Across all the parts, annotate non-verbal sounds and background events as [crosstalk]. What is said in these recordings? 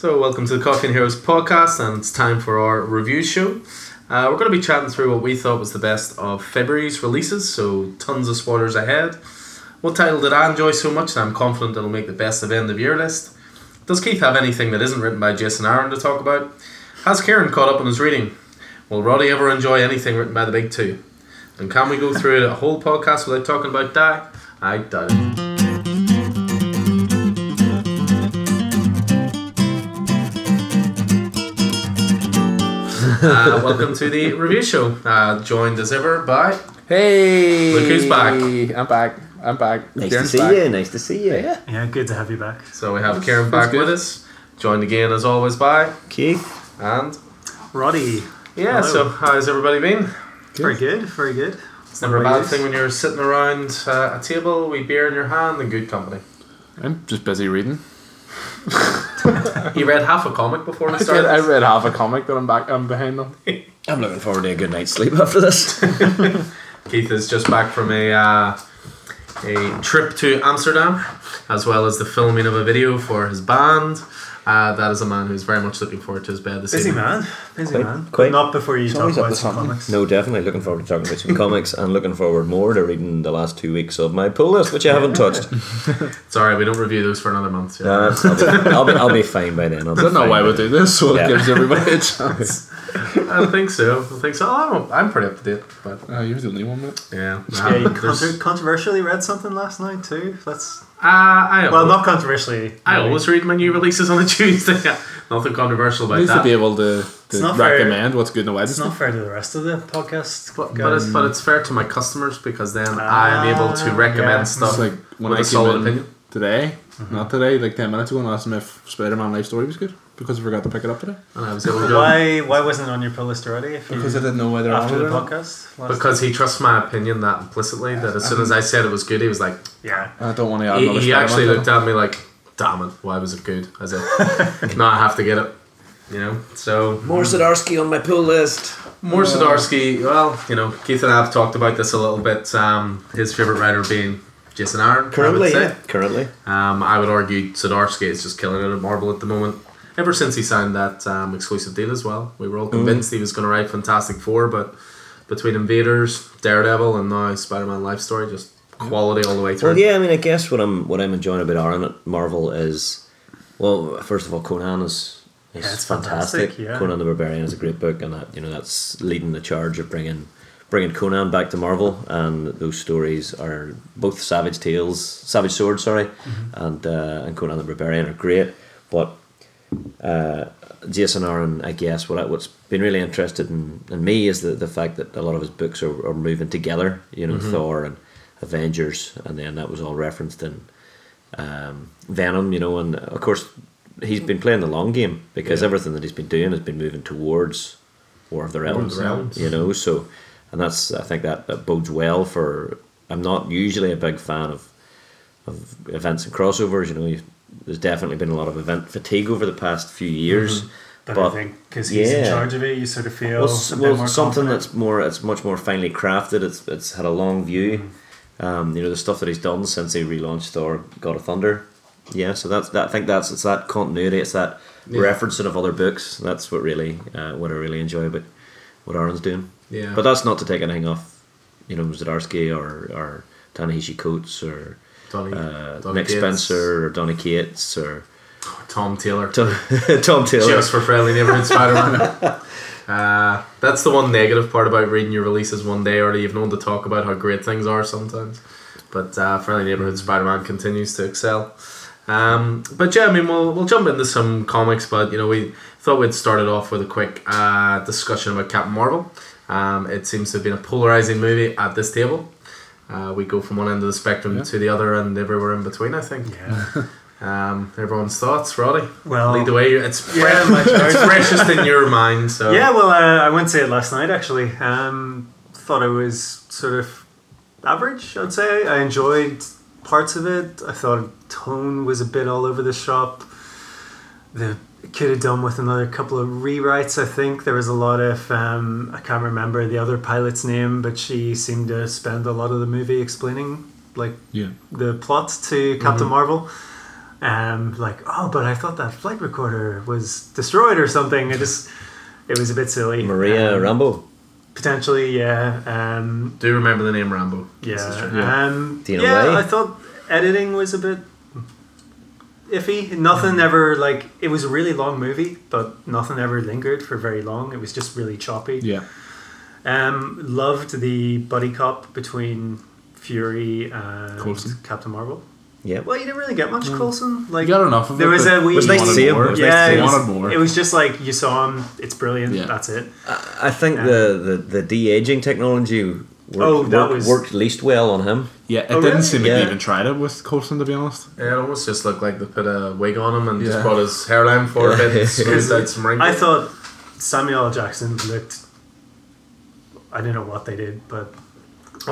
So, welcome to the Coffee and Heroes podcast, and it's time for our review show. Uh, we're going to be chatting through what we thought was the best of February's releases, so tons of spoilers ahead. What title did I enjoy so much that I'm confident it'll make the best of end of year list? Does Keith have anything that isn't written by Jason Aaron to talk about? Has Kieran caught up on his reading? Will Roddy ever enjoy anything written by the big two? And can we go through a whole podcast without talking about Die? I doubt it. Uh, welcome to the review show. Uh, joined as ever by Hey, Look who's back. I'm back. I'm back. Nice Kieran's to see back. you. Nice to see you. Yeah. Yeah, good to have you back. so we have That's- Kieran back with us. Joined again as always by Keith. and Roddy. yeah. Hello. So how's everybody been? Very good, very good. It's never a bad thing when you're sitting around uh, a table with beer in your hand and good company. I'm just busy reading. [laughs] He read half a comic before we I read, started. I read half a comic that I'm back. I'm behind on. I'm looking forward to a good night's sleep after this. [laughs] Keith is just back from a uh, a trip to Amsterdam, as well as the filming of a video for his band. Uh, that is a man who's very much looking forward to his bed this Busy evening. man, busy Quite- man. quite. But not before you talk about some comics. no, definitely looking forward to talking about some comics and looking forward more to reading the last two weeks of my pull list, which I haven't touched. [laughs] Sorry, we don't review those for another month. Yeah. Uh, I'll, be, I'll, be, I'll be fine by then. I'll [laughs] I don't know why by we do this, so Yeah. it gives everybody a [laughs] chance. I don't think so. I think so. I'm, I'm pretty up to date, but Oh, you're the only one, mate. yeah. Yeah, you [laughs] There's- contra- controversially read something last night too. That's uh, I well, always, not controversially. I really. always read my new releases on a [laughs] Tuesday. Nothing controversial about Needs to that. be able to, to not fair. recommend what's good in the It's not fair to the rest of the podcast. But, but it's but it's fair to my customers because then I am able to Ah, recommend yeah. It's stuff like when with I a solid came in opinion. today, Mm-hmm. not today, like 10 minutes ago, and asked him if Spider Man Life Story was good because I forgot to pick it up today. And I was able to go Why why wasn't it on your pull list already? If you, Because I didn't know whether after the or not. podcast. last because he trusts my opinion that implicitly that as soon as I said it was good, he was like, yeah. I don't want to add he, another he actually looked at me like, damn it, why was it good? I said, [laughs] no, I have to get it. You know, so More Zdarsky on my pull list. more Zdarsky. Well, you know, Keith and I have talked about this a little bit. Um, his favorite writer being Jason Aaron. I would Currently, say. yeah. Currently. Um, I would argue Zdarsky is just killing it at Marvel at the moment. Ever since he signed that um, exclusive deal as well, we were all convinced he was going to write Fantastic Four, but between Invaders, Daredevil, and now Spider-Man Life Story, just quality all the way through. Well, yeah. I mean, I guess what I'm what I'm enjoying about Aaron at Marvel is, well, first of all, Conan is is Yeah, it's fantastic. fantastic, yeah. Conan the Barbarian is a great book, and that you know that's leading the charge of bringing bringing Conan back to Marvel, and those stories are both Savage Tales, Savage Sword, sorry, Mm-hmm. and uh, and Conan the Barbarian are great, but. Uh, Jason Aaron, I guess, what I, what's been really interested in, in me is the, the fact that a lot of his books are, are moving together. You know, Thor and Avengers, and then that was all referenced in um, Venom. You know, and of course he's been playing the long game because Yeah. everything that he's been doing has been moving towards War of the War Realms. the Realms. You know, so and that's I think that, that bodes well for. I'm not usually a big fan of of events and crossovers. You know, you, there's definitely been a lot of event fatigue over the past few years. But, But, I think because he's in charge of it, you sort of feel well, s- a bit well, more something confident. that's more it's much more finely crafted. It's it's had a long view. Mm-hmm. Um, you know the stuff that he's done since he relaunched Thor: God of Thunder. Yeah, so that's that. I think that's it's that continuity. It's that Yeah. referencing of other books. That's what really uh, what I really enjoy about what Aaron's doing. Yeah. But that's not to take anything off, you know, Zdarsky or or Ta-Nehisi Coates or Donny, uh, Donny Nick Cates, Spencer or Donny Cates or Tom Taylor, Tom, [laughs] Tom Taylor. just for friendly neighborhood Spider-Man. [laughs] Uh, that's the one negative part about reading your releases one day early. You've known to talk about how great things are sometimes, but uh, friendly neighborhood Spider-Man continues to excel. Um, but yeah, I mean, we'll we'll jump into some comics, but you know, we thought we'd started off with a quick uh, discussion about Captain Marvel. Um, it seems to have been a polarizing movie at this table. Uh, we go from one end of the spectrum Yeah. to the other, and everywhere in between. I think. Yeah. [laughs] Um, everyone's thoughts, Roddy. Well, Lead the way. It's fresh, Yeah, my [laughs] it's charge. freshest in your mind. So Yeah, well, uh, I went to it last night actually. Um, thought it was sort of average, I'd say. I enjoyed parts of it. I thought tone was a bit all over the shop. The could have done with another couple of rewrites. I think there was a lot of um, I can't remember the other pilot's name, but she seemed to spend a lot of the movie explaining like Yeah. the plot to Captain Marvel. Um, like, oh, but I thought that flight recorder was destroyed or something. It just, it was a bit silly. Maria Um, Rambeau. Potentially, yeah. Um, Do you remember the name Rambeau? This yeah. Um, yeah, Way. I thought editing was a bit iffy. Nothing ever like it was a really long movie, but nothing ever lingered for very long. It was just really choppy. Yeah. Um, loved the buddy cop between Fury and Coulson. Captain Marvel. Yeah. Well, you didn't really get much Coulson. Like you got enough of it. there it. was a wee- Was nice to wanted see him. more. Was yeah, nice to it was, wanted more. it was just like you saw him. It's brilliant. Yeah. That's it. I think Yeah. the, the, the de aging technology worked, Oh, that worked, was- worked least well on him. Yeah, it Oh, didn't really? seem like Yeah. they even tried it with Coulson, to be honest. Yeah, it almost just looked like they put a wig on him and just Yeah. brought his hairline forward a bit, smoothed out some wrinkles. I thought Samuel Jackson looked. I don't know what they did, but it was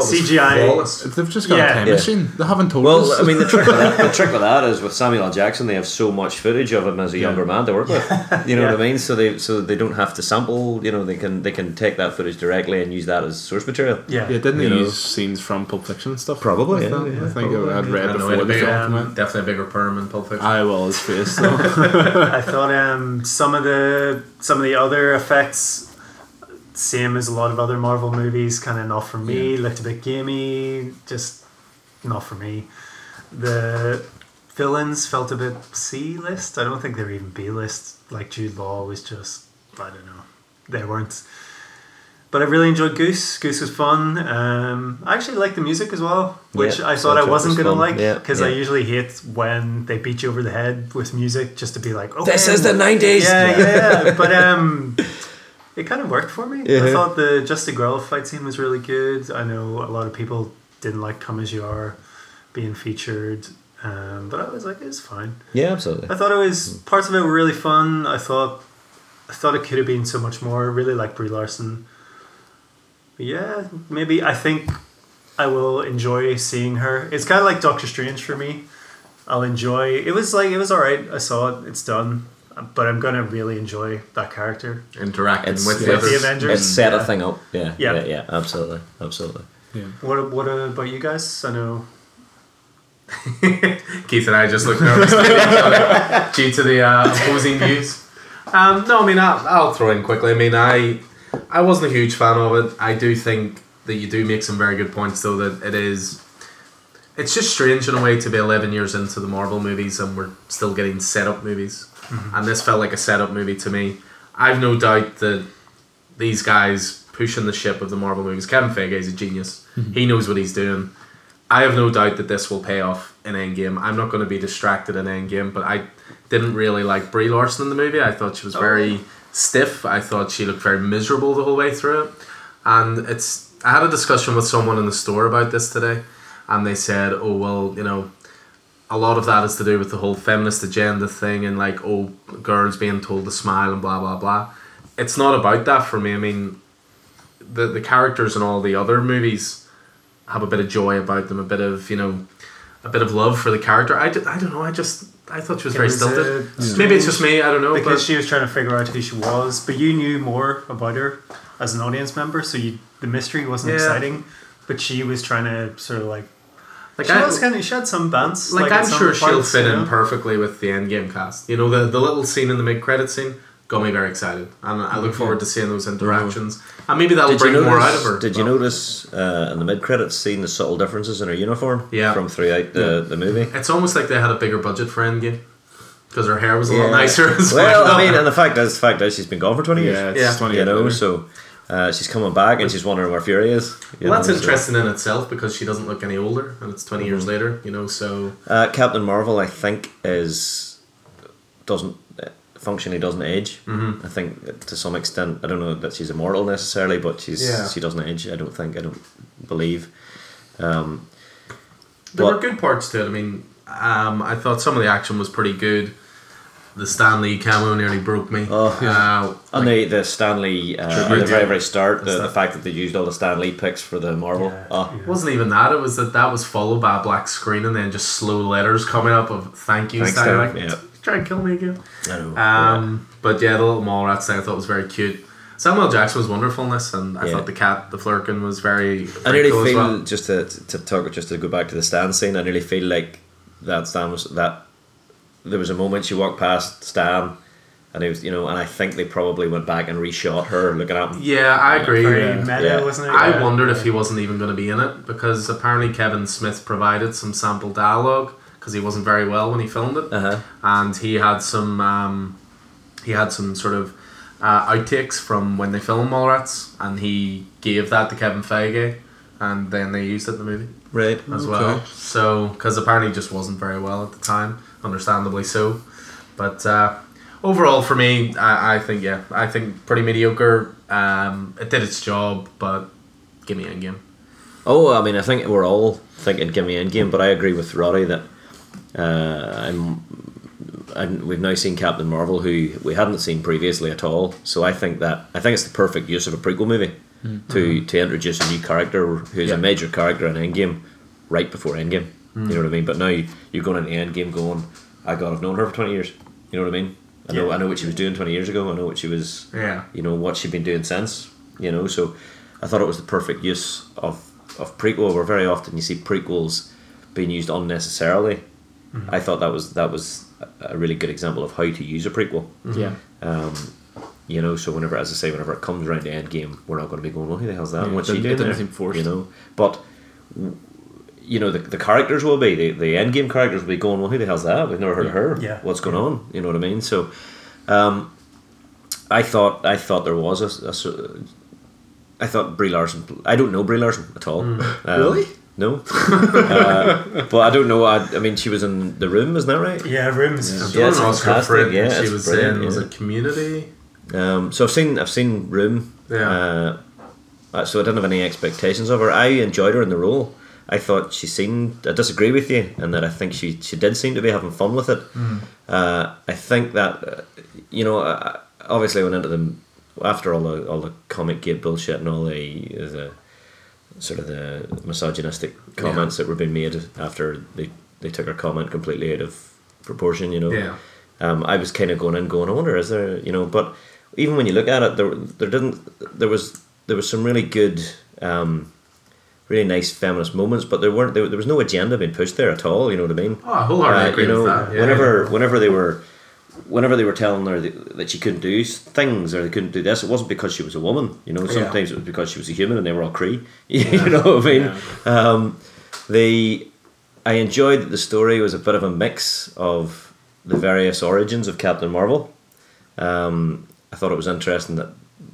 CGI. flawless. They've just got Yeah. a time Yeah. machine. They haven't told Well, us. I mean, the trick, with that, the [laughs] trick with that is with Samuel L. Jackson, they have so much footage of him as a Yeah. younger man to work with. You know Yeah. what I mean? So they so they don't have to sample. You know, they can they can take that footage directly and use that as source material. Yeah. yeah, didn't you they know. use scenes from Pulp Fiction and stuff? Probably, yeah, yeah, I think probably, I'd read I before the a big- film came. Definitely a bigger perm in Pulp Fiction. I will his face though. [laughs] I thought um, some of the some of the other effects, same as a lot of other Marvel movies, kind of not for me. Looked a bit gamey, just not for me. The villains felt a bit C list. I don't think they were even B list. Like Jude Law was just I don't know. They weren't. But I really enjoyed Goose. Goose was fun. Um, I actually liked the music as well, which Yeah, I thought I wasn't was gonna fun. like Yeah, because I usually hate when they beat you over the head with music just to be like, oh, This is the 90s. Yeah, yeah, yeah. but um, [laughs] it kind of worked for me. I thought the Just a Girl fight scene was really good. I know a lot of people didn't like Come As You Are being featured, um, but I was like, it's fine. Yeah, absolutely. I thought it was parts of it were really fun. I thought I thought it could have been so much more. I really like Brie Larson. But yeah, maybe I think I will enjoy seeing her. It's kind of like Doctor Strange for me. I'll enjoy. It was like it was all right. I saw it. It's done. But I'm gonna really enjoy that character. Interacting It's- with yeah. the With the. Avengers. It set a thing up. Yeah, Yeah. yeah, yeah, absolutely, absolutely. yeah. What What about you guys? I know. [laughs] Keith and I just looked nervous at each other due to the uh, opposing views. Um, no, I mean I'll, I'll throw in quickly. I mean I I wasn't a huge fan of it. I do think that you do make some very good points though that it is. It's just strange in a way to be eleven years into the Marvel movies and we're still getting setup movies, Mm-hmm. and this felt like a setup movie to me. I've no doubt that these guys pushing the ship of the Marvel movies. Kevin Feige is a genius. Mm-hmm. He knows what he's doing. I have no doubt that this will pay off in Endgame. I'm not going to be distracted in Endgame, but I didn't really like Brie Larson in the movie. I thought she was Oh, very really? stiff. I thought she looked very miserable the whole way through it. And it's I had a discussion with someone in the store about this today, and they said, "Oh well, you know, a lot of that is to do with the whole feminist agenda thing and like oh girls being told to smile and blah blah blah." It's not about that for me. I mean, the the characters in all the other movies have a bit of joy about them, a bit of you know, a bit of love for the character. I, d- I don't know. I just I thought she was It very was, stilted. Maybe it's just me. I don't know. because she was trying to figure out who she was, but you knew more about her as an audience member, so you the mystery wasn't Yeah. exciting. But she was trying to sort of like, like she I, was kind of she had some bands. like, in I'm sure she'll parts, fit you in perfectly with the Endgame cast. You know, the the little scene in the mid credit scene got me very excited, and I look forward to seeing those interactions. And maybe that'll Did bring notice? more out of her. Did you but notice uh, in the mid credits scene the subtle differences in her uniform? Yeah. From throughout the, the movie. It's almost like they had a bigger budget for Endgame because her hair was a lot nicer [laughs] as well, well. I mean, and the fact is, the fact is, she's been gone for twenty years. Yeah, it's Yeah. 20 you know, so uh, she's coming back and she's wondering where Fury is. well, that's know, so- interesting in itself because she doesn't look any older, and it's 20 Mm-hmm. years later. You know, so Uh, Captain Marvel, I think, is doesn't uh, functionally doesn't age. Mhm. I think to some extent, I don't know that she's immortal necessarily, but she's Yeah. she doesn't age. I don't think. I don't believe. Um, there But- were good parts to it. I mean, um, I thought some of the action was pretty good. The Stan Lee camo nearly broke me. Oh, uh, and the the Stan Lee uh, at the very very start, the, the fact that they used all the Stan Lee picks for the Marvel. Yeah, Oh, yeah. It wasn't even that. It was that that was followed by a black screen and then just slow letters coming up of thank you. Thanks, Stan. Stan, Like, yeah. Try and kill me again. I know. Um, But yeah, the little mall rats thing I thought was very cute. Samuel Jackson was wonderful in this, and I Yeah. thought the cat, the flerken, was very. I nearly cool feel well. just to, to talk just to go back to the stand scene. I nearly feel like that stand was that there was a moment she walked past Stan, and it was you know, and I think they probably went back and reshot her looking at him. Yeah, I agree. Very Yeah. meta, Yeah. wasn't it? I Yeah. wondered if he wasn't even going to be in it because apparently Kevin Smith provided some sample dialogue because he wasn't very well when he filmed it, Uh huh. and he had some um, he had some sort of uh, outtakes from when they filmed Mallrats, and he gave that to Kevin Feige, and then they used it in the movie Right. as Okay. well. So because apparently he just wasn't very well at the time, understandably so. But uh, overall, for me, I, I think yeah, I think pretty mediocre. Um, it did its job, but give me Endgame. Oh, I mean, I think we're all thinking give me Endgame, but I agree with Roddy that uh, I'm, and we've now seen Captain Marvel, who we hadn't seen previously at all. So I think that I think it's the perfect use of a prequel movie to to introduce a new character who's Yeah. a major character in Endgame right before Endgame. You know what I mean? But now you're going into the Endgame going, I God, I've known her for twenty years. You know what I mean? I know, Yeah. I know what she was doing twenty years ago. I know what she was Yeah. you know what she'd been doing since you know so i thought it was the perfect use of of prequel where very often you see prequels being used unnecessarily i thought that was that was a a really good example of how to use a prequel Yeah. um, you know so whenever as i say whenever it comes around to endgame we're not going to be going well who the hell's that Yeah, what's it she didn't- doing it there? forced. you know but w- you know the, the characters will be the, the end game characters will be going well who the hell's that we've never heard of her Yeah. what's going on you know what i mean so um, I thought I thought there was a, a sor- I thought Brie Larson. I don't know Brie Larson at all. Um, Really? No. uh, but I don't know. I, I mean, she was in the room, isn't that right? Yeah, rooms. Yeah. She Yeah, won it's an Oscar for it. yeah, she was brilliant, in was yeah. it Community? Um, so I've seen I've seen Room. Yeah. Uh, uh, so I didn't have any expectations of her. I enjoyed her in the role. I thought she seemed. I disagree with you, in that I think she she did seem to be having fun with it. Uh, I think that you know, uh, obviously I went into them after all the all the comic gate bullshit and all the the sort of the misogynistic comments that were being made after they they took her comment completely out of proportion. You know Yeah. um, I was kind of going in, going, I wonder, is there, you know, but even when you look at it, there, there didn't, there was, there was some really good, um, really nice feminist moments, but there weren't, there, there was no agenda being pushed there at all. You know what I mean? Oh, wholeheartedly Uh, agree you know, with that. Yeah. whenever, whenever they were, whenever they were telling her that, she couldn't do things or they couldn't do this, it wasn't because she was a woman. You know, Yeah. sometimes it was because she was a human and they were all Kree. [laughs] you know what I mean? Um, the I enjoyed that the story was a bit of a mix of the various origins of Captain Marvel. Um, I thought it was interesting that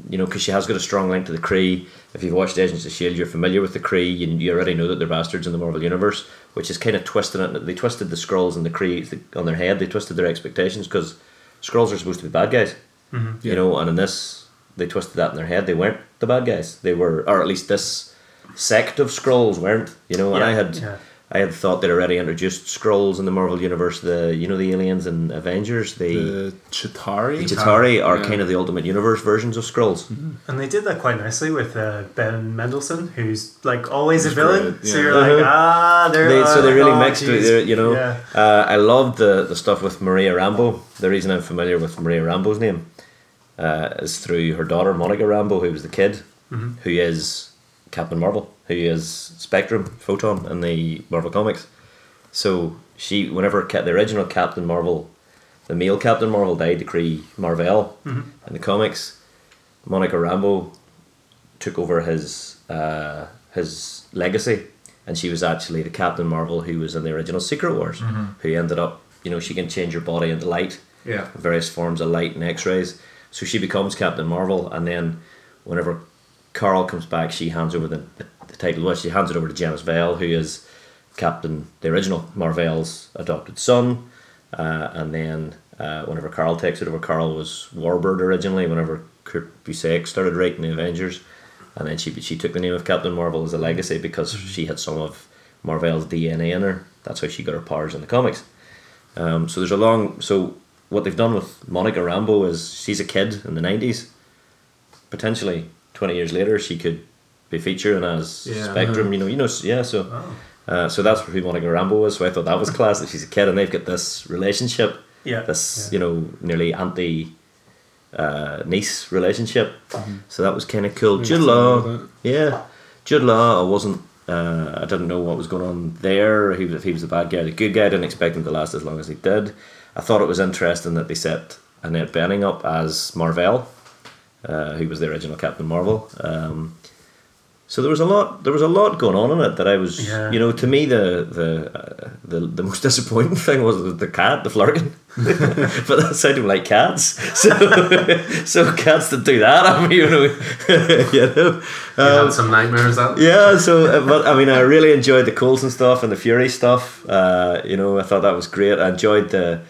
you know because she has got a strong link to the Kree. If you've watched Agents of Shield, you're familiar with the Kree. You, you already know that they're bastards in the Marvel universe, which is kind of twisting it. They twisted the Skrulls and the Kree on their head. They twisted their expectations because Skrulls are supposed to be bad guys, mm-hmm. you Yeah. know, and in this they twisted that in their head. They weren't the bad guys. They were, or at least this sect of Skrulls weren't. You know, and Yeah, I had. yeah. I had thought they'd already introduced Skrulls in the Marvel universe. The you know the aliens and Avengers. The, The Chitauri. the Chitauri are Yeah. kind of the ultimate universe versions of Skrulls. And they did that quite nicely with uh, Ben Mendelsohn, who's like always a villain. great, So you're like, Uh-huh. ah, they're They, so they really oh, mixed geez. it, you know. Yeah. Uh, I loved the the stuff with Maria Rambeau. The reason I'm familiar with Maria Rambeau's name uh, is through her daughter Monica Rambeau, who was the kid, Mm-hmm. who is Captain Marvel, who is Spectrum Photon in the Marvel comics. So she, whenever the original Captain Marvel, the male Captain Marvel died to Kree Marvel Mm-hmm. in the comics, Monica Rambeau took over his uh, his legacy, and she was actually the Captain Marvel who was in the original Secret Wars, who ended up, you know, she can change her body into light, Yeah. various forms of light and X rays. So she becomes Captain Marvel, and then whenever Carol comes back, she hands over the, the title. Well, she hands it over to Genis-Vell, who is Captain, the original Marvel's adopted son. Uh, and then uh, whenever Carol takes it over, Carol was Warbird originally. Whenever Kurt Busiek started writing the Avengers, and then she she took the name of Captain Marvel as a legacy because she had some of Marvel's DNA in her. That's how she got her powers in the comics. Um, so there's a long so what they've done with Monica Rambeau is she's a kid in the nineties. Potentially twenty years later, she could be featuring as Yeah. Spectrum. You know, you know, yeah. So, Oh. uh, so that's who Monica Rambeau was. So I thought that was class that she's a kid and they've got this relationship, Yeah. this yeah. you know nearly anti uh, niece relationship. So that was kind of cool. Jude Law, yeah, Jude Law. I wasn't. Uh, I didn't know what was going on there. He was if he was the bad guy, or the good guy. I didn't expect him to last as long as he did. I thought it was interesting that they set Annette Bening up as Marvel, uh, who was the original Captain Marvel. Um, so there was a lot. There was a lot going on in it that I was, Yeah. you know, to me the the uh, the, the most [laughs] disappointing thing was the, cat, the flerken. [laughs] but that sounded like cats. [laughs] So so cats that do that. I mean, you know, you know. You Um, had some nightmares that. yeah, so uh, but I mean, I really enjoyed the Coulson stuff and the Fury stuff. Uh, you know, I thought that was great. I enjoyed the,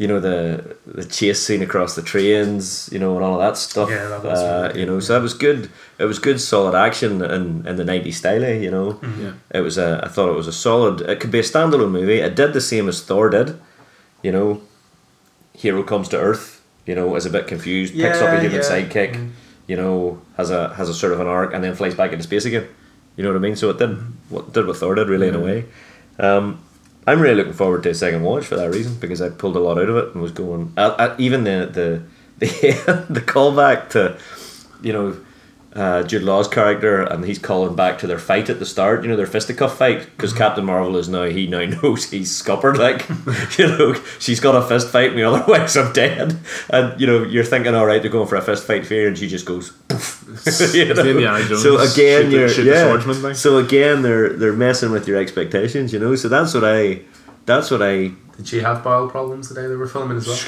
you know, the the chase scene across the trains. You know, and all of that stuff. Yeah, that was uh, really you know, good, so that was good. It was good, solid action in in the '90s style. eh, You know, Yeah. it was a. I thought it was a solid. It could be a standalone movie. It did the same as Thor did. You know, hero comes to Earth. You know, is a bit confused, picks up a human yeah. sidekick. You know, has a has a sort of an arc, and then flies back into space again. You know what I mean? So it did what did what Thor did really in a way. Um, I'm really looking forward to a second watch for that reason because I pulled a lot out of it and was going. Even the the [laughs] the the callback to, you know, uh, Jude Law's character and he's calling back to their fight at the start. You know their fisticuff fight because Captain Marvel is now he now [laughs] knows he's scuppered. Like, [laughs] you know, she's got a fist fight me otherwise [laughs] I'm dead. And you know you're thinking, all right, they're going for a fist fight here, and she just goes. you know? It's the Indiana Jones so again, you're yeah. So again, they're they're messing with your expectations, you know. So that's what I, that's what I. Did she have bowel problems the day they were filming as well?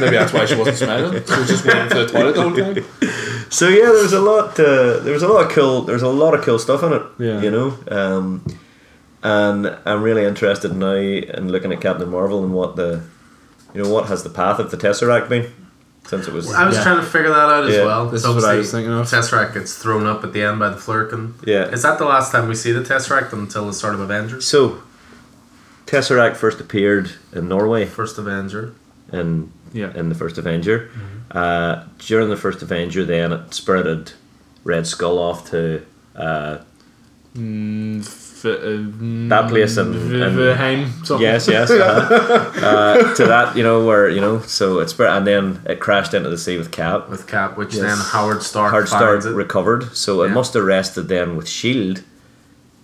Maybe that's why she wasn't smiling. She was just waiting for the toilet the whole time. [laughs] So yeah, there's a lot. Uh, there's a lot of cool. There's a lot of cool stuff in it. Yeah. You know, um, and I'm really interested now in looking at Captain Marvel and what the, you know, what has the path of the Tesseract been since it was. I was Yeah. trying to figure that out as Yeah, well. this is what I was thinking of. Tesseract gets thrown up at the end by the Flerken. Yeah. Is that the last time we see the Tesseract until the start of Avengers? So, Tesseract first appeared in Norway First Avenger. in Yeah. in the first Avenger. Uh, during the first Avenger, then it spirited Red Skull off to uh, Mm, f- uh, That place in- in- Viveheim, something. yes, yes, uh-huh. [laughs] uh, to that you know where you know so it spirit and then it crashed into the sea with Cap. with Cap, which Yes. then Howard Stark Hard Stark recovered, so it must have rested then with Shield.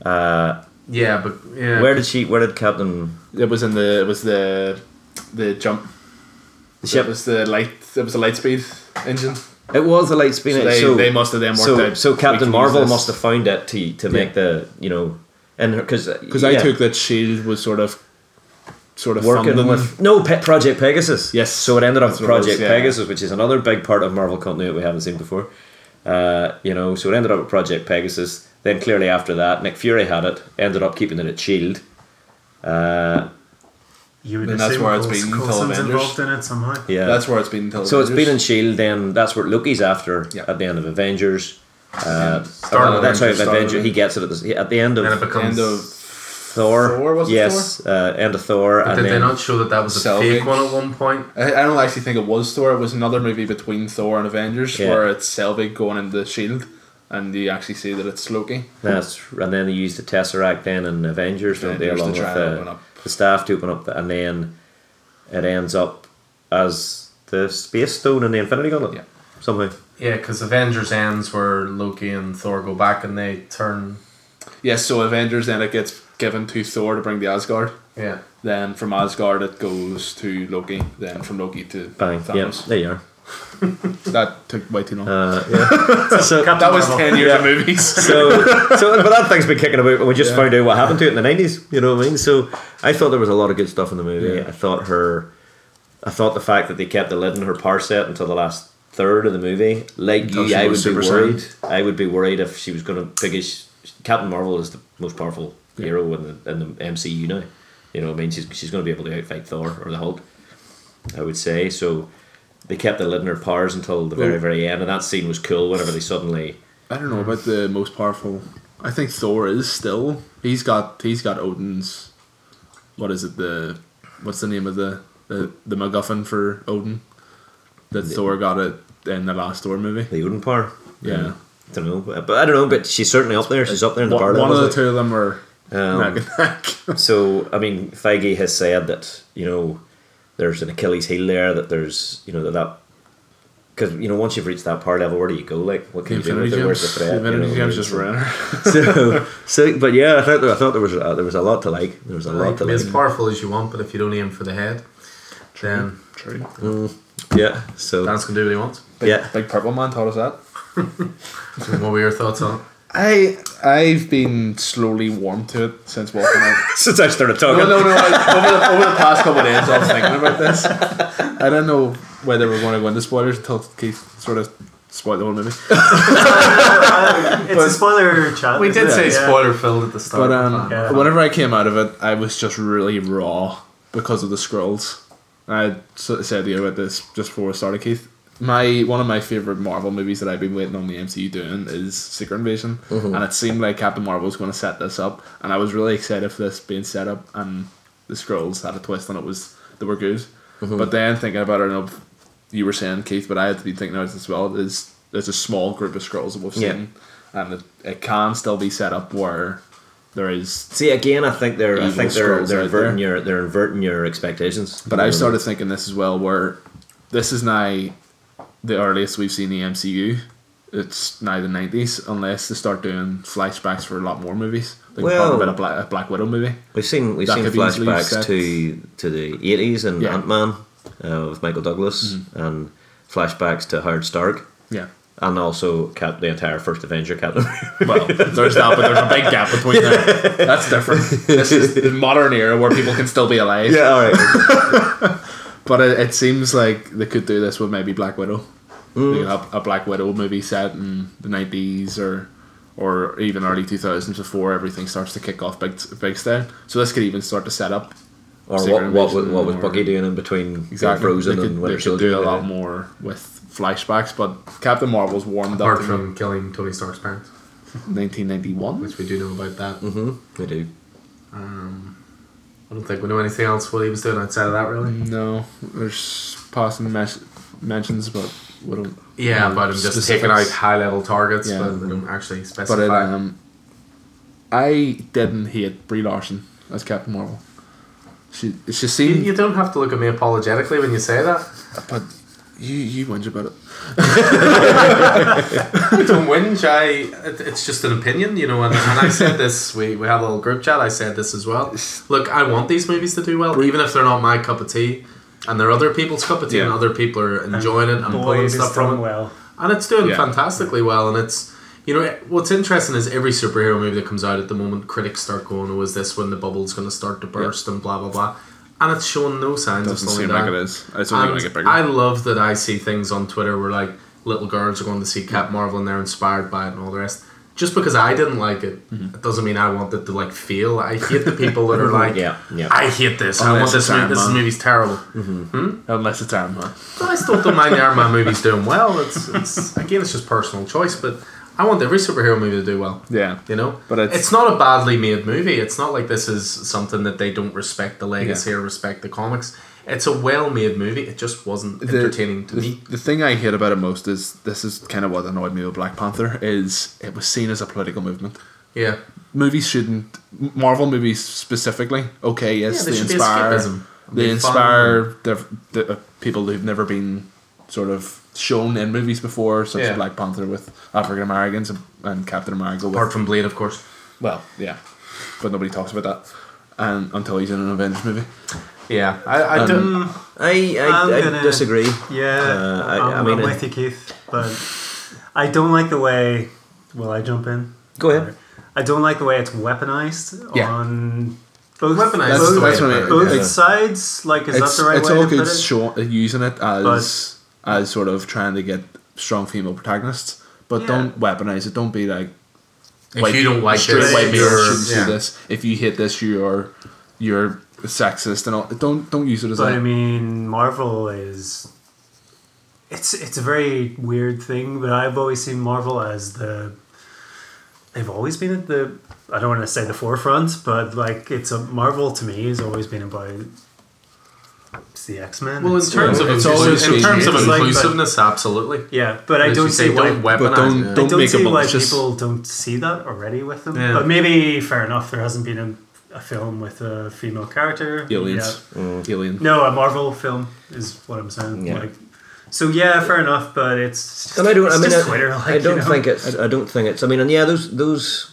Uh, yeah, but yeah. Where did she? Where did Captain? It was in the. It was the. The jump. The ship. It was the light. It was the light speed engine. It was the light speed. So they, so they must have then worked so, out. so Captain Marvel this. must have found it to to make the you know and because Because I took that Shield was sort of, sort of working funding with no Pe- Project Pegasus. Yes. so it ended up with what it was, Project yeah. Pegasus, which is another big part of Marvel continuity we haven't seen before. Uh, you know, so it ended up with Project Pegasus. Then clearly after that, Nick Fury had it. Ended up keeping it at Shield. Uh, You would And that's where it's Coulson- been until Coulson's Avengers. involved in it somehow. yeah, That's where it's been until. so it's been in Shield. Then that's where Loki's after Yeah. at the end of Avengers. Uh, Start that's how Avengers, start of Avenger he gets it at the, at the end of then it becomes. end of Thor. Thor, was it yes, Uh, end of Thor, but and did then they not show that that was a Selvig. fake one at one point? I, I don't actually think it was Thor. It was another movie between Thor and Avengers Yeah. where it's Selvig going into Shield, and you actually see that it's Loki. that's and then they use the Tesseract then in Avengers, don't they, along with the, the staff to open up, the, and then it ends up as the Space Stone and the Infinity Gauntlet. Yeah. somehow. Yeah, because Avengers ends where Loki and Thor go back and they turn. Yes, so Avengers then it gets given to Thor to bring the Asgard. Yeah. Then from Asgard it goes to Loki. Then from Loki to Bang. Yeah, Thanos. there you are. [laughs] That took way too long. Uh, yeah. so, that was Marvel. ten years Yeah. of movies. so, so, but that thing's been kicking about, and we just Yeah. found out what happened to it in the nineties. You know what I mean? So, I thought there was a lot of good stuff in the movie. Yeah. I thought her, I thought the fact that they kept the lid on her power set until the last third of the movie, like Until you, I would was be Super Saiyan. worried. I would be worried if she was going to because Captain Marvel is the most powerful hero in the in the MCU now. You know, what I mean, she's she's going to be able to outfight Thor or the Hulk. I would say so. They kept the lid on her powers until the very very end, and that scene was cool. Whenever they suddenly. I don't know about the most powerful. I think Thor is still. He's got he's got Odin's. What is it? The what's the name of the the, the MacGuffin for Odin? That Thor got it in the last Thor movie. The Odin power. Yeah. I don't know, but, but I don't know. But she's certainly up there. She's up there in the One, one of the two of them are Um, neck and neck. so I mean, Feige has said that you know there's an Achilles heel there. That there's you know that that because you know once you've reached that power level, where do you go? Like, what can you do with it? Where's the Gems. threat? Infinity you know, Gems just so, ran. [laughs] so, so, but yeah, I thought there, I thought there was a, there was a lot to like. There was a lot Like, to be as powerful as you want, but if you don't aim for the head. then True. Mm, yeah. So Dance can do what he wants. Big, Yeah. Big Purple Man taught us that. [laughs] what were your thoughts on it? I I've been slowly warmed to it since walking out. [laughs] since I started talking, no, no, no. I, over, the, over the past couple of days, I was thinking about this. I don't know whether we're going to go into spoilers until Keith sort of spoiled the whole movie. [laughs] it's a spoiler chat. We did it? say Yeah. spoiler filled at the start. But um, Yeah. whenever I came out of it, I was just really raw because of the Skrulls. I sort of said to you about this just before we started, Keith. My one of my favorite Marvel movies that I've been waiting on the MCU doing is Secret Invasion, mm-hmm. and it seemed like Captain Marvel was going to set this up, and I was really excited for this being set up, and the Skrulls had a twist, and it was they were good. Mm-hmm. But then thinking about it, I know you were saying Keith, but I had to be thinking about it as well. Is there's a small group of Skrulls that we've Yeah. seen, and it, it can still be set up where there is see again, I think they're I think they're they're inverting there. your they're inverting your expectations. But I started thinking this as well, where this is now the earliest we've seen the MCU. It's now the nineties, unless they start doing flashbacks for a lot more movies. Like Well- about a Black, a Black Widow movie. We've seen we've That seen could be easily flashbacks to to the eighties and Yeah. Mm-hmm. Ant Man uh, with Michael Douglas and flashbacks to Howard Stark Yeah. and also Cap the entire first Avenger Captain. [laughs] Well, there's that, but there's a big gap between them. [laughs] That's different. This is the modern era where people can still be alive. Yeah, all right. [laughs] But it, it seems like they could do this with maybe Black Widow. Mm. They could have a Black Widow movie set in the nineties or or even early two thousands before everything starts to kick off big big style. So this could even start to set up Or Secret what what was, what was Bucky doing in between exactly. Frozen they could, and they Winter could Soldier? do a yeah. lot more with flashbacks. But Captain Marvel's warmed Apart up from killing Tony Stark's parents, nineteen ninety one. which we do know about that. Mm-hmm. We do. Um, I don't think we know anything else what he was doing outside of that, really. No, there's passing mes- mentions, but we don't. Yeah, but I'm just taking out high level targets, Yeah. but they don't actually But specify. it, um, I didn't hate Brie Larson as Captain Marvel. She she you, seemed, you don't have to look at me apologetically when you say that. but you you whinge about it. [laughs] I don't whinge. I it, it's just an opinion, you know. And, and I said this. We we had a little group chat. I said this as well. Look, I want these movies to do well, even if they're not my cup of tea, and they're other people's cup of tea, and other people are enjoying it and pulling stuff from it. well. and it's doing Yeah. fantastically well. And it's you know what's interesting is every superhero movie that comes out at the moment, critics start going, "Oh, is this when the bubble's going to start to burst?" and blah blah blah, and it's showing no signs Doesn't of slowing down. like it is. It's only going to get bigger. I love that I see things on Twitter where like little girls are going to see Cap Marvel and they're inspired by it and all the rest. Just because I didn't like it, Mm-hmm. it doesn't mean I want it to like feel. I hate the people that are [laughs] like, Yeah, yeah. I hate this. I want this movie. This movie's terrible. Unless it's Iron Man. But I still don't mind the Iron Man movies doing well. It's, it's again, it's just personal choice. But I want every superhero movie to do well. Yeah. You know, But it's- not a badly made movie. It's not like this is something that they don't respect the legacy or respect the comics. It's a well-made movie. It just wasn't The- entertaining to the, me. The thing I hate about it most is this is kind of what annoyed me with Black Panther is it was seen as a political movement. Yeah, Movies shouldn't Marvel movies specifically. Okay, yes, Yeah, they they, inspire they inspire the, the uh, people who've never been sort of shown in movies before, such Yeah. as Black Panther with African Americans and, and Captain America with apart from Blade, of course. well, yeah, but nobody talks about that. And until he's in an Avengers movie, Yeah, I, I Um, don't. I I, I'm I gonna- disagree. Yeah, Uh, I- I'm, I mean, I'm with you, Keith. But I don't like the way. Will I jump in? Go ahead. I don't like the way it's weaponized Yeah. on both, Weaponized That's- both, that's what I- both yeah. sides. Like, is it's that the right it's way all to good put it? show, using it as as sort of trying to get strong female protagonists, but Yeah. don't weaponize it. Don't be like If you don't like straight this, white males you're- shouldn't yeah. do this. If you hit this, you're you're sexist and all. Don't don't use it as But a I mean, Marvel is. It's it's a very weird thing, but I've always seen Marvel as the. They've always been at the. I don't want to say the forefront, but like it's a Marvel to me has always been about. It's the X Men. Well, in terms of It's inclusive- always in terms of it's like, but- inclusiveness, absolutely. yeah, but I don't say, see why. don't weaponize but don't- don't- don't make it why people don't see that already with them. Yeah. But maybe fair enough. There hasn't been a, a film with a female character. aliens. Yeah. Mm, alien. No, a Marvel film is what I'm saying. Yeah. Like, so yeah, fair enough. But it's just, And I don't. it's I mean, just I, Twitter, I don't you know? think it's. I don't think it's. I mean, and yeah, those those.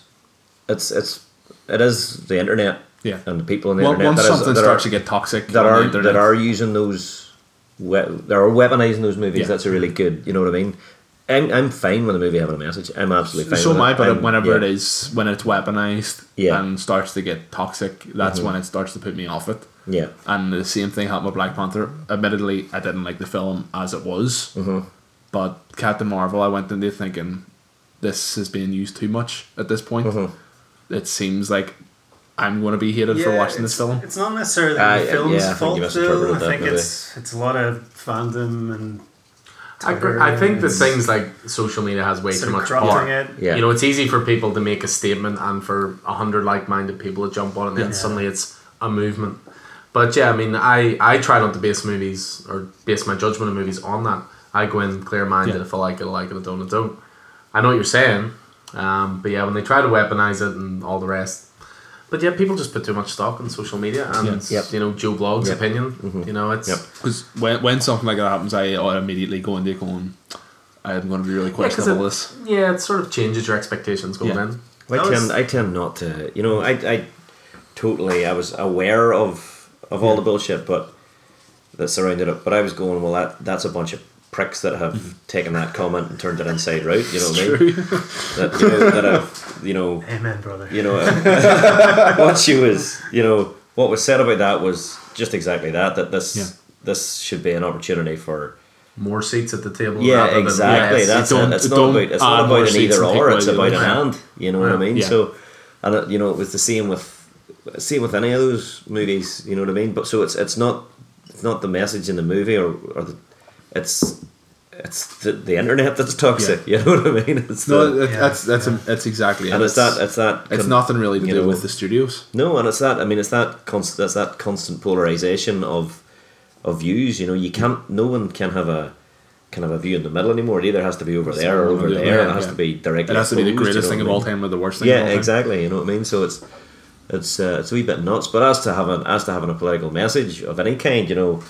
It's it's it is the internet. Yeah. and the people on the Well, internet once that, is- something that starts are, to get toxic, that are that are using those, we, that are weaponizing those movies. Yeah. That's a really good. You know what I mean? I'm, I'm fine with a movie having a message. I'm absolutely fine. so with am I, but I'm- whenever yeah. it is when it's weaponized Yeah. Mm-hmm. and starts to get toxic, that's when it starts to put me off it. yeah, And the same thing happened with Black Panther. Admittedly, I didn't like the film as it was, Mhm. but Captain Marvel, I went into thinking this is being used too much at this point. Mhm. It seems like I'm going to be hated for watching this film. It's not necessarily Uh, the film's yeah, I think fault, though. I think it's it's a lot of fandom and. I, Twitter I think the things like social media has way too much corrupting power. it. Yeah. You know, it's easy for people to make a statement and for a hundred like-minded people to jump on it, and then Yeah. suddenly it's a movement. But yeah, I mean, I, I try not to base movies or base my judgment of movies on that. I go in clear-minded. Yeah. If I like it, I like it. If I don't, I don't. I know what you're saying, um, but yeah, when they try to weaponize it and all the rest. But yeah, people just put too much stock on social media and Yeah. Yep. you know Joe Blog's Yep. opinion. Mm-hmm. You know, it's Yep. Because when, when something like that happens, I immediately go into going, I'm going to be really Yeah, 'cause questionable it- this. yeah, it sort of changes your expectations going Yeah. in. I tend was- I tend not to. You know, I I totally I was aware of of all the bullshit, but that surrounded it. But I was going, well, that that's a bunch of pricks that have mm-hmm. taken that comment and turned it inside out. You know what I mean? That you know that have [laughs] you know Amen, brother. you know [laughs] [laughs] what she was you know what was said about that was just exactly that that this Yeah. this should be an opportunity for More seats at the table. yeah rather than exactly less. that's it it's not about it's not about an either or it's the about an other. and you know what I mean Yeah. so and it, you know it was the same with same with any of those movies you know what I mean but so it's it's not it's not the message in the movie or, or the it's it's the, the internet that's toxic [laughs] you know what I mean it's No, the, that, Yeah. that's that's that's exactly it. and it's that it's that it's con- nothing really to do know, with the studios. No, and it's that. I mean, it's that constant. That's that constant polarization of of views. You know, you can't. No one can have a can have a view in the middle anymore. It either has to be over there or over Yeah, there. yeah, it has yeah. to be directly. It has to be the opposed, you greatest know thing of all time or the worst thing. of all Yeah, time. exactly. You know what I mean. So it's it's uh, it's a wee bit nuts. But as to having as to having a political message of any kind, you know,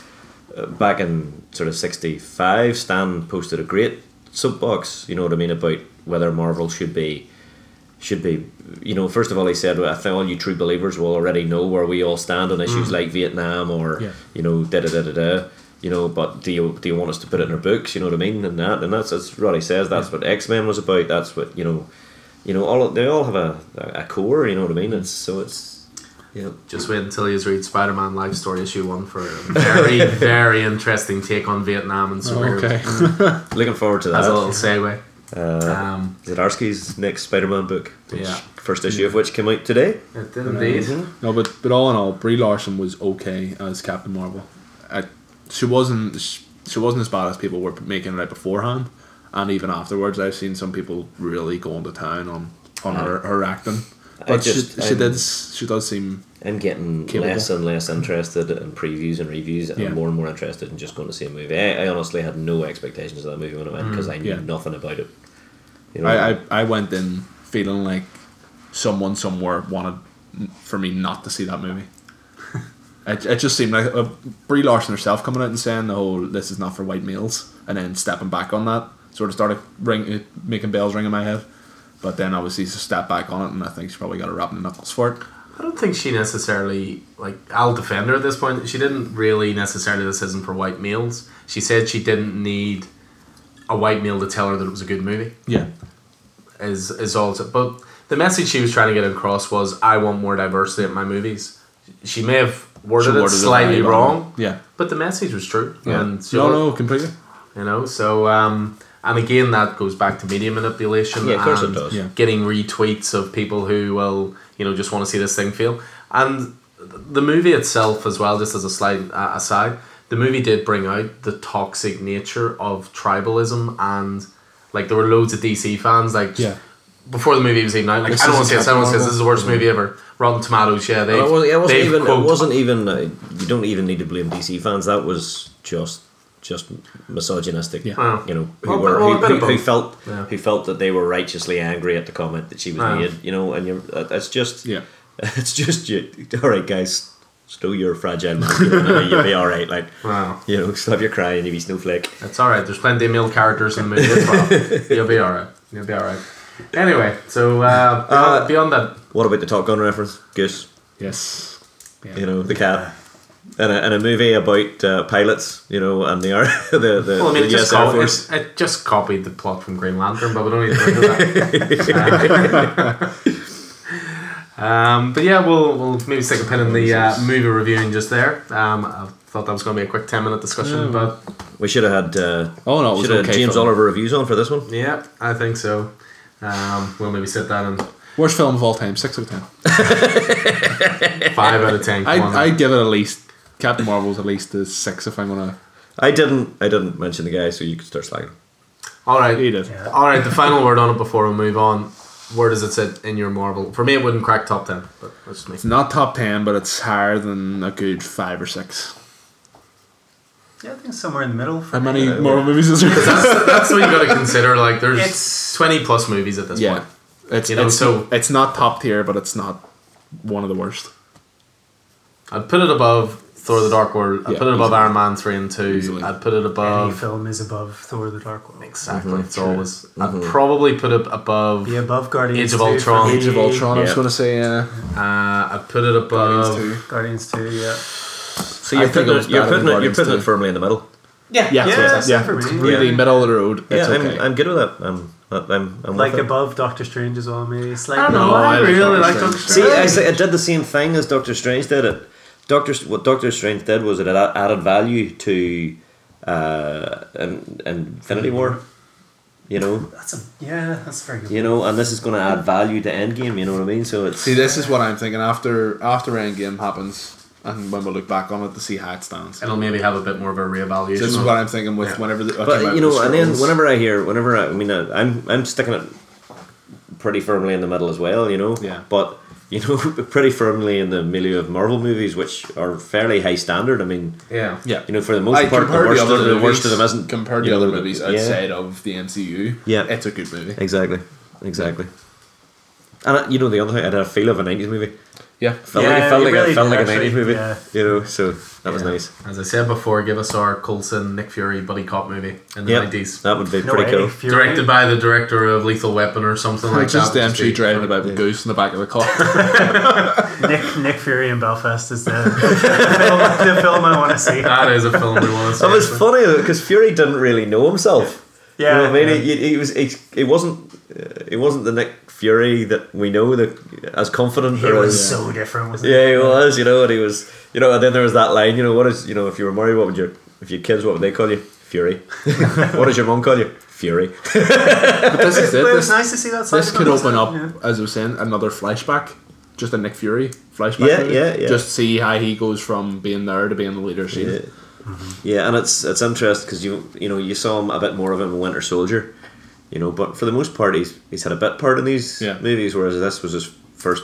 Uh, back in sort of sixty five, Stan posted a great soapbox. You know what I mean about whether Marvel should be should be. You know, first of all, he said, "I think all you true believers will already know where we all stand on issues mm. like Vietnam or Yeah. you know da da da da da." You know, but do you do you want us to put it in our books? You know what I mean, and that and that's as Roddy says. That's what X Men was about. That's what you know you know, all they all have a, a core. You know what I mean? It's mm. so it's yeah. Just wait until you read Spider Man Life Story issue one for a very, [laughs] very interesting take on Vietnam and superheroes. Okay. [laughs] [laughs] Looking forward to that. As a little segue. uh, Um, Zdarsky's next Spider-Man book, which, Yeah. first issue of which came out today. it did indeed. No, but but all in all, Brie Larson was okay as Captain Marvel. I, she wasn't she, she wasn't as bad as people were making it out beforehand, and even afterwards, I've seen some people really going to town on on her, her acting. But just- she, she I'm- did she does seem I'm getting Capable. less and less interested in previews and reviews, and Yeah. More and more interested in just going to see a movie. I, I honestly had no expectations of that movie when I went because I knew Mm, yeah. nothing about it. You know, I, I I went in feeling like someone somewhere wanted for me not to see that movie. [laughs] it, it just seemed like uh, Brie Larson herself coming out and saying the whole "this is not for white males" and then stepping back on that sort of started ring, making bells ring in my head. But then obviously she stepped back on it, and I think she probably got a rap in the knuckles for it. I don't think she necessarily like. I'll defend her at this point. She didn't really necessarily. This isn't for white males. She said she didn't need a white male to tell her that it was a good movie. Yeah, Is is all. But the message she was trying to get across was, I want more diversity in my movies. She may have worded, it slightly very wrong, Yeah, but the message was true. yeah. And no, no, completely. you know so um and again that goes back to media manipulation Yeah, of course it and does. Yeah. getting retweets of people who will you know just want to see this thing fail and the movie itself as well just as a slight aside the movie did bring out the toxic nature of tribalism and like there were loads of DC fans like Yeah. before the movie was even out like This I don't want to say this I don't want to say this this is the worst movie ever Rotten Tomatoes yeah they Oh, well, it wasn't they've even. It wasn't even. Uh, you don't even need to blame DC fans. That was just just misogynistic. Yeah. Wow. You know, who Well, were well, who, who, who felt Yeah. who felt that they were righteously angry at the comment that she was Wow. made. You know, and you're uh, that's just Yeah. [laughs] it's just you. [laughs] All right, guys, stow your fragile man. You'll be all right. Like wow you know, stop your crying, you be snowflake. It's all right. There's plenty of male characters in the movie well. [laughs] You'll be all right. You'll be all right. Anyway, so uh, beyond, beyond that, What about the Top Gun reference, Goose? Yes. Yeah. You know, the cat. And a, and a movie about uh, pilots, you know, and the, ar- [laughs] the, the, Well, I mean, the it just, US Air it, it just copied the plot from Green Lantern, but we don't need to go into that. [laughs] um, but yeah, we'll, we'll maybe stick a pin in the uh, movie reviewing just there. Um, I thought that was going to be a quick 10 minute discussion, but We should have had, uh, Oh no, it should have okay. James film. Oliver reviews on for this one. yeah, I think so. Um, we'll maybe sit that in Worst film of all time, six out of ten. [laughs] 5 out of 10. I Come on. I give it at least Captain Marvel's at least a six if I'm gonna. I didn't I didn't mention the guy, so you could start slagging. All right. Eat it. Yeah. All right, the final word on it before we move on. Where does it sit in your Marvel? For me, it wouldn't crack top 10, but that's just me. It's not top ten, but it's higher than a good five or six. Yeah, I think somewhere in the middle. How many Yeah, Marvel movies is there? That's, that's what you got to [laughs] consider. Like, there's It's- 20 plus movies at this yeah, point. it's You know, it's, so- it's not top tier, but it's not one of the worst. I'd put it above Thor the Dark World. I'd Yeah, put it above easily. Iron Man 3 and 2. Easily. I'd put it above. Any film is above Thor: The Dark World. Exactly. Mhm, it's sure. always. Mhm. I'd probably put it above. Be above Guardians. Age of Ultron. Age of me. Ultron. I was Yeah. gonna say Yeah. Uh, I'd put it above. Guardians above. two. Guardians Two. Yeah. So you're think putting it it, you're putting it, you're Guardians putting it firmly in the middle. Yeah. Yeah, Yeah, so it's- yeah, same it's really Yeah. middle of the road. Yeah, It's I'm, okay. I'm good with that. I'm I'm, I'm Like above Doctor Strange as well, maybe. I Slightly. don't know. No, I, I like really like Doctor Doctor Strange. See, I, Strange. say it did the same thing as Doctor Strange did. It Doctor what Doctor Strange did was it added value to uh, in, Infinity War. You know, That's a yeah. That's very good. you know, and this is going to add value to Endgame. You know what I mean? So it's See, this is what I'm thinking after after Endgame happens, and when we look back on it to see how it stands. It'll maybe have a bit more of a reevaluation. This is what. I'm thinking with Yeah. whenever the but you know, and then whenever I hear, whenever I, I mean, uh, I'm I'm sticking it pretty firmly in the middle as well. You know, Yeah. But you know, pretty firmly in the milieu of Marvel movies, which are fairly high standard. I mean, Yeah. yeah, you know, for the most I part, the worst, the other of, the movies, worst of them isn't compared you to know, other movies yeah. outside of the MCU. Yeah. it's a good movie. Exactly, exactly. And uh, you know, the other thing, I had a feel of a '90s movie. Yeah, Felt Yeah, like it felt like, really it felt did, like a actually, '90s movie. yeah. You know, so that was nice. As I said before, give us our Coulson, Nick Fury buddy cop movie in the Yep. 90s. That would be No pretty way, cool. Fury. Directed by the director of Lethal Weapon or something [laughs] like just that. them Just two be- driving about with Yeah. Goose in the back of the car. [laughs] Nick Nick Fury in Belfast is the, [laughs] the, film, the film I want to see. That is a film we want to see. That was actually. funny because Fury didn't really know himself. Yeah, you know what I mean, yeah. he, he was he, he wasn't uh, he wasn't the Nick Fury that we know that as confident He was as, so different, wasn't yeah he was you know and he was you know and then there was that line you know what is you know if you were married what would your if your kids what would they call you Fury [laughs] what does your mum call you Fury but this is it. But it This, was nice to see that. side this of could him, open up, yeah. as I was saying, another flashback. Just a Nick Fury flashback. Yeah, movie. yeah, yeah. Just see how he goes from being there to being the leader. yeah. Scene. yeah and it's it's interesting because you you know you saw him a bit more of him in Winter Soldier you know but for the most part he's he's had a bit part in these Yeah. movies whereas this was his first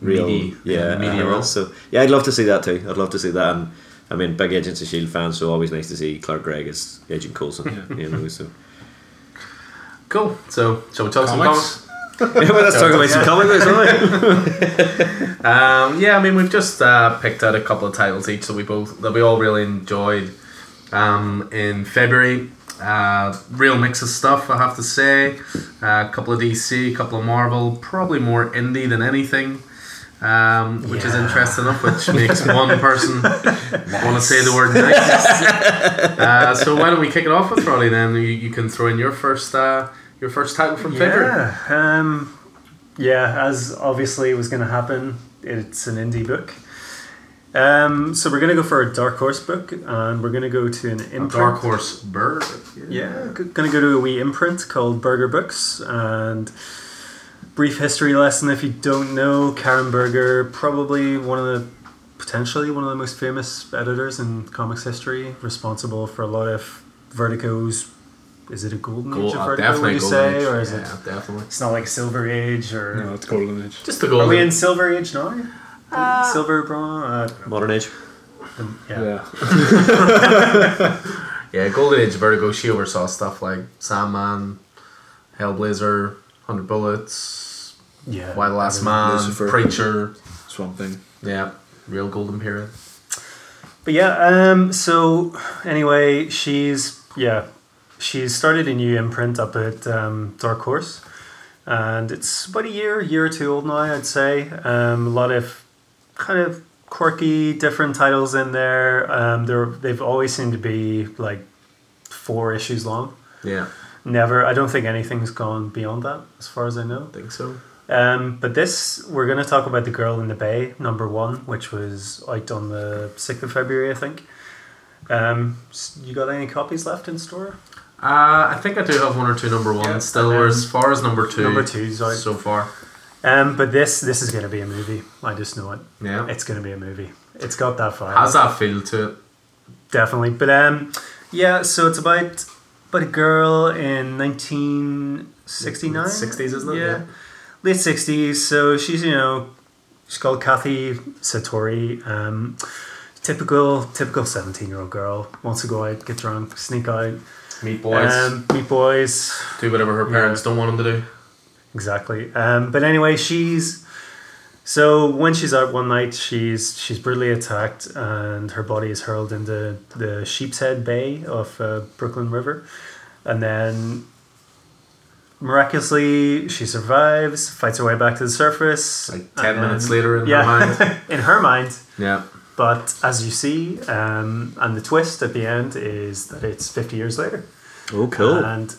real Meaty- yeah meaty uh, role. so yeah I'd love to see that too I'd love to see that and I mean big Agents of Shield fan so always nice to see Clark Gregg as Agent Coulson Yeah. you know so Cool. So, shall we talk Comics? some comics? Yeah, well, let's talk about some comic books aren't [laughs] Um, yeah, I mean, we've just uh, picked out a couple of titles each that we both that we all really enjoyed um, in February. Uh, real mix of stuff, I have to say. Uh, a couple of DC, a couple of Marvel, probably more indie than anything, um, which is interesting enough, which [laughs] makes one person want to say the word nice. [laughs] uh, so why don't we kick it off with Roddy then? You, you can throw in your first uh, your first title from February. Yeah, um, yeah. As obviously was going to happen, it's an indie book. Um, so we're going to go for a dark horse book, and we're going to go to an A. Dark Horse Bird. Yeah, g- going to go to a wee imprint called Berger Books, and brief history lesson. If you don't know, Karen Berger, probably one of the potentially one of the most famous editors in comics history, responsible for a lot of Vertigo's. Is it a golden Gold, age of uh, Vertigo? definitely Would you say, age. or is yeah, it? definitely. It's not like Silver Age, or No, it's Golden Age. Just the are golden. we in Silver Age now? Silver Bronze. Uh, I don't. Modern Age yeah. Yeah. [laughs] Yeah, Golden Age Vertigo. She oversaw stuff like Sandman, Hellblazer, Hundred Bullets, yeah, Y the Last Man, Lucifer. Preacher. Swamp Thing. Yeah, real golden period. But yeah, um, so anyway, she's yeah, she's started a new imprint up at um, Dark Horse, and it's about a year, year or two old now, I'd say. Um, a lot of kind of quirky, different titles in there. Um, they're they've always seemed to be like four issues long. Yeah, Never, I don't think anything's gone beyond that, as far as I know. I think so. Um, but this, we're going to talk about the Girl in the Bay, number one, which was out on the sixth of February, I think. Um, you got any copies left in store? Uh, I think I do have one or two number ones Yeah, still. and Or as far as number two, Number two's out. so far. Um, but this, this is going to be a movie. I just know it. Yeah, It's going to be a movie. It's got that vibe. has that feel to it. Definitely. But um, yeah, so it's about about a girl in 1969? 60s, isn't it? Yeah. Yeah. Late 60s. So she's, you know, she's called Kathy Sartori. Um, typical typical 17 year old girl. Wants to go out, get drunk, sneak out. Meet boys, Um, meet boys. do whatever her parents don't want them to do. Exactly. Um, but anyway, she's so when she's out one night, she's she's brutally attacked, and her body is hurled into the Sheepshead Bay of uh, Brooklyn River, and then miraculously she survives, fights her way back to the surface. Like 10 minutes then- later in yeah, her mind. [laughs] in her mind. Yeah, But as you see, um, and the twist at the end is that it's fifty years later. Oh, cool. And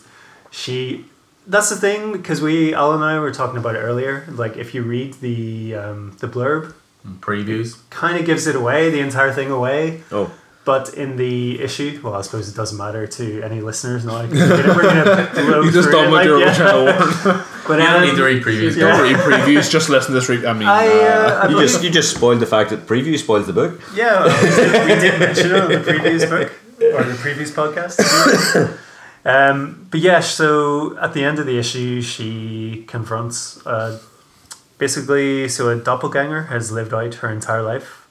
she, that's the thing because we, Al and I were talking about it earlier. Like if you read the um, the blurb, previews. kind of gives it away, the entire thing away. oh, But in the issue, well, I suppose it doesn't matter to any listeners now. 'cause [laughs] We're gonna, we're gonna You just through done it, what like, you're trying to warn. But You don't um, need to read previews. yeah. Don't read previews. Just listen to this. Re- I mean, I, uh, uh, I you just you just spoiled the fact that preview spoils the book. Yeah, well, we, did, we mention it on the previous book or the previous podcast. [laughs] um, but yeah, so at the end of the issue, she confronts uh, basically so a doppelganger has lived out her entire life.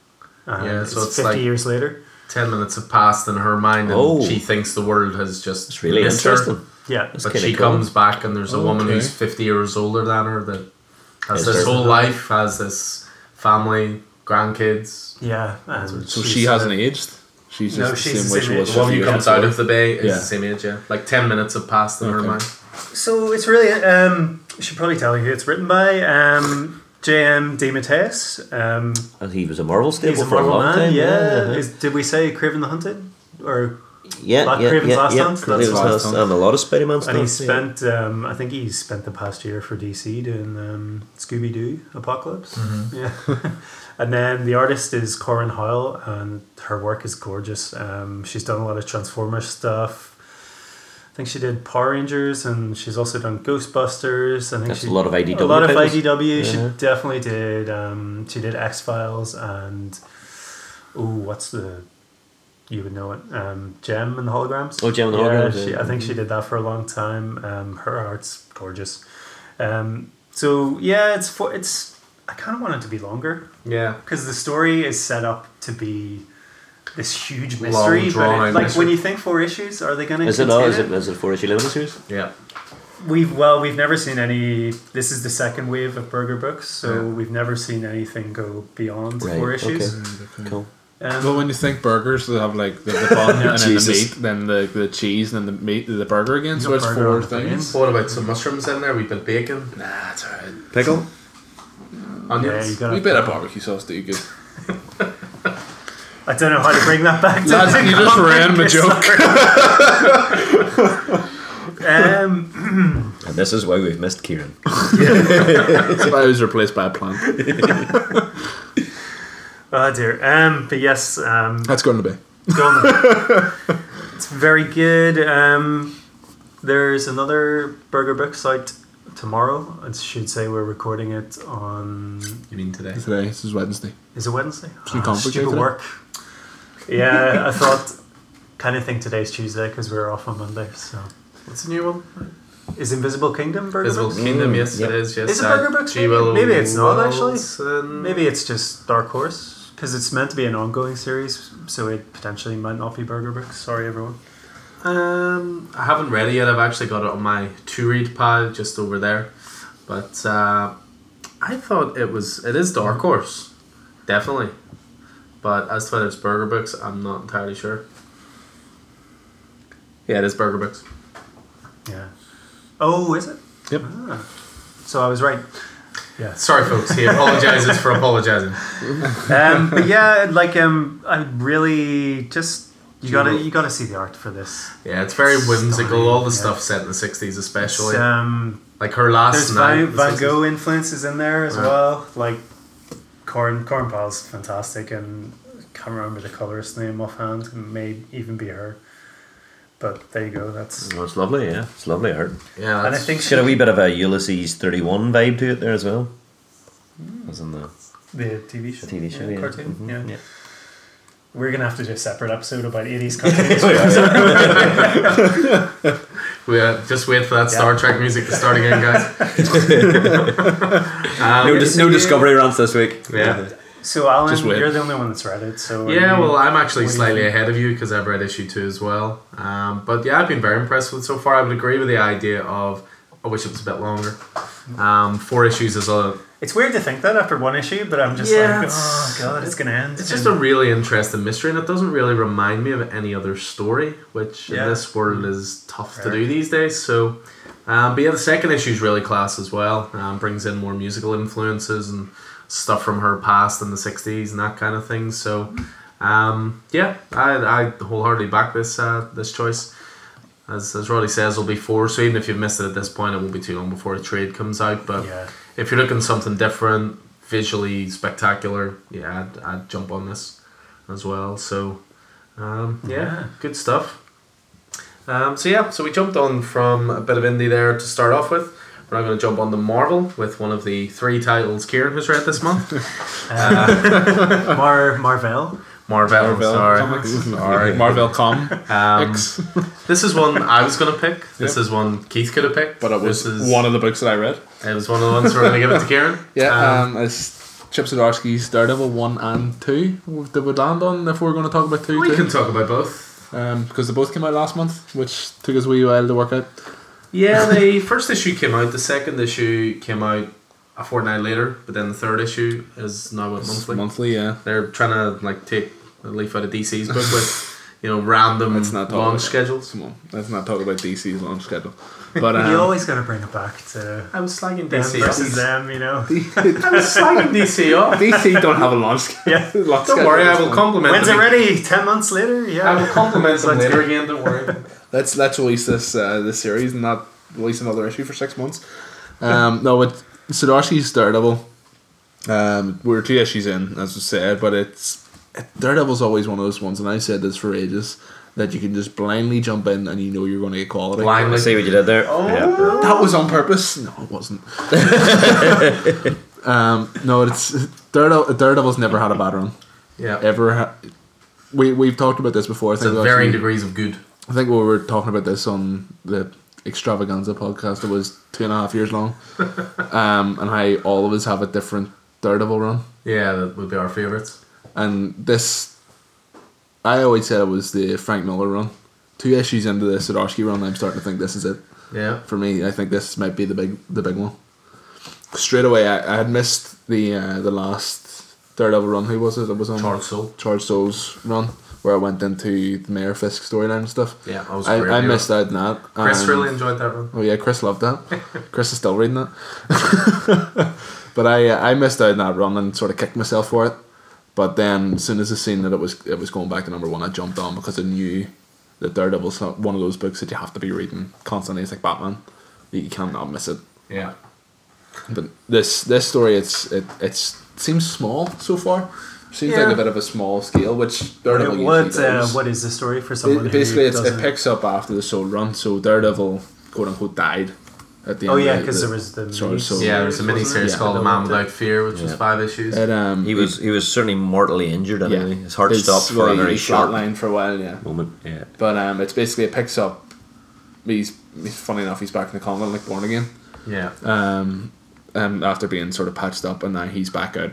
And Yeah, so it's fifty like- years later. 10 minutes have passed in her mind and Oh. she thinks the world has just It's really missed her. Yeah, That's But she cool. comes back and there's a woman Okay. who's 50 years older than her that has Yes, this whole life, has this family, grandkids. yeah. And so she hasn't of- aged. She's just No, the she's same the way she was. The one 50 who comes out of the bay is Yeah. the same age, yeah. Like 10 minutes have passed in her mind. So it's really um, I should probably tell you who it's written by. Um, J.M. DeMatteis. Um, And he was a Marvel staple he's a for a long man. time. Yeah. yeah, Is, did we say Kraven the Hunted or yeah, Black yeah, Kraven's yeah, Last yeah. Hunt, Kraven's that's Last Last Hunt. Hunt. and a lot of Spider-Man stuff. And he yeah. spent, um, I think he spent the past year for DC doing um, Scooby Doo Apocalypse. [laughs] Yeah. and then the artist is Corin Howell, and her work is gorgeous. Um, she's done a lot of Transformers stuff. I think she did Power Rangers, and she's also done Ghostbusters. I think That's she, a lot of IDW A lot of titles. IDW. Yeah. She definitely did. Um, she did X Files and oh, what's the you would know it. Um, Jem and the Holograms. Oh, Jem and the yeah, Holograms, She, yeah. I think she did that for a long time. Um, her art's gorgeous. Um, so yeah, it's for it's. I kind of want it to be longer Yeah. because the story is set up to be this huge Long, mystery. but it, like mystery. when you think four issues, are they going to? Is it? Oh, is it? Is it four issue limited series? Yeah. We've well, we've never seen any. This is the second wave of Berger Books, so Yeah. we've never seen anything go beyond Right, four issues. Okay. Cool. Um, Well, when you think burgers, they have like the, the bun [laughs] and then the meat, then the, the cheese, and then the meat, the burger again. So it's four on the things. What about some mushrooms in there? We bit bacon, Nah, it's alright. Pickle. yeah, onions. you got. We bit of barbecue sauce do you good. [laughs] I don't know how to bring that back. To Lads, you just ran my [laughs] joke. Um, [clears throat] And this is why we've missed Kieran. [laughs] I was replaced by a plant. [laughs] oh dear. Um, but yes, um, That's going to be. Gone. it's very good. Um, there's another Berger Book site tomorrow. I should say we're recording it on. You mean today? Today, this is Wednesday. Is it Wednesday? Some Ah, conflict stupid today? work. Yeah, I thought. Kind of think today's Tuesday because we're off on Monday. So What's the new one? is Invisible Kingdom Berger Invisible Books? Kingdom, Mm, yes, yep. it is. Yes, Is it Berger Books maybe? Maybe it's not, actually. Wilson. Maybe it's just Dark Horse because it's meant to be an ongoing series, so it potentially might not be Berger Books. Sorry, everyone. Um, I haven't read it yet. I've actually got it on my to read pile just over there. But uh, I thought it was it is Dark Horse, definitely. But as to whether it's Berger Books, I'm not entirely sure. Yeah, it is Berger Books. Yeah. Oh, is it? Yep. Ah. So I was right. Yeah. Sorry, folks. He apologizes for apologizing. um, but yeah, like um, I really just you gotta you gotta see the art for this. Yeah, it's very whimsical. All the Stunning, stuff set in the '60s, especially It's, um, like her last there's night. Van, the Van 60s. Gogh influences in there as Yeah. well. Like Corn Corn Pal's fantastic, and I can't remember the colorist's name offhand. It may even be her. But there you go. That's Oh, it's lovely, yeah. It's lovely art. Yeah, and I think she's got a wee bit of a Ulysses 31 vibe to it there as well. As in the the TV show, TV show, yeah. cartoon, Mhm, yeah. yeah. We're gonna have to do a separate episode about eighties [laughs] cartoons. [laughs] [laughs] we uh, just wait for that Yeah. Star Trek music to start again, guys. um, [laughs] No, dis- no Discovery runs this week. Yeah. so Alan, Just you're the only one that's read it. So Yeah, you- well, I'm actually what do you slightly ahead of you because I've read issue two as well. Um, but yeah, I've been very impressed with it so far. I would agree with the idea of I wish it was a bit longer. Um, four issues is a It's weird to think that after one issue, but I'm just Yeah, like, oh god, it's gonna end. It's just a really interesting mystery, and it doesn't really remind me of any other story, which Yeah. in this world is tough to do these days. So, um, but yeah, the second issue is really class as well. Um, brings in more musical influences and stuff from her past in the '60s and that kind of thing. So, um, yeah, I, I wholeheartedly back this uh, this choice. As, as Roddy says, it'll be four. So even if you've missed it at this point, it won't be too long before a trade comes out. But yeah. if you're looking something different, visually spectacular, yeah, I'd, I'd jump on this as well. So, um, yeah, Yeah. good stuff. Um, so yeah, so we jumped on from a bit of indie there to start off with. We're now going to jump on the Marvel with one of the three titles Kieran has read this month. [laughs] Uh, Mar Marvel. Marvel, Marvel sorry. comics. Sorry. [laughs] Marvel Com Um, X. [laughs] this is one I was going to pick. This Yep. is one Keith could have picked. But it was this is, one of the books that I read. It was one of the ones we're going to give it to Karen. [laughs] Yeah, Um, um, it's Chip Zdarsky's Daredevil 1 and 2 that we land on if we're going to talk about 2 we too. can talk about both. Um, because they both came out last month, which took us a wee while to work out. Yeah, the first issue came out. The second issue came out a fortnight later, but then the third issue is now out monthly. monthly, yeah. They're trying to like take a leaf out of DC's book with you know random Let's not talk launch schedules. Come on, let's not talk about DC's launch schedule. [laughs] But um, you always got to bring it back to I was slagging them DC versus them. You know. [laughs] [laughs] I was slagging DC off. DC don't have a launch schedule. Yeah. launch Don't schedule, worry, I will compliment When's it them. ready? Ten months later. Yeah. I will compliment them Let's later again. Don't worry. Let's let's release this uh, this series and not release another issue for six months. Um, no, but Zdarsky's Daredevil. Um, we're two issues in, as I said, but it's it, Daredevil's always one of those ones, and I said this for ages that you can just blindly jump in and you know you're going to get quality. I Blindly. see what you did there. Oh. Yeah. That was on purpose. No, it wasn't. [laughs] um, no, it's Daredevil. Daredevil's never had a bad run. Yeah. Ever. Ha- we we've talked about this before. I think at we varying actually- degrees of good. I think we were talking about this on the Extravaganza podcast. It was two and a half years long, [laughs] um, and how all of us have a different Daredevil run. Yeah, that would be our favourites. And this, I always said it was the Frank Miller run. Two issues into the Zdarsky run, I'm starting to think this is it Yeah. for me. I think this might be the big the big one. Straight away, I, I had missed the uh, the last Daredevil run. Who was it? It was on Charles Soule. Charles Soule's run, where I went into the Mayor Fisk storyline and stuff. Yeah, I was I. I missed out on that. Chris and- really enjoyed that one. Oh yeah, Chris loved that. [laughs] Chris is still reading that. [laughs] but I uh, I missed out on that run and sort of kicked myself for it. But then as soon as I seen that it was it was going back to number one, I jumped on because I knew that Daredevil's not one of those books that you have to be reading constantly. It's like Batman, you cannot miss it. Yeah. But this this story, it's it it's seems small so far. Seems Yeah. like a bit of a small scale, which Daredevil What uh, what is the story for someone? Ba- Basically, who it's, it picks up after the Soule Run. So Daredevil, quote unquote, died at the Oh end. yeah, because the- there was the Sorry, mini so- Yeah, there was a mini wasn't series Yeah. called The Man Without Fear, which was five issues. It, um, He was he was certainly mortally injured anyway. His heart it's- stopped for a very short line for a while. Yeah, moment. Yeah. but um, it's basically it picks up. He's, he's funny enough. He's back in the convent, like born again. yeah. Um, um, after being sort of patched up, and now he's back out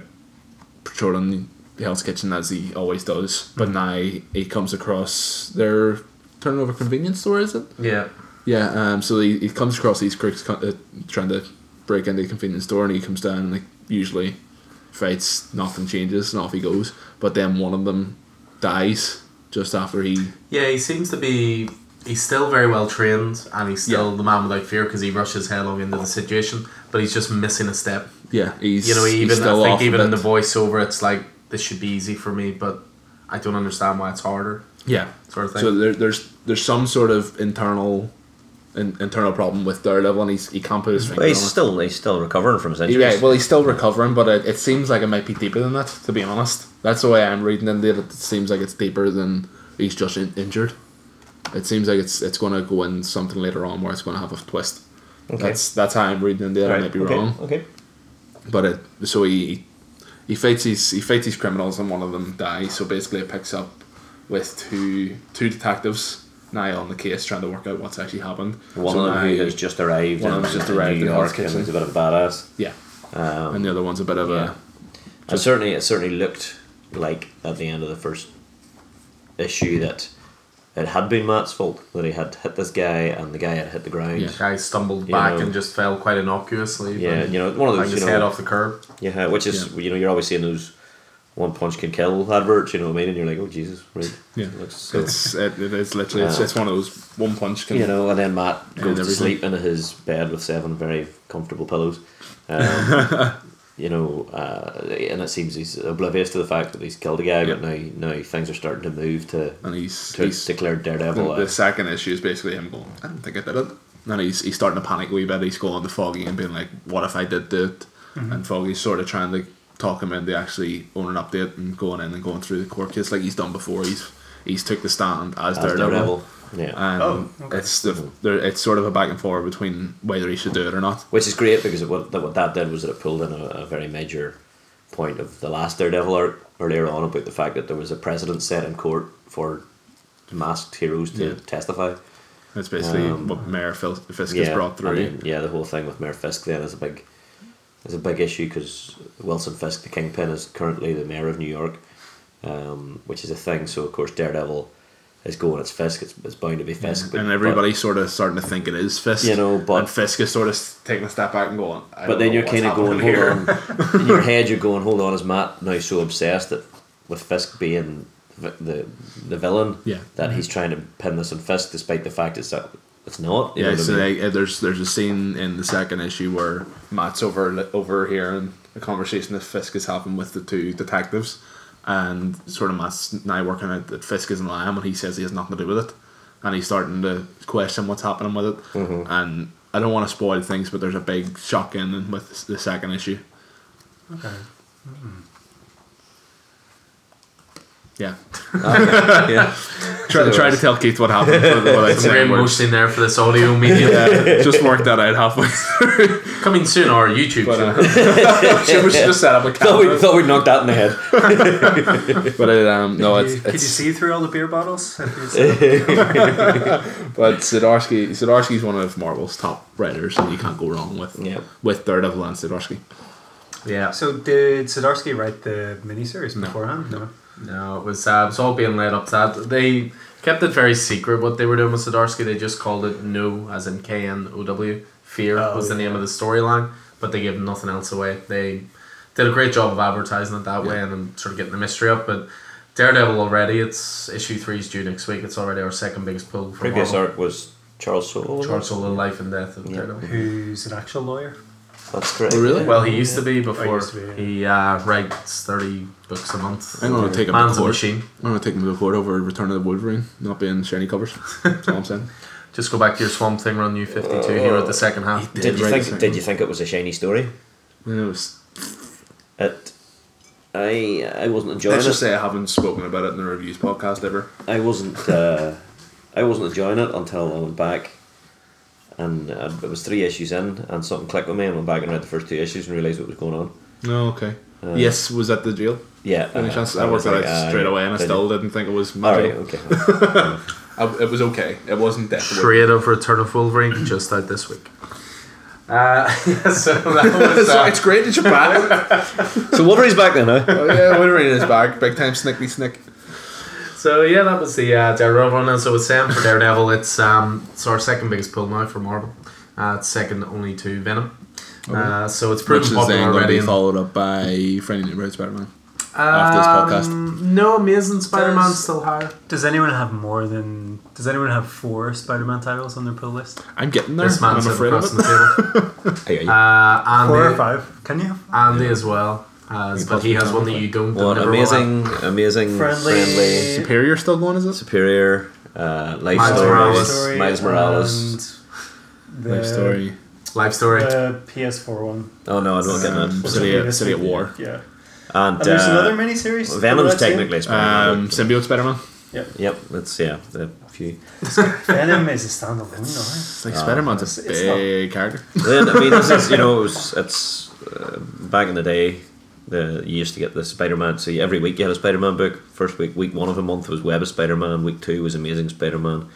patrolling the Hell's Kitchen as he always does. But now he comes across their turnover convenience store. Is it? Yeah. Yeah, um, so he, he comes across these crooks uh, trying to break into the convenience store, and he comes down and like usually fights, nothing changes, and off he goes. But then one of them dies just after he. Yeah, he seems to be he's still very well trained, and he's still the man without fear because he rushes headlong into the situation. But he's just missing a step. Yeah, he's You know, even I think even in the voiceover, it's like this should be easy for me, but I don't understand why it's harder. yeah. Sort of thing. So there, there's there's some sort of internal in, internal problem with Daredevil, and he's he can't put his finger Well, he's on it. still he's still recovering from his injuries. Yeah, well, he's still recovering, but it, it seems like it might be deeper than that. To be honest, that's the way I'm reading into it. It seems like it's deeper than he's just in, injured. It seems like it's it's going to go in something later on where it's going to have a twist. Okay. That's that's how I'm reading into it. I might be okay, wrong, Okay. but it so he he fights these he fights these criminals and one of them dies. So basically, it picks up with two two detectives now on the case trying to work out what's actually happened. One So of them who has just arrived. one of in- them's just in arrived New York Hell's and Kitchen. he's a bit of a badass. yeah, Um, and the other one's a bit of yeah. a and certainly, it certainly looked like at the end of the first issue that it had been Matt's fault that he had hit this guy and the guy had hit the ground. Yeah. The guy stumbled You back know. and just fell quite innocuously. Yeah, you know, one of banged those, his you head off the curb. yeah, which is you know, you're always seeing those one punch can kill adverts. You know what I mean? And you're like, oh Jesus, right? Yeah. So- It's it, it is literally it's, Yeah. it's one of those one punch can you know, and then Matt goes to sleep in his bed with seven very comfortable pillows. Um, [laughs] you know, uh, and it seems he's oblivious to the fact that he's killed a guy, but now now things are starting to move to and he's, to he's declare the, Daredevil. the uh, second issue is basically him going I don't think I did it and he's he's starting to panic a wee bit he's going to Foggy and being like what if I did do it and Foggy's sort of trying to talk him into actually owning up to it and going in and going through the court case like he's done before he's he's took the stand as, as Daredevil, Daredevil. Yeah. and Oh, okay. it's the it's sort of a back and forth between whether he should do it or not Which is great because it, what, that, what that did was that it pulled in a, a very major point of the last Daredevil arc earlier on about the fact that there was a precedent set in court for masked heroes to Yeah. testify. That's basically Um, what Mayor Fisk yeah, has brought through then, yeah, the whole thing with Mayor Fisk then is a big is a big issue because Wilson Fisk, the kingpin, is currently the mayor of New York, um, which is a thing. So of course Daredevil is going. It's Fisk. It's, it's bound to be Fisk. but- and everybody's sort of starting to think it is Fisk. You know, but- and Fisk is sort of taking a step back and going. I But then you're kind of going, happening hold on. In your head, you're going, hold on. Is Matt now so obsessed that with Fisk being the the, villain, Yeah. that he's trying to pin this on Fisk, despite the fact it's that it's not. Yeah, what I so mean? they, uh, there's there's a scene in the second issue where Matt's over overhearing a conversation that Fisk is having with the two detectives, and sort of Matt's now working out that Fisk isn't lying when he says he has nothing to do with it, and he's starting to question what's happening with it, Mm-hmm. and I don't want to spoil things, but there's a big shock in with the second issue. Okay. Yeah, yeah. [laughs] try, try to tell Keith what happened. without Some saying great words. emotion there for this audio medium. Yeah, just work that out halfway. Through. [laughs] Coming soon, our YouTube But, show. uh, [laughs] should we should just set up a thought, we, camera? thought we'd knocked that in the head. But it, um, no, Could it's, you, could you see through all the beer bottles? If you said- but Zdarsky Zdarsky's one of Marvel's top writers, and you can't go wrong with Yeah. with Daredevil and Zdarsky. Yeah. so did Zdarsky write the miniseries beforehand? No. No, it was uh, it was all being led up to that. They kept it very secret what they were doing with Zdarsky. They just called it No, as in K N O W. Fear Oh, was the name of the storyline, but they gave nothing else away. They did a great job of advertising it that way and then sort of getting the mystery up. But Daredevil already, it's issue three is due next week. It's already our second biggest pull. For Previous Marvel. arc was Charles Soule. Charles it? Soule, Life and Death of Yeah. Daredevil. Who's an actual lawyer? That's great. Oh, really? Well, he used to be before. to be, yeah. He uh, writes thirty books a month. I'm gonna take him to Man's a court. machine. I'm gonna take him to court over Return of the Wolverine not being shiny covers. [laughs] That's all I'm saying. Just go back to your Swamp Thing run, New Fifty Two. He wrote the second half. Did you think? second. Did you think it was a shiny story? It was. It. I I wasn't enjoying Let's it. just say I haven't spoken about it in the reviews podcast ever. I wasn't. Uh, I wasn't enjoying it until I went back, and uh, it was three issues in, and something clicked with me, and went back and read the first two issues and realized what was going on. No, okay. Uh, yes, was that the jail. Yeah, Any uh, chance? I I worked was that like, out uh, straight away, and I did still didn't think it was. you? All right, okay. I, [laughs] it was okay. It wasn't death. [laughs] Creative Return of Wolverine just out this week. Uh, [laughs] yeah, so that was. so Uh, it's great that you're back. so Wolverine's back then, huh? oh, yeah, Wolverine is back. Big time snickly snick. So yeah, that was the uh, Daredevil run. And so with Sam for Daredevil, it's um, it's our second biggest pull now for Marvel. Uh, it's second only to Venom. Uh, so it's Which proven is popular then going to already. be followed up by Friendly Neighborhood Spider-Man. after this podcast. Um, No, Amazing Spider-Man's Does- still higher. Does anyone have more than? Does anyone have four Spider-Man titles on their pull list? I'm getting there. This man's I'm sitting afraid of across it. the table. [laughs] Hey, are you- Uh, Four or five? Can you? Have? Andy as well. Has, but he has one that you don't. that what never will have. amazing, amazing, Friendly. friendly, Superior still going, is it? superior, uh, life Miles stories, Morales. Miles Morales. The, Life story. Life story. The PS4 one. Oh no, I'm not getting Um, that. City, at, City at War. Yeah. And, And there's uh, another miniseries. Venom's technically a Spider-Man. Um, symbiote Spider-Man. Yep, it's yeah, the a few. Venom is a standalone, no? It's like Ah, Spider-Man's it's- a it's not- big character. then I mean, this is you know, it was, it's uh, back in the day. The you used to get the Spider-Man. So every week you had a Spider-Man book. First week, week one of a month was Web of Spider-Man. Week two was Amazing Spider-Man.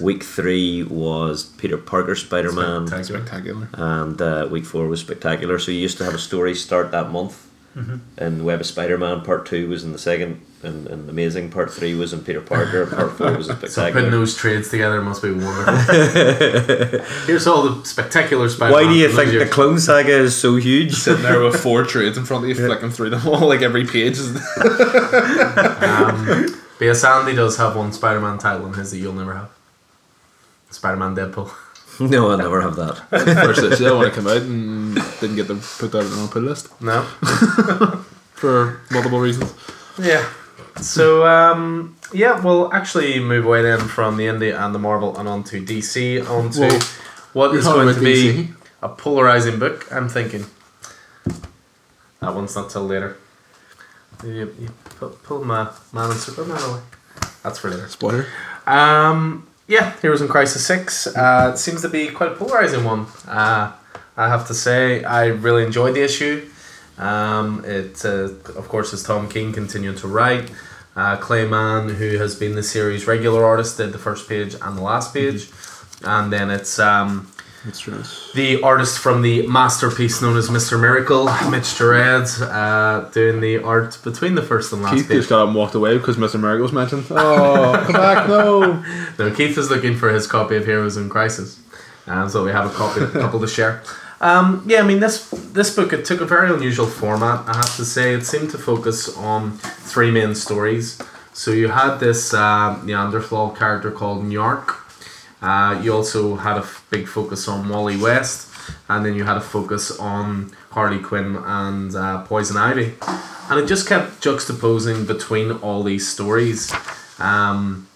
Week three was Peter Parker Spider-Man. Spectacular. Spectacular. and uh, week four was spectacular. So you used to have a story start that month, and Web of Spider Man Part Two was in the second, and, and Amazing Part Three was in Peter Parker. Part Four was in [laughs] So putting those trades together must be wonderful. [laughs] Here's all the spectacular Spider-Man. Why do you think those the. Clone Saga is so huge? Sitting there with four trades in front of you, flicking through them all, like every page. Is [laughs] Um, but yeah, Sandy does have one Spider-Man title in his that you'll never have. Spider-Man Deadpool. [laughs] no, I'll never have that. First issue when it came out and didn't get to put that on a pull list No. [laughs] for multiple reasons. Yeah. So um, yeah, we'll actually move away then from the indie and the Marvel and onto DC onto Well, what you're is talking going about to be DC. a polarizing book. I'm thinking that one's not till later. You, you pull, pull my Man and Superman away. That's for later. Spoiler. Um, yeah, Heroes in Crisis 6 uh, it seems to be quite a polarizing one. Uh, I have to say, I really enjoyed the issue. Um, it, uh, of course, is Tom King continuing to write. Uh, Clay Mann, who has been the series regular artist, did the first page and the last page. And then it's um, The artist from the masterpiece known as Mr. Miracle, Mitch Gerads, uh, doing the art between the first and last Keith page. just got up and walked away because Mr. Miracle was mentioned. Oh, come back, no. [laughs] No, Keith is looking for his copy of Heroes in Crisis, and so we have a copy, a couple to share. Um, yeah, I mean this this book it took a very unusual format. I have to say, it seemed to focus on three main stories. So you had this uh, Neanderthal character called Gnarrk. Uh, you also had a f- big focus on Wally West, and then you had a focus on Harley Quinn and uh, Poison Ivy, and it just kept juxtaposing between all these stories. Um,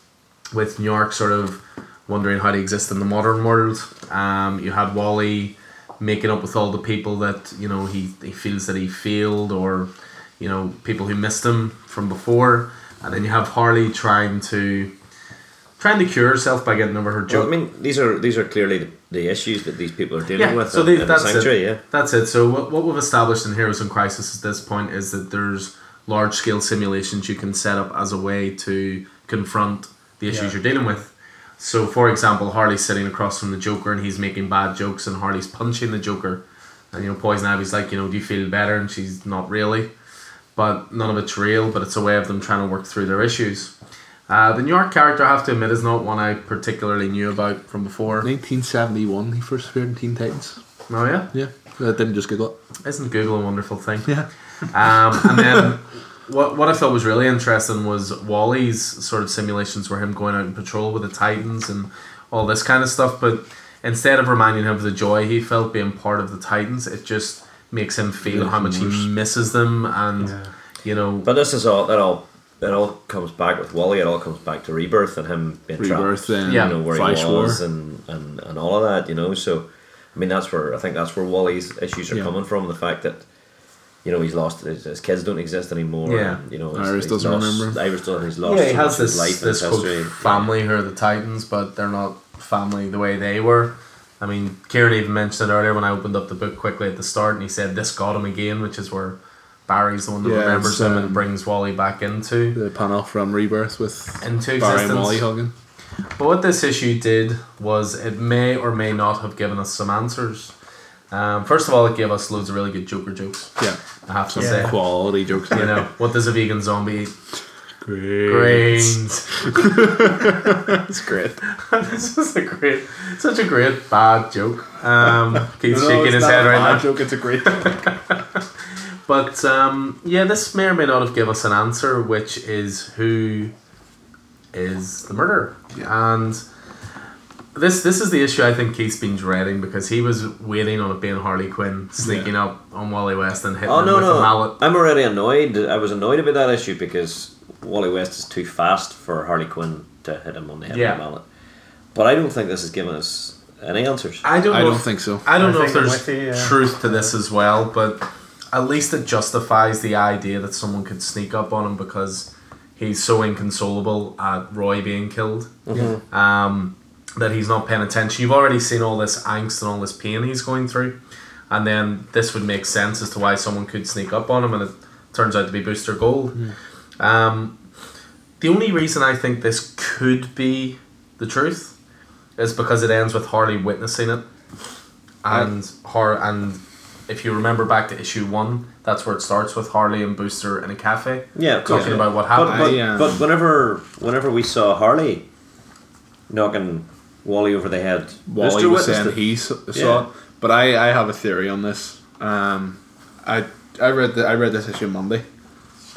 with Gnarrk sort of wondering how to exist in the modern world. Um, you had Wally making up with all the people that you know he, he feels that he failed or you know people who missed him from before, and then you have Harley trying to trying to cure herself by getting over her Well, joke. I mean, these are these are clearly the, the issues that these people are dealing Yeah, with. so in, they- in the that's it. sanctuary, yeah. That's it. So what, what we've established in Heroes in Crisis at this point is that there's large scale simulations you can set up as a way to confront the issues Yeah. you're dealing with. So for example, Harley's sitting across from the Joker and he's making bad jokes and Harley's punching the Joker. And you know, Poison Ivy's like, you know, do you feel better? And she's not really. But none of it's real, but it's a way of them trying to work through their issues. Uh, the Gnarrk character, I have to admit, is not one I particularly knew about from before. 1971, he first appeared in Teen Titans. Oh yeah? Yeah, I didn't just Google it. Isn't Google a wonderful thing? Yeah. Um, and then [laughs] what what I thought was really interesting was Wally's sort of simulations were him going out and patrol with the Titans and all this kind of stuff. But instead of reminding him of the joy he felt being part of the Titans, it just makes him feel Makes how much worse. he misses them and Yeah. you know But this is all that all it all comes back with Wally. It all comes back to rebirth and him being Rebirth trapped. and Yeah. you know where Flash he War. was and, and and all of that. You know, so I mean that's where I think that's where Wally's issues are Yeah. coming from. The fact that you know he's lost his, his kids don't exist anymore. Yeah. and, you know Iris he's doesn't lost, remember him. Iris doesn't. He's lost. yeah, he so has much this life this and history. family who are the Titans, but they're not family the way they were. I mean, Kieran even mentioned it earlier when I opened up the book quickly at the start, and he said this got him again, which is where Barry's the one that Yeah, remembers him um, and brings Wally back into The panel from Rebirth with into Barry and. Wally hugging. But what this issue did was it may or may not have given us some answers. Um, first of all, it gave us loads of really good Joker jokes. Yeah, I have to Yeah. say, quality jokes. you know, what does a vegan zombie eat? great. Grains. [laughs] It's great. [laughs] this is a great, such a great bad joke. Um, [laughs] Keith's No, shaking his head right bad now. Joke. It's a great. But But um, yeah, this may or may not have given us an answer, which is who is the murderer. And this this is the issue I think Keith's been dreading because he was waiting on it being Harley Quinn sneaking up on Wally West and hitting Oh him no with a no! mallet. I'm already annoyed. I was annoyed about that issue because Wally West is too fast for Harley Quinn to hit him on the head Yeah. with a mallet. But I don't think this has given us any answers. I don't. I know don't if- think so. I don't I know if there's with you, yeah. truth to this as well, but at least it justifies the idea that someone could sneak up on him because he's so inconsolable at Roy being killed. Um, that he's not paying attention. You've already seen all this angst and all this pain he's going through, and then this would make sense as to why someone could sneak up on him, and it turns out to be Booster Gold. Um, the only reason I think this could be the truth is because it ends with Harley witnessing it, and Har and if you remember back to issue one, that's where it starts with Harley and Booster in a cafe. Yeah, of course. talking about what happened. but, I, um, but whenever whenever we saw Harley knocking Wally over the head, Wally Booster was saying it. he saw, Yeah. but I, I have a theory on this. Um, I I read the, I read this issue Monday.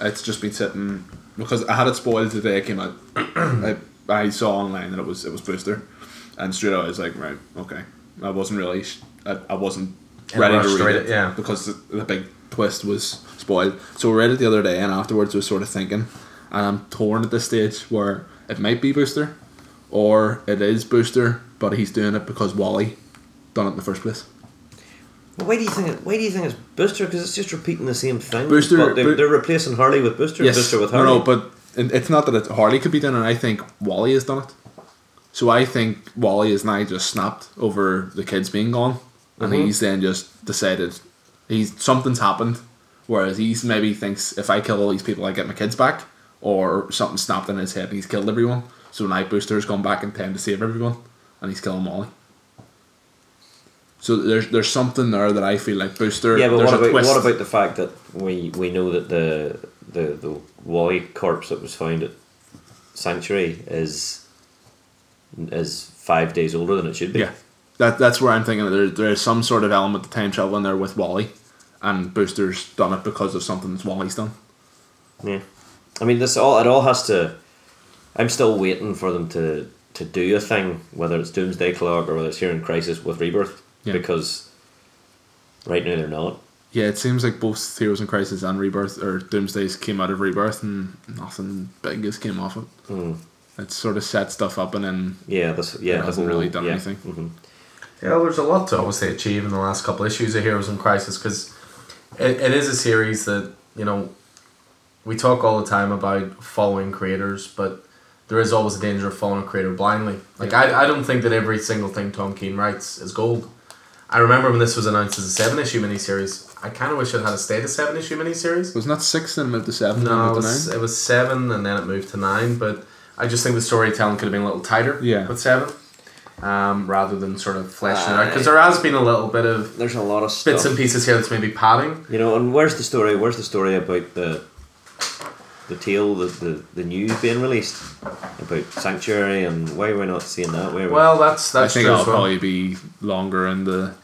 It's just been sitting because I had it spoiled the day it came out. [clears throat] I, I saw online that it was it was Booster, and straight away I was like, right, okay. I wasn't really, I, I wasn't In ready rush to to read read it, it, yeah. because the, the big twist was spoiled. So I read it the other day, and afterwards was sort of thinking, and I'm torn at this stage where it might be Booster, or it is Booster, but he's doing it because Wally done it in the first place. Well, why do you think? It, why do you think it's Booster? Because it's just repeating the same thing. Booster- But they, Bo- they're replacing Harley with Booster. and Booster with Harley. no, no, but it's not that it, Harley could be done, and I think Wally has done it. So I think Wally is now just snapped over the kids being gone, and Mhm. he's then just decided he's something's happened. Whereas he's maybe thinks if I kill all these people, I get my kids back, or something snapped in his head and he's killed everyone. So now Booster's gone back in time to save everyone, and he's killing Molly. So there's there's something there that I feel like Booster. yeah, but what about what about the fact that we we know that the the the Wally corpse that was found at Sanctuary is is five days older than it should be. Yeah, that that's where I'm thinking that there there's some sort of element of time travel in there with Wally, and Booster's done it because of something that Wally's done. Yeah. I mean, this all it all has to. I'm still waiting for them to to do a thing, whether it's Doomsday Clock or whether it's Heroes in Crisis with Rebirth, Yeah. because right now they're not. Yeah, it seems like both Heroes in Crisis and Rebirth or Doomsdays came out of Rebirth, and nothing big has came off of it. Mm. It sort of set stuff up, and then Yeah, this yeah It hasn't really done yeah. anything. Yeah, there's a lot to obviously achieve in the last couple issues of Heroes in Crisis because it, it is a series that, you know, we talk all the time about following creators, but there is always a danger of following a creator blindly. Like, I, I don't think that every single thing Tom King writes is gold. I remember when this was announced as a seven issue miniseries, I kind of wish it had a stayed a seven issue miniseries. was not six, then moved to seven, No, it moved to was, nine. it was seven and then it moved to nine, but I just think the storytelling could have been a little tighter Yeah. with seven. Um, rather than sort of fleshing it out. Because there has been a little bit of There's a lot of stuff. bits and pieces here that's maybe padding. You know, and where's the story? Where's the story about the the tale, the, the, the news being released about Sanctuary, and why we're not seeing that? Where Well, that's I that's think true it'll as well. probably be longer in the.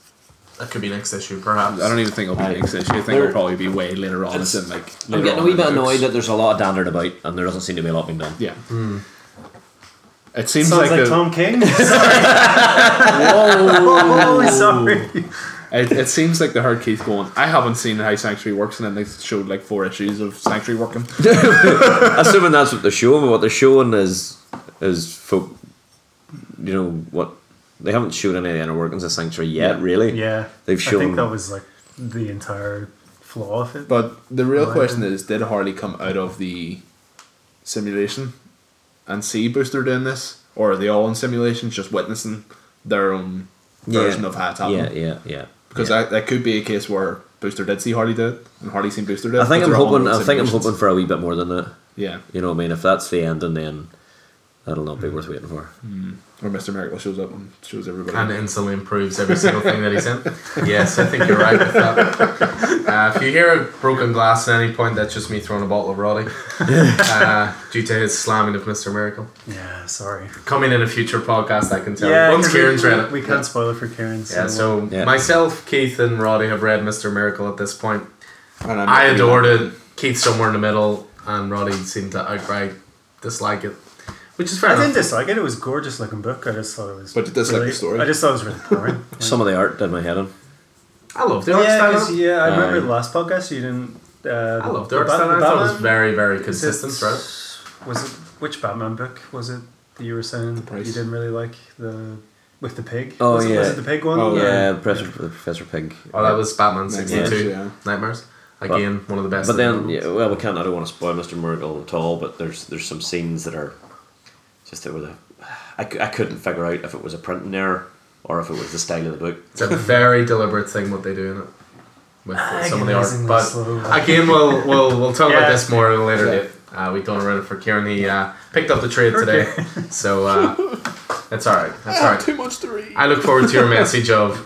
That could be next issue, perhaps. I don't even think it'll be I- next issue. I think There- it'll probably be way later on. It's It's- in like. I'm later getting a on wee in bit the annoyed that there's a lot of dandering about, and there doesn't seem to be a lot being done. Yeah. It seems Sounds like, like, a, Tom King. oh, [laughs] sorry. [laughs] It, it seems like the herd Keith going. I haven't seen how Sanctuary works, and then they showed like four issues of Sanctuary working. [laughs] Assuming that's what they're showing, but what they're showing is is folk. You know what? They haven't shown any of the inner workings of Sanctuary yet. Yeah. Really, Yeah, They've shown. I think that was like the entire flaw of it. But the real Right. question is, did Harley come out of the simulation and see Booster doing this, or are they all in simulations just witnessing their own version of how it's happening? Yeah, yeah, yeah. Because yeah. that, that could be a case where Booster did see Harley do it, and Harley seen Booster do it. I think I'm hoping. I think I'm hoping for a wee bit more than that. Yeah, You know what I mean? If that's the ending, then that'll not be worth waiting for. or Mister Miracle shows up and shows everybody. and instantly improves every single thing that he's in. Yes, I think you're right with that. Uh, if you hear a broken glass at any point, that's just me throwing a bottle of Roddy [laughs] uh, due to his slamming of Mr. Miracle. yeah, sorry. Coming in a future podcast, I can tell. Yeah, Once 'cause Kieran's we, read it. we can't spoil it for Kieran. Yeah, so Yeah. myself, Keith, and Roddy have read Mr. Miracle at this point. And I'm I adored it. Keith somewhere in the middle, and Roddy seemed to outright dislike it, which is fair I enough. didn't dislike it. It was a gorgeous looking book. I just thought it was. But you dislike the story? I just thought it was really boring. [laughs] Some of the art did my head in. I love the art yeah, style. 'cause, yeah. I remember Aye. the last podcast you didn't. Uh, I love the the art Bat- style. I thought it was very, very consistent it- throughout. Was it which Batman book was it that you were saying Price. you didn't really like the with the pig? Oh, was it, was it the pig one? Oh, or- Yeah, Professor, Professor Pig. Oh, that was Batman Nightmares, sixty two. yeah. Nightmares. Again, one of the best. But then, yeah, well, we can't. I don't want to spoil Mr. Miracle at all. But there's there's some scenes that are just that were the. I, couldn't figure out if it was a printing error or if it was the style of the book. It's a very deliberate thing what they do in it with uh, some of the art. But slow. again, we'll we'll we'll talk Yeah. about this more at a later Yeah. date. Uh, we don't run it for Kieran. He uh, picked up the trade today, so uh, that's all right. That's all right. Too much to read. I look forward to your [laughs] message of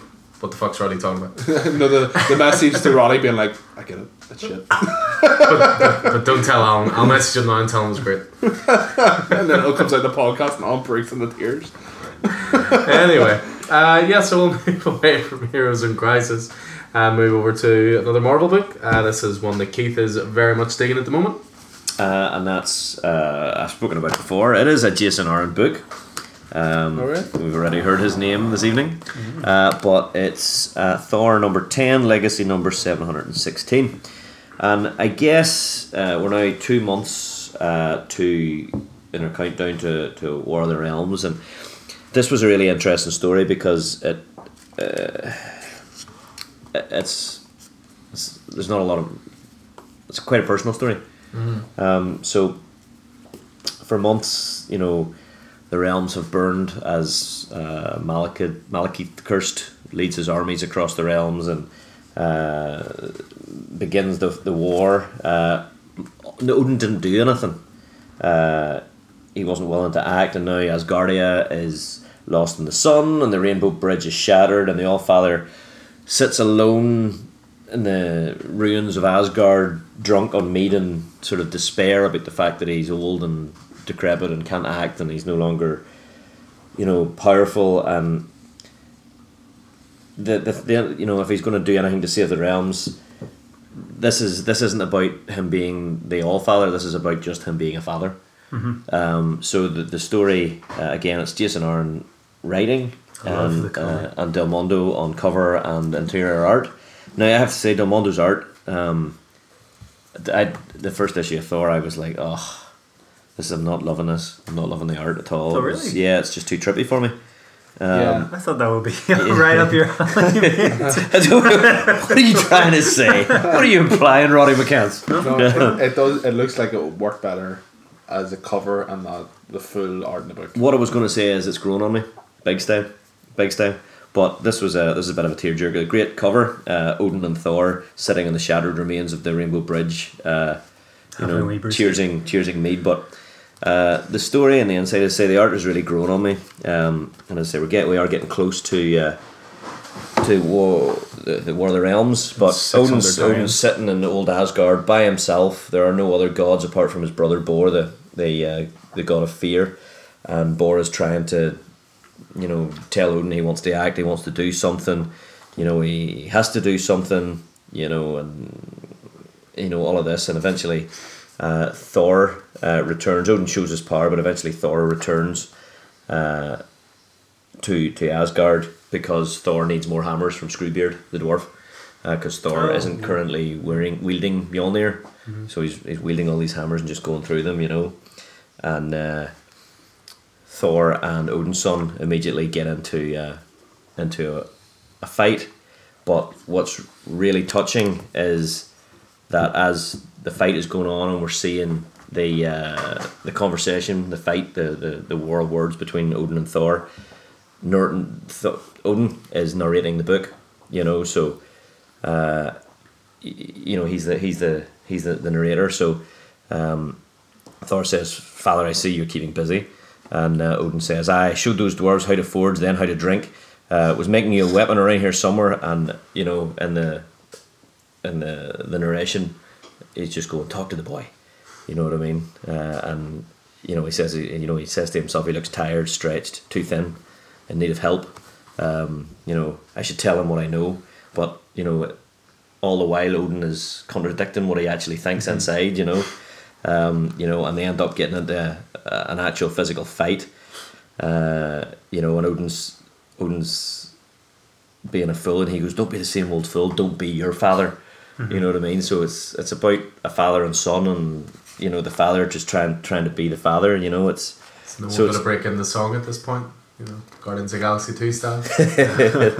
what the fuck's Roddy talking about. [laughs] no, the, the message to Roddy being like, I get it. That's shit. But don't tell Alan. I'll message him now and tell him it's great. And then it comes out the podcast and all breaks into tears. anyway, uh, yeah, so we'll [laughs] move away from Heroes in Crisis and move over to another Marvel book. Uh, this is one that Keith is very much digging at the moment. Uh, and that's uh, I've spoken about before. It is a Jason Aaron book. Um, Alright. We've already heard his name this evening, uh, but it's uh, Thor number ten, Legacy number seven hundred and sixteen, and I guess uh, we're now two months uh, to in our countdown to, to War of the Realms, and this was a really interesting story because it uh, it's, it's there's not a lot of it's quite a personal story. Um, so for months, you know, the realms have burned as uh, Malekith, Malekith the Cursed leads his armies across the realms and uh, begins the, the war. Uh, Odin didn't do anything. Uh, he wasn't willing to act, and now Asgardia is lost in the sun, and the Rainbow Bridge is shattered, and the Allfather sits alone in the ruins of Asgard, drunk on mead and sort of despair about the fact that he's old and decrepit and can't act, and he's no longer, you know, powerful. And the, the, the you know, if he's going to do anything to save the realms, this is this isn't about him being the All Father. This is about just him being a father. Um, so the the story uh, again, it's Jason Aaron writing. And, uh, and Del Mundo on cover and interior art. Now I have to say Del Mundo's art. Um, I the first issue of Thor, I was like, oh, this I'm not loving this. I'm not loving the art at all. Oh, It was- really? yeah, it's just too trippy for me. Yeah. I thought that would be [laughs] right up your alley. [laughs] what are you trying to say? What are you implying, Roddy McCants? No, [laughs] it, it does. It looks like it would work better as a cover and not the full art in the book. What I was going to say is it's grown on me, big style, big style. But this was a this is a bit of a tearjerker. A great cover. Uh, Odin and Thor sitting on the shattered remains of the Rainbow Bridge. Uh, you Having a know, wee brew. cheersing, cheersing mead. But uh, the story and the inside, I say the art has really grown on me. Um, and as I say, we're get we are getting close to uh, to war, the, the War of the Realms. But Odin's. Odin's sitting in the old Asgard by himself. There are no other gods apart from his brother Bor, the the uh, the god of fear. And Bor is trying to, you know, tell Odin he wants to act, he wants to do something. You know, he has to do something. You know, and you know all of this, and eventually uh, Thor uh, returns. Odin shows his power, but eventually Thor returns uh, to to Asgard because Thor needs more hammers from Screwbeard, the dwarf, because Thor Oh, isn't yeah. currently wearing wielding Mjolnir, so he's, he's wielding all these hammers and just going through them, you know, and uh, Thor and Odin's son immediately get into uh, into a, a fight. But what's really touching is that as the fight is going on and we're seeing the uh, the conversation, the fight, the, the, the war of words between Odin and Thor, Norton, Th- Odin is narrating the book, you know, so uh, y- you know he's the he's the he's the, the narrator. So um, Thor says, "Father, I see you're keeping busy," and uh, Odin says, "I showed those dwarves how to forge, then how to drink. Uh, was making you a weapon around here somewhere." And you know, in the in the the narration, he's just going, "Talk to the boy." You know what I mean? Uh, and you know, he says, you know, he says to himself, he looks tired, stretched, too thin, in need of help. Um, you know, I should tell him what I know, but you know, all the while Odin is contradicting what he actually thinks inside. You know, um, you know, and they end up getting into an actual physical fight. Uh, you know, and Odin's Odin's being a fool, and he goes, "Don't be the same old fool. Don't be your father." You know what I mean? So it's it's about a father and son, and you know the father just trying trying to be the father. You know, it's It's no So one going it's- to break in the song at this point. You know, Guardians of Galaxy 2 style. [laughs]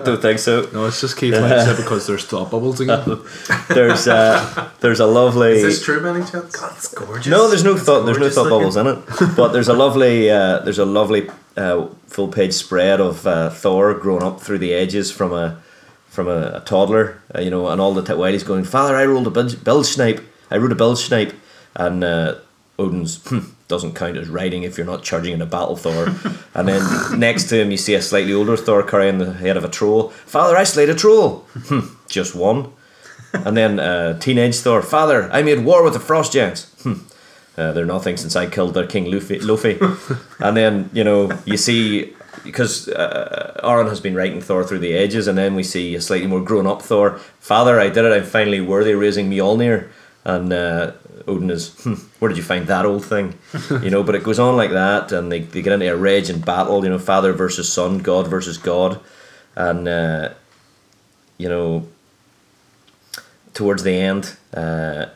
don't think so. No, it's just Keith Ledger because there's thought bubbles again. [laughs] There's a there's a lovely. Is this true, any chance? That's gorgeous. No, there's no It's thought. There's no thought looking. bubbles in it. But there's a lovely. Uh, there's a lovely uh, full page spread of uh, Thor growing up through the ages from a from a, a toddler. Uh, you know, and all the time while he's going, Father, I rolled a bilge, bilge snipe. I rode a bilge snipe, and uh, Odin's hmm, doesn't count as riding if you're not charging in a battle, Thor. [laughs] and then next to him, you see a slightly older Thor carrying the head of a troll. Father, I slayed a troll. [laughs] Hmm, just one. And then uh, teenage Thor, Father, I made war with the Frost Giants. [laughs] Hmm. Uh, they're nothing since I killed their king Laufey. Laufey. and then, you know, you see, because uh, Aaron has been writing Thor through the ages, and then we see a slightly more grown up Thor. Father, I did it, I'm finally worthy raising Mjolnir. And uh, Odin is, hmm, where did you find that old thing? [laughs] you know, but it goes on like that, and they, they get into a rage and battle, you know, father versus son, God versus God. And, uh, you know, towards the end, uh,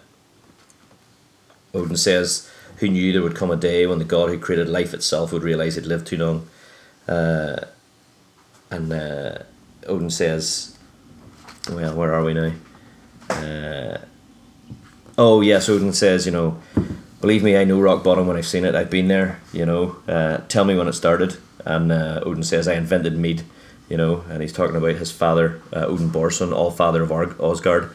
Odin says, Who knew there would come a day when the god who created life itself would realize he'd lived too long? Uh, and uh, Odin says, Well, where are we now? Uh, oh, yes, Odin says, You know, believe me, I know rock bottom when I've seen it. I've been there, you know. Uh, tell me when it started. And uh, Odin says, I invented mead, you know, and he's talking about his father, uh, Odin Borson, all father of Arg- Osgard.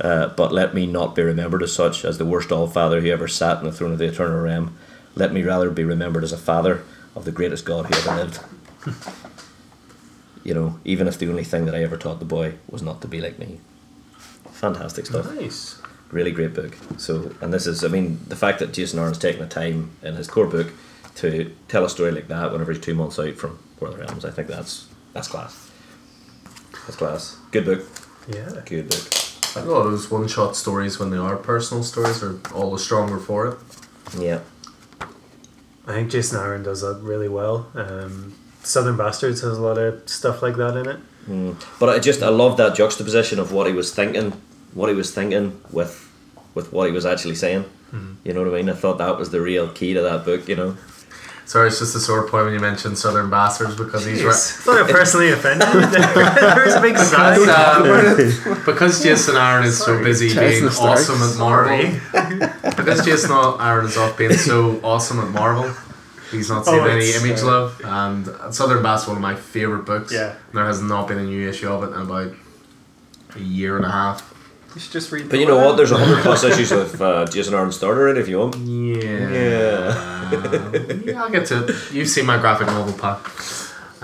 Uh, but let me not be remembered as such, as the worst all father who ever sat on the throne of the eternal realm. Let me rather be remembered as a father of the greatest God who ever lived. You know, even if the only thing that I ever taught the boy was not to be like me. Fantastic stuff Nice. really great book. So, and this is, I mean, the fact that Jason Aaron's taken the time in his core book to tell a story like that whenever he's two months out from War of the Realms, I think that's that's class. That's class. Good book. Yeah. Good book. I think a lot of those one shot stories, when they are personal stories, are all the stronger for it. Yeah. I think Jason Aaron does that really well. Um, Southern Bastards has a lot of stuff like that in it. Mm. But I just I love that juxtaposition of what he was thinking, what he was thinking with, with what he was actually saying. You know what I mean? I thought that was the real key to that book. You know. Sorry, it's just a sore point when you mentioned Southern Bastards because he's Jeez. right. Thought I personally offended. [laughs] There's a big Because, [laughs] sigh. uh, because Jason Aaron is so busy being awesome at Marvel, [laughs] because Jason Aaron is off being so awesome at Marvel, he's not seen [laughs] Oh, any image uh, love. And Southern Bass is one of my favourite books. Yeah. There has not been a new issue of it in about a year and a half. You should just read. But you know what? There's a hundred plus [laughs] issues of uh, Jason Aaron starter in it if you want. Yeah. Yeah. [laughs] yeah, I'll get to it. You've seen my graphic novel pack.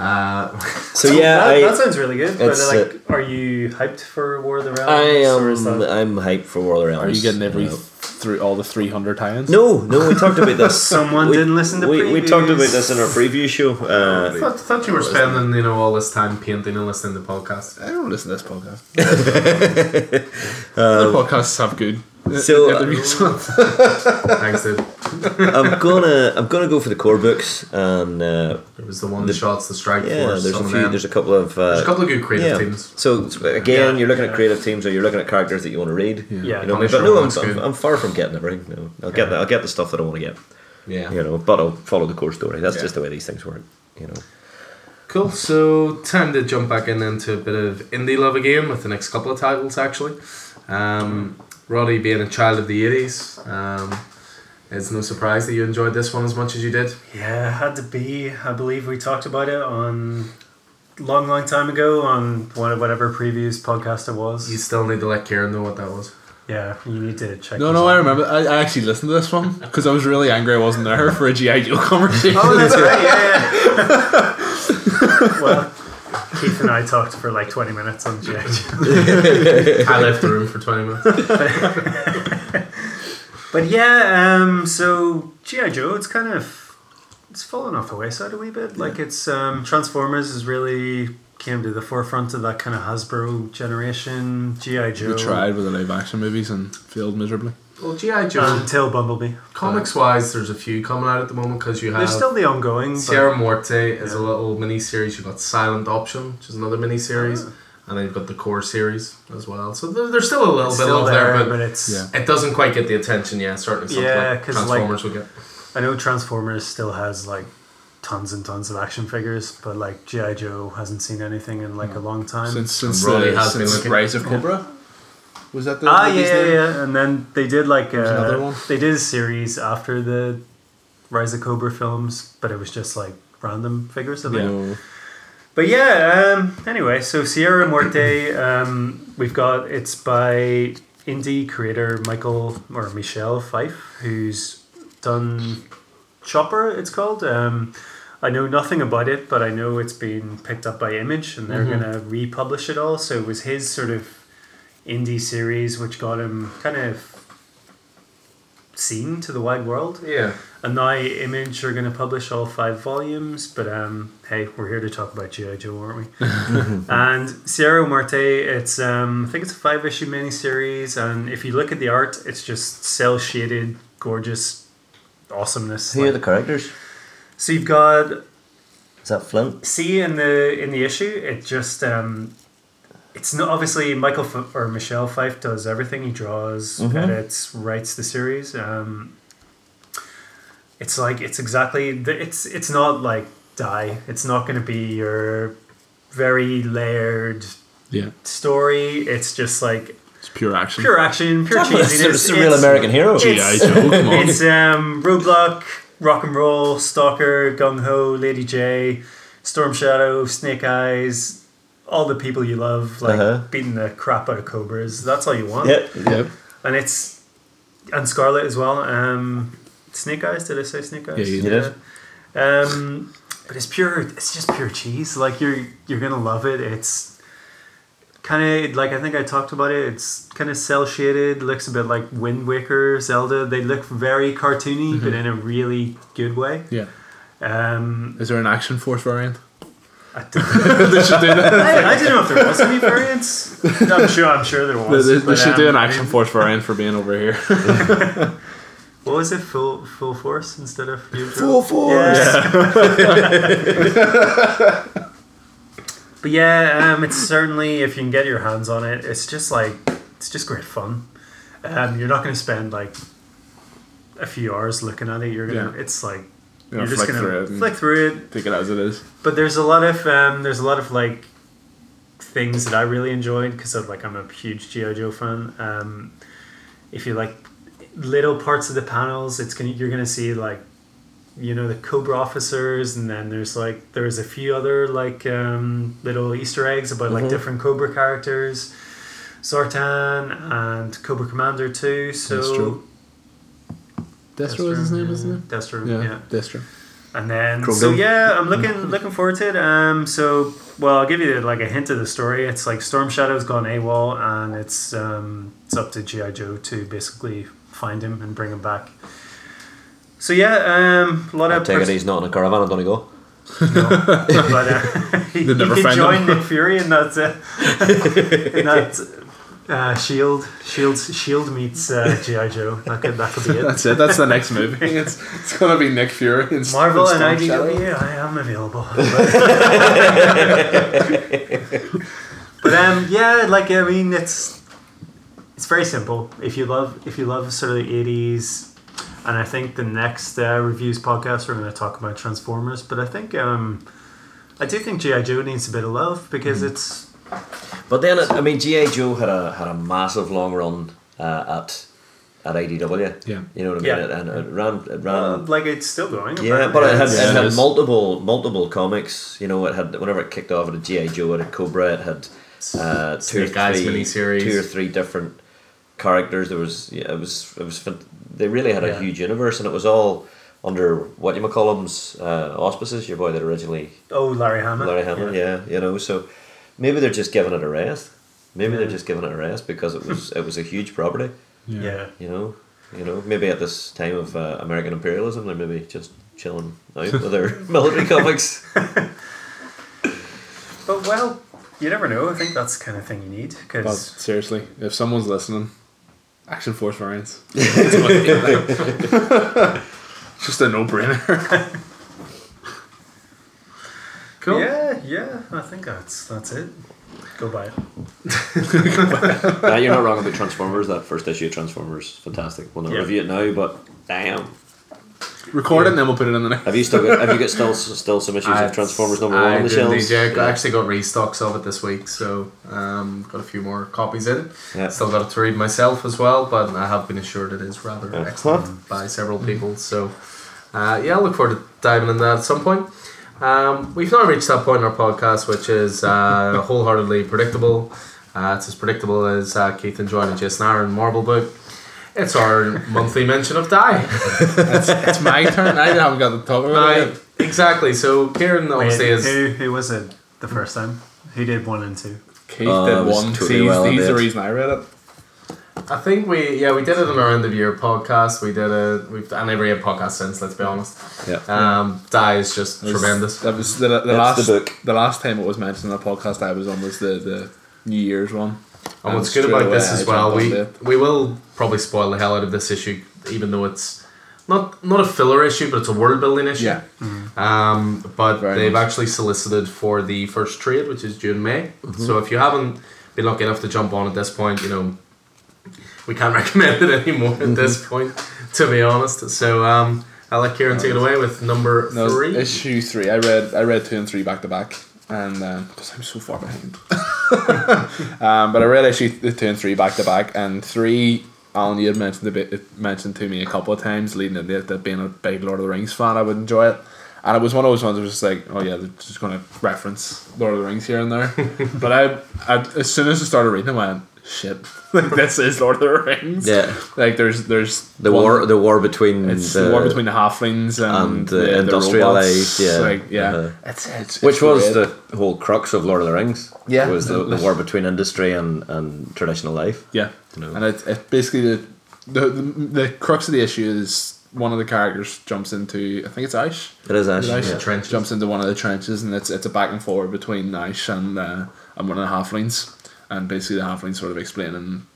Uh, So [laughs] yeah, that, I, that sounds really good. But it's, like, are you hyped for War of the Realms? I or is am. that- I'm hyped for War of the Realms. Are you getting every No. through all the three hundred tie-ins? No, no, we talked about this. [laughs] Someone we, didn't listen to we, we talked about this in our preview show. I Uh, thought, thought you were spending you know all this time painting and listening to podcasts. I don't listen to this podcast. [laughs] Other podcasts have good uh, So, [laughs] uh. [laughs] Thanks, dude. I'm gonna I'm gonna go for the core books and uh, There was the one the, shots, the strike yeah, force. there's a few. them. There's a couple of uh, There's a couple of good creative yeah. teams. So so again, Yeah, you're looking at creative teams, or you're looking at characters that you want to read. Yeah. Yeah. You know, Punisher but no, I'm, I'm. I'm far from getting everything. No, I'll get the, I'll get the stuff that I want to get. Yeah. You know, but I'll follow the core story. That's Yeah. just the way these things work. You know. Cool. So time to jump back in into a bit of indie love again with the next couple of titles actually. Um, Roddy being a child of the eighties, um, it's no surprise that you enjoyed this one as much as you did. Yeah, it had to be. I believe we talked about it on long, long time ago on one of whatever previous podcast it was. You still need to let Karen know what that was. yeah, you need to check. No, these no, I remember. I, I actually listened to this one because I was really angry I wasn't there for a GI Joe conversation. [laughs] Oh, that's right. Yeah, yeah. [laughs] well, Keith and I talked for like twenty minutes on GI Joe. [laughs] I left the room for twenty minutes. [laughs] But yeah, um, so GI Joe, it's kind of it's fallen off the wayside a wee bit. Like it's um, Transformers is really came to the forefront of that kind of Hasbro generation. GI Joe. They tried with the live action movies and failed miserably. Well, GI Joe. until Bumblebee. comics wise, there's a few coming out at the moment because you have There's still the ongoing. Sierra Muerte is a little mini series. You've got Silent Option, which is another mini series, Ah. and then you've got the core series as well. So there, there's still a little it's bit still of there, there, but but it's. Yeah. it doesn't quite get the attention yet. Certainly, Yeah, because like- Transformers would get. I know Transformers still has like tons and tons of action figures, but like GI Joe hasn't seen anything in like a long time. Since since, Broly the, has been since looking- Rise of Cobra. Was that the ah, yeah, yeah, name? yeah, and then they did like was another uh, one. they did a series after the Rise of Cobra films, but it was just like random figures of it. But yeah, um, anyway, so Sierra Muerte, um, we've got it's by indie creator Michael or Michel Fiffe, who's done Copra, it's called. Um, I know nothing about it, but I know it's been picked up by Image and they're Mhm. going to republish it all. So it was his sort of indie series which got him kind of seen to the wide world. Yeah, And now Image are going to publish all five volumes, but um, hey, we're here to talk about G.I. Joe, aren't we? [laughs] and Sierra Muerte, it's um, I think it's a five issue miniseries, and if you look at the art, it's just cell shaded, gorgeous awesomeness. Who are the characters? so you've got Is that Flint? see in the in the issue, it just um, it's not obviously Michael F- or Michel Fiffe does everything. He draws, Mhm. edits, writes the series. Um, it's like it's exactly the, it's it's not like die. It's not going to be your very layered Yeah, story. It's just like it's pure action. pure action, pure It's, cheesiness. it's a real American hero. G.I. it's- Joe, come on. It's um, Roadblock, Rock and Roll, Stalker, Gung Ho, Lady Jaye, Storm Shadow, Snake Eyes, all the people you love, like Uh-huh. beating the crap out of cobras. That's all you want. Yep. Yep. And it's and Scarlett as well. Um, Snake Eyes. Did I say Snake Eyes? Yeah, you You did. Um, but it's pure. It's just pure cheese. Like you're you're gonna love it. It's kind of like I think I talked about it. It's kind of cell shaded. Looks a bit like Wind Waker, Zelda. They look very cartoony, but in a really good way. Yeah. Um, Is there an Action Force variant? I, don't, they should do that. I, I don't know if there was any variants. I'm sure. I'm sure there was. they- they but, should do an um, Action Force variant for being over here. [laughs] What was it? Full full force instead of full force. Yeah. [laughs] but yeah, um, it's certainly if you can get your hands on it, it's just like it's just great fun. Um, you're not going to spend like a few hours looking at it. You're gonna. Yeah. It's like You know, you're just gonna through flick through it. take it as it is. But there's a lot of um, there's a lot of like things that I really enjoyed because of like I'm a huge GI Joe fan. Um, if you like little parts of the panels, it's gonna you're gonna see like you know the Cobra officers, and then there's like there's a few other like um, little Easter eggs about like Mhm. different Cobra characters, Zartan and Cobra Commander too. So Destro. Destro is his name, isn't it? Destro, Yeah, yeah. Destro. And then Chrome so yeah, I'm looking looking forward to it. Um, so well, I'll give you like a hint of the story. It's like Storm Shadow's gone AWOL, and it's um, it's up to GI Joe to basically find him and bring him back. So yeah, um, a lot I of take it he's not in a caravan on Donegal. no, but uh, [laughs] [laughs] you They'd never can find join him. Nick Fury and that's uh, in that [laughs] uh, Shield Shield Shield meets uh, GI Joe. That could that could be it. That's it. That's the next movie. [laughs] It's it's gonna be Nick Fury. And Marvel and and. IDW, I am available. [laughs] but um, yeah, like I mean, it's it's very simple. If you love if you love sort of the eighties, and I think the next uh, reviews podcast we're going to talk about Transformers. But I think um, I do think GI Joe needs a bit of love because it's But then, it, I mean, GA Joe had a had a massive long run uh, at at IDW. Yeah. You know what I mean? Yeah. And it ran it ran. uh, like it's still going. yeah, apparently. but it had, Yeah, it it had is. multiple multiple comics. You know, it had whenever it kicked off, it had GI Joe, it had Cobra, it had uh, two or Snake Eyes three miniseries. two or three different characters. There was yeah, it was it was they really had a Yeah. huge universe, and it was all under what you call them's uh, auspices. Your boy that originally oh, Larry Hama. Larry Hamill, yeah. you know. So maybe they're just giving it a rest. Maybe Yeah. they're just giving it a rest because it was it was a huge property. Yeah. yeah. You know, you know. Maybe at this time of uh, American imperialism, they're maybe just chilling out [laughs] with their military comics. [laughs] But well, you never know. I think that's the kind of thing you need But because seriously, if someone's listening, Action Force variants. [laughs] Just a no-brainer. Cool. yeah, yeah. I think that's that's it. Go buy it. [laughs] yeah, you're not wrong about Transformers. That first issue of Transformers, fantastic. We'll not Yeah. review it now, but damn. Record it and then we'll put it in the next. Have you still got? Have you got [laughs] still still some issues I- of Transformers number I one on the shelves? indeed, yeah. I actually got restocks of it this week, so um, got a few more copies in. Yeah. Still got it to read myself as well, but I have been assured it is rather Uh-huh. excellent by several people. So uh, yeah, I look forward to diving in that at some point. Um, we've now reached that point in our podcast, which is uh, [laughs] wholeheartedly predictable. Uh, it's as predictable as uh, Keith enjoying a Jason Aaron Marvel book. It's our [laughs] monthly mention of Die. It's, it's my turn. I haven't got to talk about it. Exactly. So Kieran obviously Wait, is. who, who was it the first time? Who did one and two? Keith Uh, did one. totally See, well he's the reason I read it. I think we yeah we did it in our end of year podcast. We did it. We've and every podcast since. Let's be honest. Yeah. Um, Die is just was- tremendous. That was the, the That's last the book. the last time it was mentioned in a podcast I was on was the, the New Year's one. And what's good about this as well, we we will probably spoil the hell out of this issue, even though it's not not a filler issue, but it's a world building issue. Yeah. Um, but Very they've much. actually solicited for the first trade, which is June May. Mm-hmm. So if you haven't been lucky enough to jump on at this point, you know we can't [laughs] recommend it anymore Mm-hmm. at this point, to be honest. So um, I'll let Kieran take it away with number No, three. issue three. I read I read two and three back to back, and because I'm so far behind. [laughs] um, but I read issue two and three back to back, and three. Alan, you had mentioned a bit, mentioned to me a couple of times, leading into it, that being a big Lord of the Rings fan, I would enjoy it. And it was one of those ones it was just like, oh yeah, they're just going to reference Lord of the Rings here and there. [laughs] but I, I, as soon as I started reading, I went, shit, [laughs] like this is Lord of the Rings. Yeah. Like there's there's The one- war, the war between it's the, war between the halflings and, and the the, the industrialized, robots. yeah. like, yeah. Uh-huh. It's, it's, which it's was great. the whole crux of Lord of the Rings. Yeah. was the, the [laughs] war between industry and, and traditional life. yeah, You know. and it, it basically the, the the the crux of the issue is one of the characters jumps into I think it's Ash. It is Is actually. Ash Yeah. Trenches. jumps into one of the trenches, and it's it's a back and forward between Ash and uh, and one of the halflings, and basically the halflings sort of explaining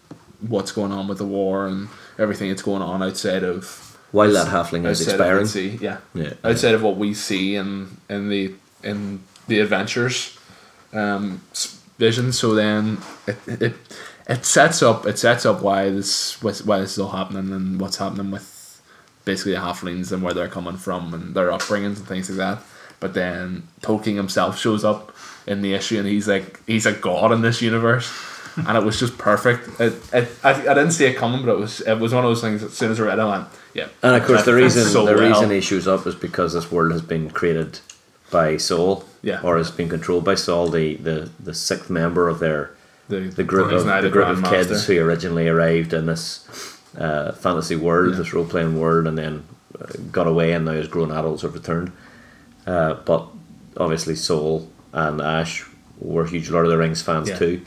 what's going on with the war and everything that's going on outside of While that halfling is expiring. what we see, yeah, Yeah. outside of what we see in in the in the adventures um, vision. So then it, it it sets up it sets up why this why this is all happening and what's happening with basically the halflings and where they're coming from and their upbringings and things like that. But then Tolkien himself shows up in the issue and he's like he's a god in this universe. [laughs] and it was just perfect. It, it, I, I didn't see it coming, but it was it was one of those things. As soon as I read it, I went, "Yeah." And of course, the reason so the well. reason he shows up is because this world has been created by Saul, Yeah. or has been controlled by Saul, the, the, the sixth member of their the the group of the group of Grandmaster. kids who originally arrived in this uh, fantasy world, Yeah. this role playing world, and then uh, got away, and now as grown adults have returned. Uh, but obviously, Saul and Ash were huge Lord of the Rings fans Yeah. too,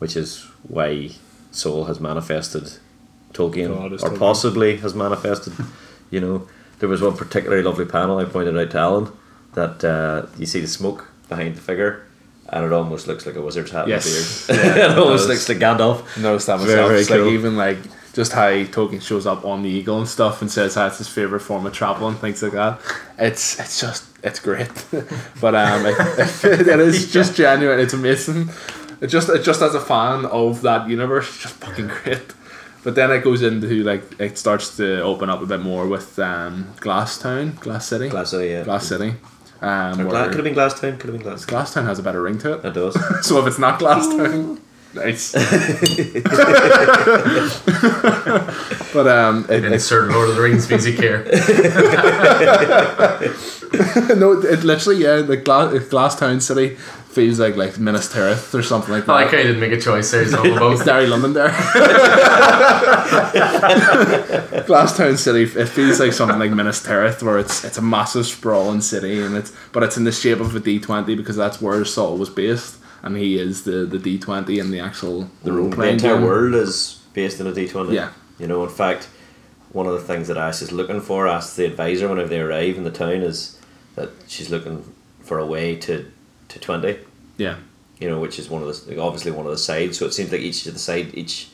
which is why Saul has manifested Tolkien, God or Tolkien. possibly has manifested. [laughs] you know, there was one particularly lovely panel I pointed out to Alan that uh, you see the smoke behind the figure. And it almost looks like a wizard's hat Yes. and beard. Yeah, [laughs] it almost looks like Gandalf. noticed that Very, myself. very it's like even like just how Tolkien shows up on the eagle and stuff and says that's his favorite form of travel and things like that. It's it's just it's great, [laughs] but um, it, it is [laughs] just genuine. It's amazing. It just it just as a fan of that universe, it's just fucking great. But then it goes into like it starts to open up a bit more with um, Glass Town, Glass City, Glass City, yeah. Glass City. Um, Gla- could have been Glass Town. could have been Glasstown. Glass Town has a better ring to it. It does. [laughs] So if it's not Glass Town, nice. [laughs] but um, it, it's Insert Lord of the Rings music here. [laughs] no, it literally yeah, the glass Glass Town City feels like like Minas Tirith or something like that. I like how you didn't make a choice there. It's all It's both. Derry London there. [laughs] Glasstown City, it feels like something like Minas Tirith, where it's it's a massive sprawling city, and it's but it's in the shape of a D twenty because that's where Saul was based, and he is the the D twenty and the actual the role playing. the entire game. world is based in a D20. Yeah. You know, in fact, one of the things that Ash is looking for, asks the advisor whenever they arrive in the town, is that she's looking for a way to, to 20. Yeah. you know, which is one of the obviously one of the sides. So it seems like each of the side, each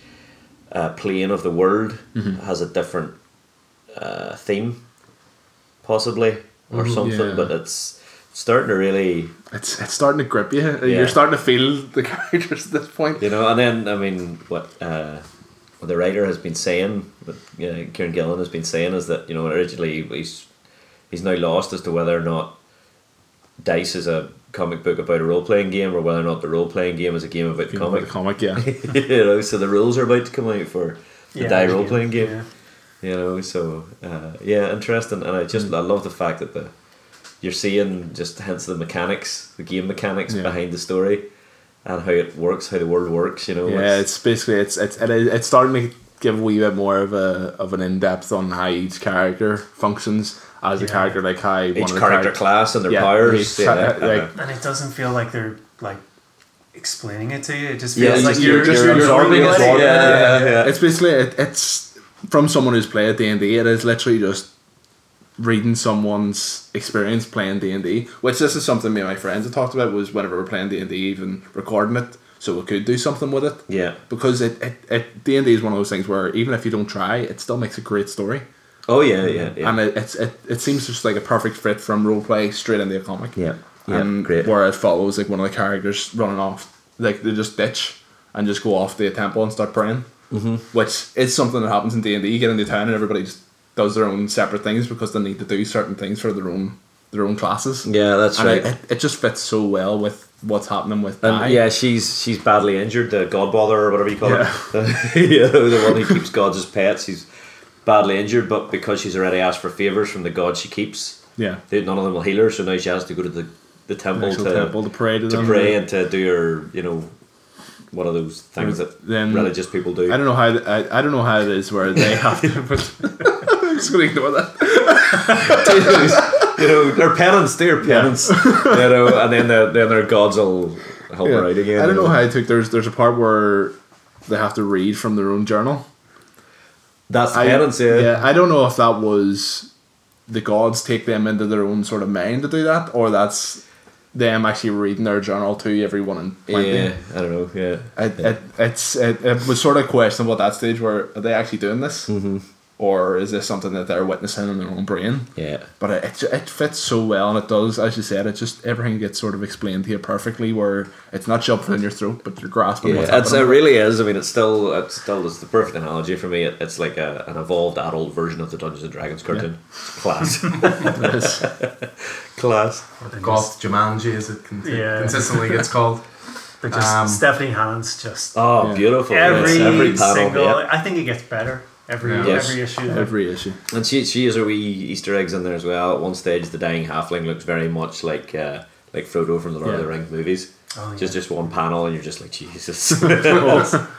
uh, plane of the world Mm-hmm. has a different uh, theme, possibly or Mhm, something. yeah. But it's starting to really, It's it's starting to grip you. Yeah. You're starting to feel the [laughs] characters at this point. you know. And then I mean, what uh, what the writer has been saying, what uh, Kieron Gillen has been saying, is that you know originally he's he's now lost as to whether or not Dice is a comic book about a role playing game or whether or not the role playing game is a game about You know, comic. the comic, yeah. [laughs] you know, so the rules are about to come out for the Yeah, die role playing game. yeah. You know, so uh, yeah, interesting, and I just I love the fact that the you're seeing just hence the mechanics, the game mechanics Yeah. behind the story, and how it works, how the world works. You know, Yeah, it's basically it's it's it is- starting to give a wee bit more of a of an in depth on how each character functions as a character, like how one each of the character charac- class and their Yeah, powers. each Yeah, cha- like- And it doesn't feel like they're like explaining it to you. It just feels you- like you're you're, just you're absorbing it. absorbing Yeah, it. yeah, yeah. It's basically it, it's from someone who's played D and D. It is literally just reading someone's experience playing D and D. Which this is something me and my friends have talked about. Was whenever we're playing D and D, even recording it so we could do something with it. yeah. Because it it D and D is one of those things where even if you don't try, it still makes a great story. Oh yeah, yeah, yeah. and it, it's it, it seems just like a perfect fit from role play straight into a comic. yeah, yeah, and great. where it follows like one of the characters running off, like they just ditch and just go off to a temple and start praying, mm-hmm. which is something that happens in D and D. You get into town and everybody just does their own separate things because they need to do certain things for their own their own classes. Yeah, that's and right. it, it, it just fits so well with what's happening with And Di. yeah, she's she's badly injured, the Godfather or whatever you call Yeah. it. you know, the one who keeps gods as pets. She's badly injured, but because she's already asked for favors from the god she keeps, yeah. they, none of them will heal her. So now she has to go to the the temple Actual to temple to pray to, to them. pray and to do her, you know, one of those things that Then- religious people do. I don't know how I, I don't know how it is where they have to. [laughs] [laughs] [laughs] Just gonna ignore that. you know, their penance, their penance, you know, and then the, then their gods will help her out again. I don't know how I took. There's there's a part where they have to read from their own journal. That's I, penance, yeah. yeah, I don't know if that was the gods take them into their own sort of mind to do that, or that's them actually reading their journal to everyone and. Yeah, I don't know. Yeah, It, it, it's it, it was sort of questionable at that stage where are they actually doing this, mm-hmm. Or is this something that they're witnessing in their own brain? yeah. But it, it, it fits so well, and it does, as you said, it just everything gets sort of explained to you perfectly, where it's not shoved in your throat, but you're grasping Yeah, what's it's, it really is. I mean, it's still it's still it's the perfect analogy for me. It, it's like a, an evolved adult version of the Dungeons and Dragons cartoon. Class, [laughs] [laughs] It is. class. Goth Jumanji, as it con- Yeah. consistently gets called. [laughs] But just Um, Stephanie Hans just Oh, Yeah. beautiful! every, yes, every panel, single. yeah. I think it gets better every Yes. every issue. Every issue. And she she has her wee Easter eggs in there as well. At one stage, the dying halfling looks very much like uh, like Frodo from the Lord of the Yeah. Rings movies. Oh, yeah. Just just one panel, and you're just like Jesus. [laughs] [laughs] A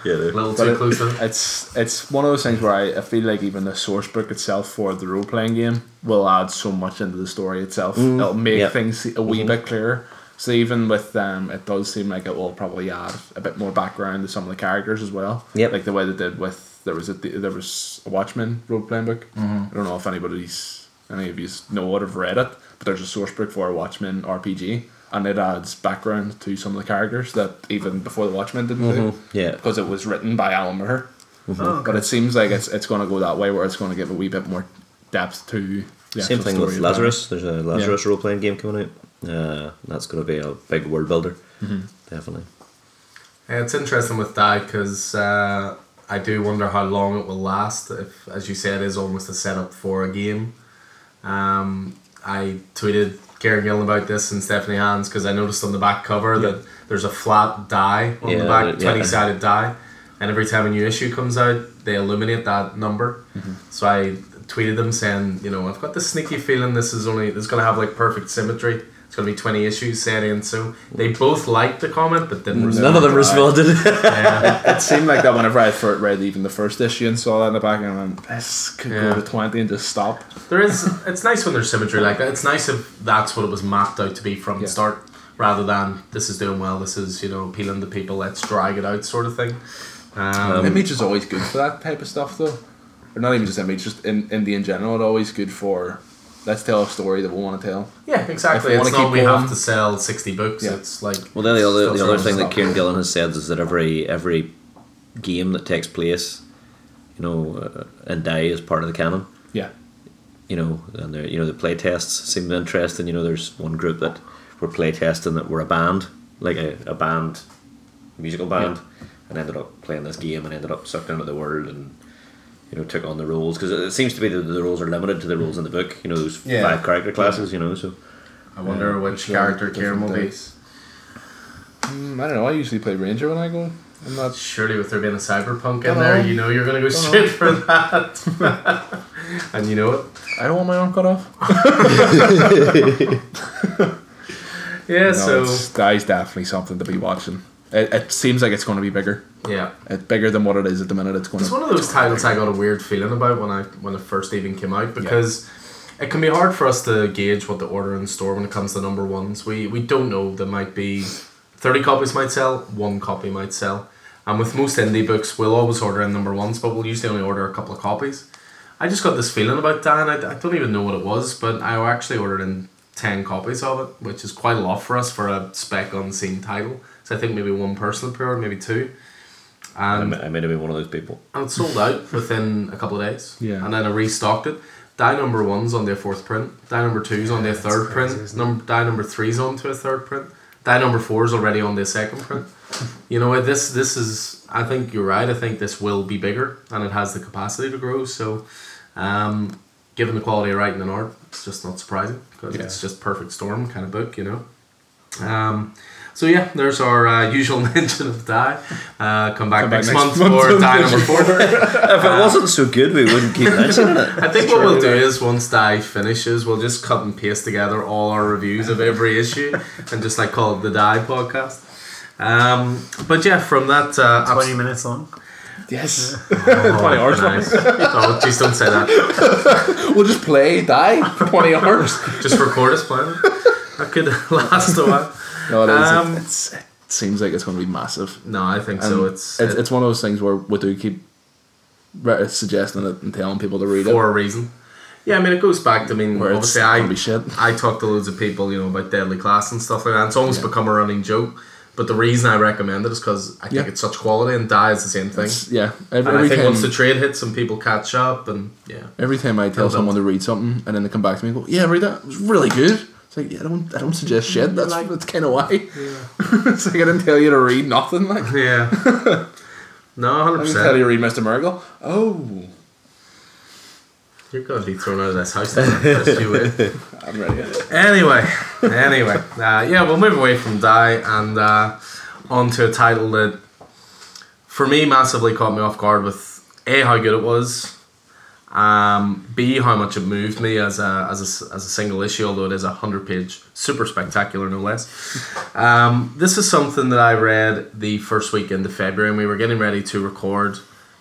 yeah, little too close to it. It's it's one of those things where I, I feel like even the source book itself for the role playing game will add so much into the story itself. It'll make yeah. things a wee bit clearer. So even with um, it does seem like it will probably add a bit more background to some of the characters as well. Yep. Like the way they did with there was a there was a Watchmen role playing book. I don't know if anybody's any of you know what or have read it, but there's a source book for a Watchmen RPG. And it adds background to some of the characters that even before the Watchmen didn't do yeah. because it was written by Alan Moore. Oh, But it seems like it's it's going to go that way where it's going to give a wee bit more depth to the Same actual thing story with. Lazarus. There's a Lazarus role playing game coming out. Uh, that's going to be a big world builder. Mm-hmm. Definitely. Yeah, it's interesting with that because uh, I do wonder how long it will last. If, as you said, it is almost a setup for a game. Um, I tweeted Kieron Gillen about this and Stephanie Hans because I noticed on the back cover that there's a flat die on Yeah, the back, yeah. twenty sided die, and every time a new issue comes out, they illuminate that number. Mm-hmm. So I tweeted them saying, you know, I've got this sneaky feeling this is only this is gonna have like perfect symmetry. It's gonna be twenty issues set in. So they both liked the comment, but didn't respond. None of them responded. [laughs] Yeah. It seemed like that whenever I first read even the first issue and saw that in the back, and I went, "This could Yeah. go to twenty and just stop." There is. It's nice when there's symmetry like that. It's nice if that's what it was mapped out to be from Yeah. the start, rather than this is doing well. This is you know appealing to people. Let's drag it out, sort of thing. Um, image is always good for that type of stuff, though. Or not even just image, just in indie in general. It's always good for let's tell a story that we want to tell. Yeah, exactly. If we It's not keep we have to sell sixty books. Yeah. It's like Well, then the other the other thing that stuff. Kieron Gillen has said is that every every game that takes place, you know, uh, and die is part of the canon. Yeah. You know, and there you know the play tests seem interesting. You know, there's one group that were play testing that were a band, like a, a band, musical band, and ended up playing this game and ended up sucked into the world and you know took on the roles because it seems to be that the roles are limited to the roles in the book. You know, those Yeah. five character classes. You know, so I wonder Yeah, which which character one, Kieran will be. Mm, I don't know. I usually play ranger when I go. I'm not. Surely, with there being a cyberpunk in Dunno. there, you know you're gonna go Dunno. straight for that, [laughs] and you know it. I don't want my arm cut off. [laughs] Yeah. No, so it's, that is definitely something to be watching. It, it seems like it's going to be bigger. yeah, It's bigger than what it is at the minute. It's going it's to. one of those titles I got a weird feeling about when I when it first even came out because. It can be hard for us to gauge what the order in store when it comes to number ones. We we don't know. There might be thirty copies might sell, one copy might sell. And with most indie books, we'll always order in number ones, but we'll usually only order a couple of copies. I just got this feeling about Dan. I, I don't even know what it was, but I actually ordered in 10 copies of it, which is quite a lot for us for a spec unseen title. So I think maybe one person pre ordered, maybe two. I, And, may- I may have been one of those people. and it sold out within a couple of days. Yeah. And then I restocked it. Die number one's on their fourth print. Die number two's on their third crazy, print. isn't it? Num- die number three's on to a third print. Die number four's already on their second print. [laughs] You know what? This this is. I think you're right. I think this will be bigger, and it has the capacity to grow. So, um, given the quality of writing and art, it's just not surprising because Yeah. it's just perfect storm kind of book. You know. Um, so yeah, there's our uh, usual [laughs] mention of Die. Uh, come back Come back next, next month, month. for [laughs] Die number four. [laughs] If it wasn't so good, we wouldn't keep mentioning it. I think what we'll do is once Die finishes, we'll just cut and paste together all our reviews of every issue and just like call it the Die podcast. Um, but yeah, from that, uh, abs- 20 minutes long. Yes. Oh, 20 hours. nice. oh, please don't say that. we'll just play, die for 20 hours. Just record us playing. it. That could last a while. No, it is. Um, it's, it seems like it's going to be massive. No, I think And so. It's, it's, it's one of those things where we do keep re- suggesting it and telling people to read for it. For a reason. Yeah, I mean, it goes back to, I mean, Where obviously, I. I talk to loads of people, you know, about Deadly Class and stuff like that. It's almost Yeah. become a running joke. But the reason I recommend it is because I think Yeah. it's such quality, and Die is the same thing. It's- yeah. And Every, I think time, once the trade hits, some people catch up, and yeah, every time I tell someone to read something and then they come back to me and go, "Yeah, read that. It was really good." It's like, yeah, I don't, I don't suggest shit. That's that's kind of why. [laughs] it's like I didn't tell you to read nothing. Like [laughs] yeah. no, hundred [laughs] I didn't tell you to read Mister Miracle. Oh, You're gonna be thrown out of this house. then. Yes, you. I'm ready. anyway, anyway, uh, yeah, we'll move away from Die and uh, onto a title that, for me, massively caught me off guard with a how good it was, um, b how much it moved me as a as a, as a single issue, although it is a hundred page, super spectacular no less. [laughs] Um, this is something that I read the first week into February, and we were getting ready to record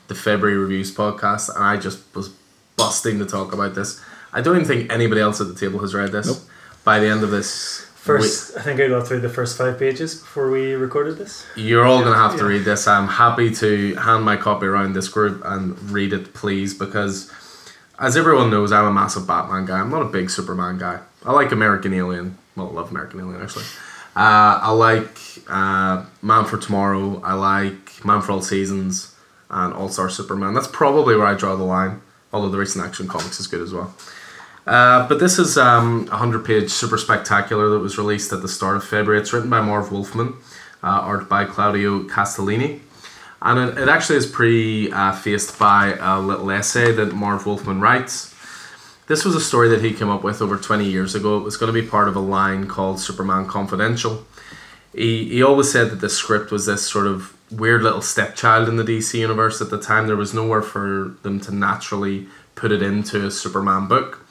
the February reviews podcast, and I just was busting to talk about this. I don't even think anybody else at the table has read this. Nope. By the end of this, First, I think I got through the first five pages before we recorded this. you're all going to have to Yeah. read this. I'm happy to hand my copy around this group and read it, please, because as everyone knows, I'm a massive Batman guy. I'm not a big Superman guy. I like American Alien. Well, I love American Alien actually. Uh, I like uh, Man for Tomorrow. I like Man for All Seasons and All Star Superman. That's probably where I draw the line. Although the recent Action Comics is good as well. Uh, but this is um, a 100 page super spectacular that was released at the start of February. It's written by Marv Wolfman, uh, art by Claudio Castellini. And it, it actually is pre uh, by a little essay that Marv Wolfman writes. This was a story that he came up with over 20 years ago. It was going to be part of a line called Superman Confidential. He, he always said that the script was this sort of weird little stepchild in the DC universe at the time. There was nowhere for them to naturally put it into a Superman book.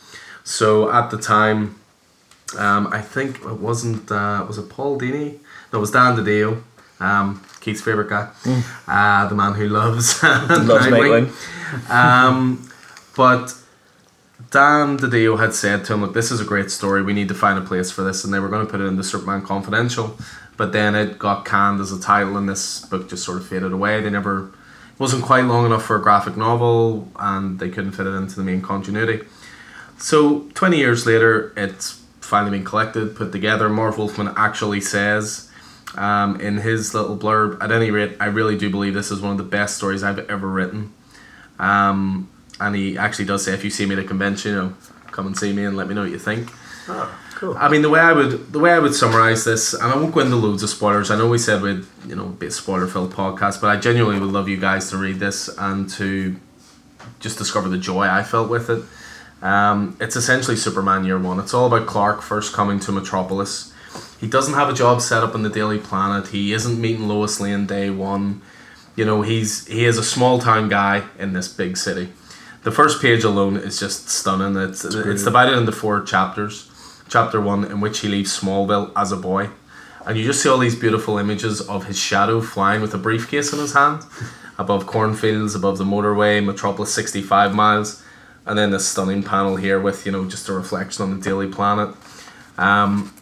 So at the time, um, I think it wasn't, uh, was it Paul Dini? No, it was Dan DiDio, um, Keith's favourite guy, uh, the man who loves, [laughs] Loves Nightwing. Um, but Dan DiDio had said to him, "Look, this is a great story. We need to find a place for this," and they were going to put it into Superman Confidential. But then it got canned as a title, and this book just sort of faded away. They never, it wasn't quite long enough for a graphic novel, and they couldn't fit it into the main continuity. So, 20 years later, it's finally been collected, put together. Marv Wolfman actually says um, in his little blurb, at any rate, I really do believe this is one of the best stories I've ever written. Um, and he actually does say, if you see me at a convention, you know, come and see me and let me know what you think. Oh, cool. I mean, the way I would the way I would summarize this, and I won't go into loads of spoilers. I know we said we'd you know be a spoiler filled podcast, but I genuinely would love you guys to read this and to just discover the joy I felt with it. Um, it's essentially Superman Year One. It's all about Clark first coming to Metropolis. He doesn't have a job set up in the Daily Planet. He isn't meeting Lois Lane day one. You know, he's he is a small town guy in this big city. The first page alone is just stunning. It's it's divided into four chapters. Chapter one, in which he leaves Smallville as a boy, and you just see all these beautiful images of his shadow flying with a briefcase in his hand, [laughs] above cornfields, above the motorway, Metropolis sixty five miles, and then this stunning panel here with you know just a reflection on the Daily Planet. Um,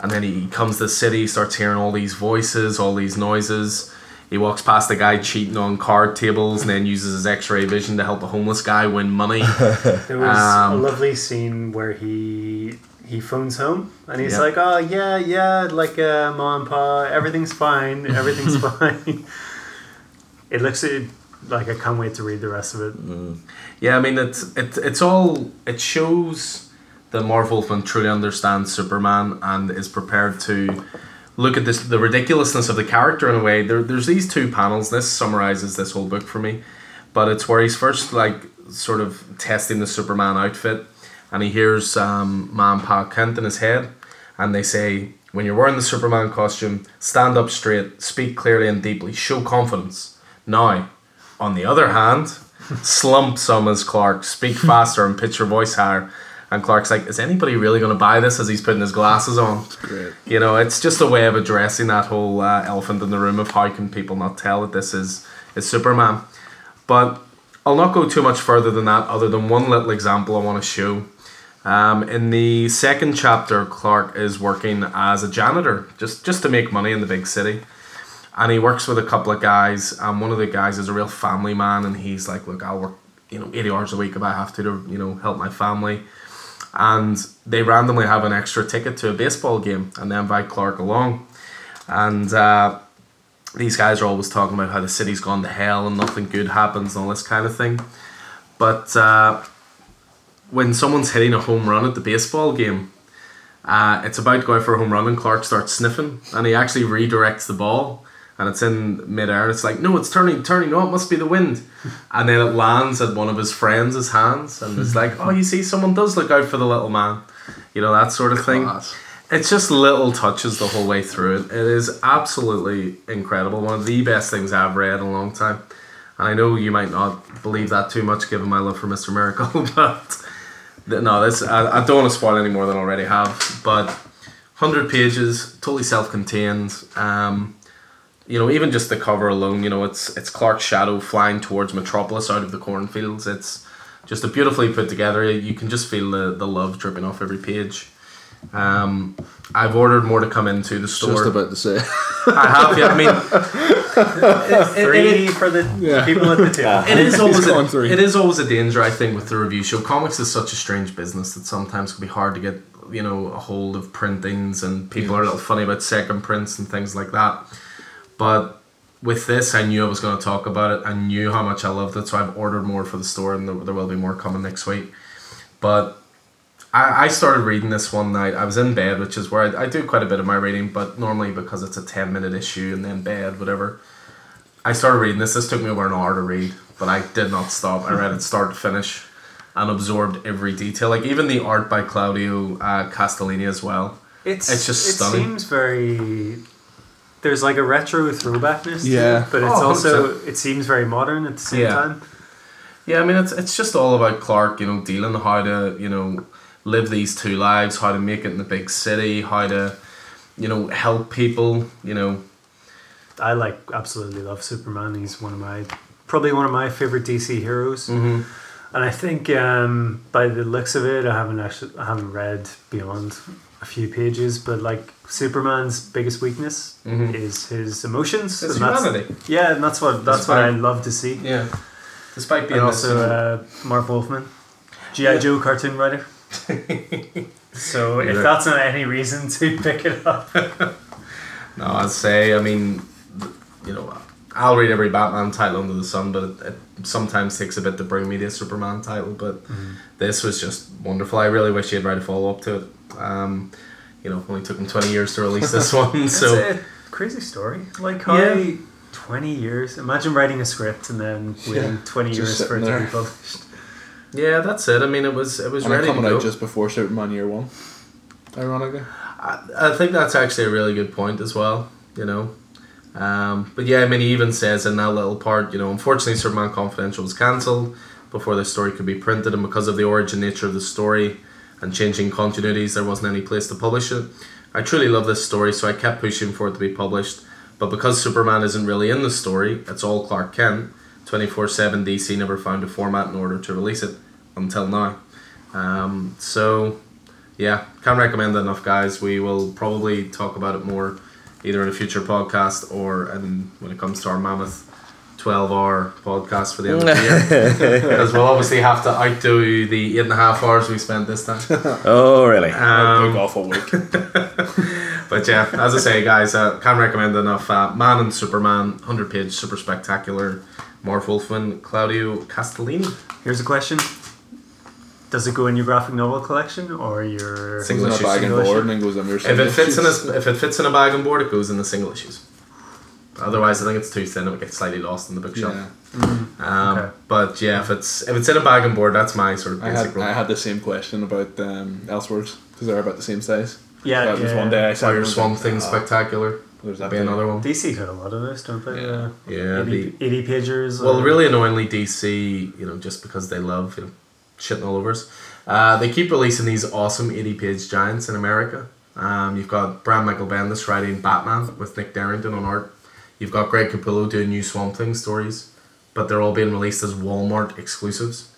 and then he comes to the city, starts hearing all these voices, all these noises. He walks past a guy cheating on card tables and then uses his x ray vision to help a homeless guy win money. [laughs] There was a Um, lovely scene where he he phones home and he's like, "Oh yeah, yeah, like uh, mom and pa, everything's fine, everything's [laughs] fine." It looks it, like I can't wait to read the rest of it. Yeah, I mean it's it, it's all it shows that Marv Wolfman truly understands Superman and is prepared to look at this the ridiculousness of the character in a way. There, there's these two panels. This summarizes this whole book for me, but it's where he's first like sort of testing the Superman outfit, and he hears um, Ma and Pa Kent in his head, and they say. When you're wearing the Superman costume, stand up straight, speak clearly and deeply, show confidence. Now, on the other hand, slump some as Clark, speak [laughs] faster and pitch your voice higher. And Clark's like, is anybody really going to buy this as he's putting his glasses on? Great. You know, it's just a way of addressing that whole uh, elephant in the room of how can people not tell that this is, is Superman. But I'll not go too much further than that, other than one little example I want to show. Um, in the second chapter, Clark is working as a janitor, just, just to make money in the big city and he works with a couple of guys and one of the guys is a real family man and he's like look i'll work you know 80 hours a week if i have to to you know help my family. And they randomly have an extra ticket to a baseball game and they invite clark along. And uh, these guys are always talking about how the city's gone to hell and nothing good happens and all this kind of thing. But uh, when someone's hitting a home run at the baseball game uh, it's about to go for a home run and Clark starts sniffing and he actually redirects the ball and it's in midair and it's like no it's turning turning no it must be the wind [laughs] and then it lands at one of his friends' hands and it's like oh you see someone does look out for the little man you know that sort of thing Class. it's just little touches the whole way through it. It is absolutely incredible. One of the best things I've read in a long time. And I know you might not believe that too much given my love for Mr. Miracle, [laughs] but no, this I, I don't want to spoil any more than I already have. But 100 pages, totally self contained. Um, you know, even just the cover alone, you know, it's it's Clark's shadow flying towards Metropolis out of the cornfields. It's just a beautifully put together. You can just feel the, the love dripping off every page. Um, I've ordered more to come into the store. Just about to say. I have, yeah. I mean, Three for the Yeah. people at the [laughs] table. it is always a, it is always a danger, I think, with the review show. Comics is such a strange business that sometimes can be hard to get you know a hold of printings, and people are a little funny about second prints and things like that. But with this, I knew I was going to talk about it. I knew how much I loved it, so I've ordered more for the store, and there, there will be more coming next week. But I, I started reading this one night. I was in bed, which is where I, I do quite a bit of my reading, but normally because it's a 10 minute issue and then bed, whatever. I started reading this. This took me over an hour to read, but I did not stop. I read it start to finish and absorbed every detail. Like even the art by Claudio uh, Castellini as well. It's It's just stunning. it seems very. There's like a retro throwbackness. to Yeah. it, but it's Oh, also it seems very modern at the same Yeah. time. Yeah, I mean it's it's just all about Clark, you know, dealing how to, you know, live these two lives, how to make it in the big city, how to, you know, help people, you know. I like absolutely love Superman. He's one of my probably one of my favorite DC heroes. Mm-hmm. And I think um, by the looks of it, I haven't actually I haven't read beyond a few pages, but like Superman's biggest weakness Mhm. is his emotions. It's and that's- Yeah, and that's what that's what I love to see. Yeah. Despite being And also you uh, Marv Wolfman, GI Joe cartoon writer. [laughs] So if Yeah. that's not any reason to [laughs] pick it up, [laughs] No, I'd say, I mean, you know, I'll read every Batman title under the sun, but it, it sometimes takes a bit to bring me to a Superman title. But this was just wonderful. I really wish he had write a follow up to it. Um, you know, only took him 20 years to release this [laughs] one, it's so. a crazy story. Like how Yeah. twenty years. Imagine writing a script and then waiting Yeah, twenty years for it sitting to be published. Yeah, that's it. I mean, it was it was And they're ready to coming go. out just before Superman Year One. Ironically. I, I think that's actually a really good point as well. You know, um, but yeah, I mean, he even says in that little part, you know, unfortunately, Superman Confidential was cancelled before the story could be printed, and because of the origin nature of the story and changing continuities, there wasn't any place to publish it. I truly love this story, so I kept pushing for it to be published. But because Superman isn't really in the story, it's all Clark Kent. Twenty four seven DC never found a format in order to release it until now. Um, so yeah, can't recommend enough, guys. We will probably talk about it more either in a future podcast or in, when it comes to our mammoth 12 hour podcast for the end of the year. [laughs] Because we'll obviously have to outdo the eight and a half hours we spent this time. [laughs] Oh, really? Um, Um, awful week. [laughs] but yeah, as I say, guys, uh, can't recommend enough. Uh, Man and Superman, 100 page, super spectacular. Marv Wolfman, Claudio Castellini. Here's a question: Does it go in your graphic novel collection or your Single Goes in a issue, bag and board issue. and goes in your If it fits in a a, if it fits in a bag and board, it goes in the single issues. Otherwise, I think it's too thin. It would get slightly lost in the bookshelf. Yeah. Um, Okay. But yeah, if it's if it's in a bag and board, that's my sort of I basic had rule. I had the same question about um, Elseworlds because they're about the same size. Yeah, that was yeah, one day I saw your everyone Swamp saying, Thing "Ah, spectacular. There's that be thing." another one. DC got a lot of this, don't they? Yeah. Yeah. 80, The, 80 pagers. well, or- really annoyingly, DC, you know, just because they love you know, shitting all over us, uh, they keep releasing these awesome eighty-page giants in America. Um, you've got Brian Michael Bendis writing Batman with Nick Derington on art. You've got Greg Capullo doing new Swamp Thing stories, but they're all being released as Walmart exclusives.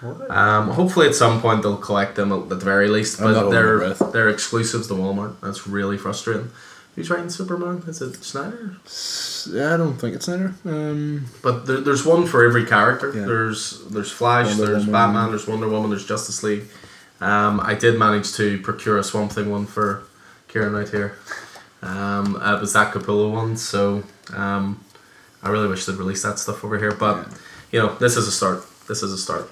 What? Um, hopefully, at some point they'll collect them at the very least, but they're they're exclusives to Walmart. That's really frustrating. Who's writing Superman? Is it Snyder? I don't think it's Snyder. Um, But there, there's one for every character. Yeah. There's there's Flash, Wonder there's Woman. Batman, there's Wonder Woman, there's Justice League. Um, I did manage to procure a Swamp Thing one for Kieran right here. Um, it was that Capullo one, so um, I really wish they'd release that stuff over here. But Yeah. you know, this is a start. This is a start.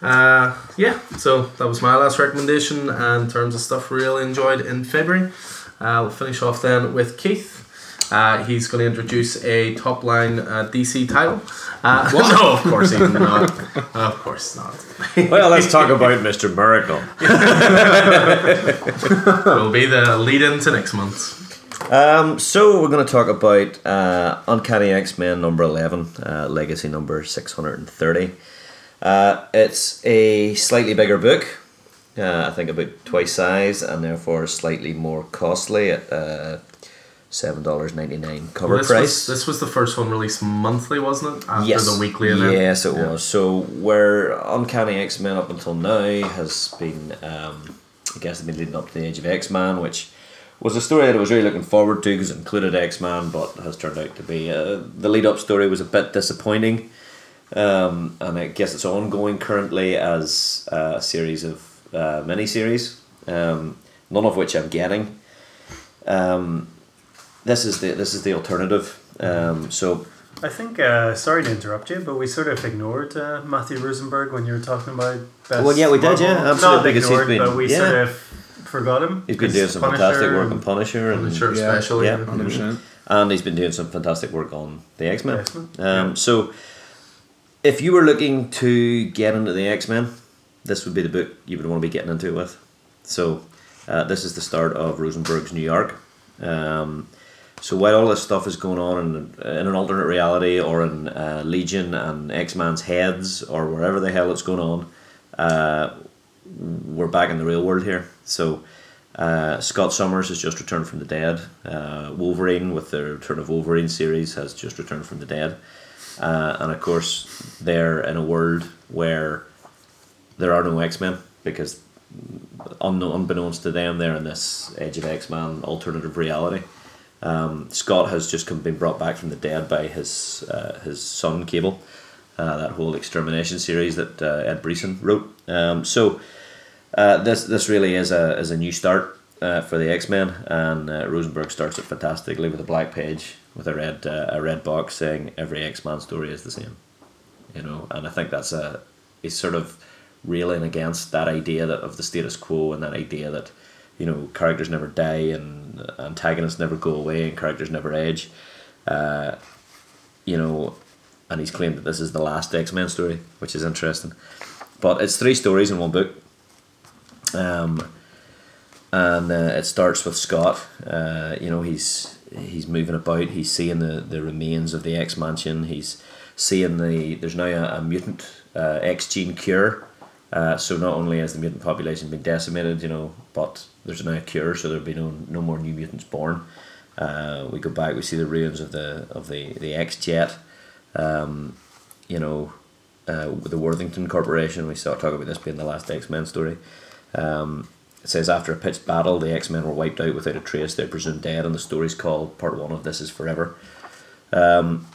Uh, yeah, so that was my last recommendation and in terms of stuff really enjoyed in February. Uh, we'll finish off then with Keith. Uh, he's going to introduce a top line uh, DC title. Uh, [laughs] no, of course he's not. Of course not. Well, let's talk about Mr. Miracle. [laughs] Will be the lead in to next month. Um, so we're going to talk about uh, Uncanny X Men number eleven, uh, Legacy number six hundred and thirty. Uh, it's a slightly bigger book, uh, I think about twice size, and therefore slightly more costly at uh, seven dollars ninety nine cover this price. Was, this was the first one released monthly, wasn't it? After yes, the weekly event. yes, it Yeah. was. So where Uncanny X Men up until now has been, um, I guess, they've been leading up to the Age of X Man, which was a story that I was really looking forward to because it included X Man, but has turned out to be uh, the lead up story was a bit disappointing. Um, and I guess it's ongoing currently as uh, a series of uh, miniseries, um, none of which I'm getting. Um, this is the this is the alternative. Um, so I think, uh, sorry to interrupt you, but we sort of ignored uh, Matthew Rosenberg when you were talking about best Well, yeah, we did, yeah, Marvel. absolutely, Not because ignored, been- but we yeah. sort of forgot him. he's been doing some Punisher fantastic work on and Punisher and And Yeah, special. yeah. hundred percent. and he's been doing some fantastic work on the X Men. X-Men, Um, yeah. So, if you were looking to get into the X Men, this would be the book you would want to be getting into it with. So, uh, this is the start of Rosenberg's New York. Um, so while all this stuff is going on in, in an alternate reality or in uh, Legion and X Man's heads or wherever the hell it's going on, uh, we're back in the real world here. So uh, Scott Summers has just returned from the dead. Uh, Wolverine, with the Return of Wolverine series, has just returned from the dead. Uh, and of course, they're in a world where there are no X Men because, unbeknownst to them, they're in this Age of X Men alternative reality. Um, Scott has just been brought back from the dead by his uh, his son Cable, uh, that whole extermination series that uh, Ed Brisson wrote. Um, so uh, this this really is a is a new start uh, for the X Men, and uh, Rosenberg starts it fantastically with a black page with a red a red box saying every X Man story is the same, you know, and I think that's a he's sort of railing against that idea that of the status quo and that idea that you know characters never die and antagonists never go away and characters never age, uh, you know, and he's claimed that this is the last X Men story, which is interesting, but it's three stories in one book. Um, and uh, it starts with Scott. Uh, you know, he's he's moving about. He's seeing the, the remains of the X Mansion. He's seeing the there's now a, a mutant uh, X gene cure. Uh, so not only has the mutant population been decimated, you know, but there's now a cure, so there'll be no no more new mutants born. Uh, we go back, we see the ruins of the of the the X Jet. Um, you know, uh, the Worthington Corporation. We saw talk about this being the last X Men story. Um, it says after a pitched battle, the X Men were wiped out without a trace. They're presumed dead, and the story's called Part One of This Is Forever. Um,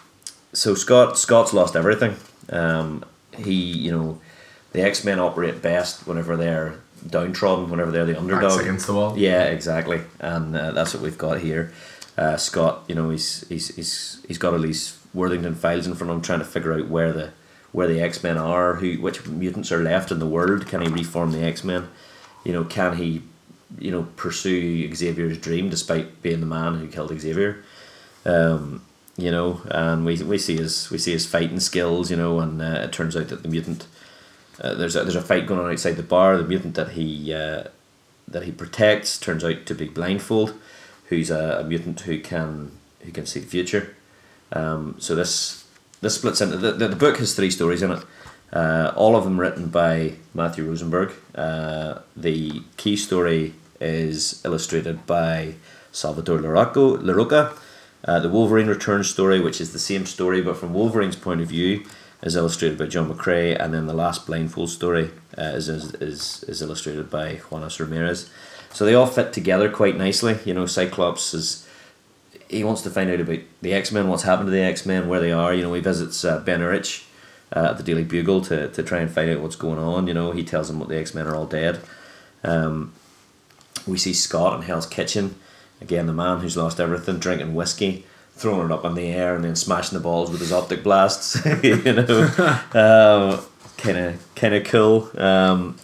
so Scott Scott's lost everything. Um, he, you know, the X Men operate best whenever they're downtrodden, whenever they're the Backs underdog. against the wall. Yeah, exactly, and uh, that's what we've got here. Uh, Scott, you know, he's he's he's he's got all these Worthington files in front of him, trying to figure out where the where the X Men are, who which mutants are left in the world. Can he reform the X Men? You know, can he, you know, pursue Xavier's dream despite being the man who killed Xavier? Um, you know, and we, we see his we see his fighting skills. You know, and uh, it turns out that the mutant uh, there's a, there's a fight going on outside the bar. The mutant that he uh, that he protects turns out to be Blindfold, who's a, a mutant who can who can see the future. Um, so this this splits into the, the, the book has three stories in it. Uh, all of them written by Matthew Rosenberg. Uh, the key story is illustrated by Salvador Larocco, Larroca. Uh, the Wolverine Return story, which is the same story but from Wolverine's point of view, is illustrated by John McCrea, and then the last Blindfold story uh, is, is, is, illustrated by Juanan Ramirez. So they all fit together quite nicely. You know, Cyclops is he wants to find out about the X Men, what's happened to the X Men, where they are. You know, he visits uh, Ben uh, at the Daily Bugle to, to try and find out what's going on. You know, he tells him what the X Men are all dead. Um, we see Scott in Hell's Kitchen, again the man who's lost everything, drinking whiskey, throwing it up in the air, and then smashing the balls with his optic blasts. [laughs] you know, kind of kind of cool. Um,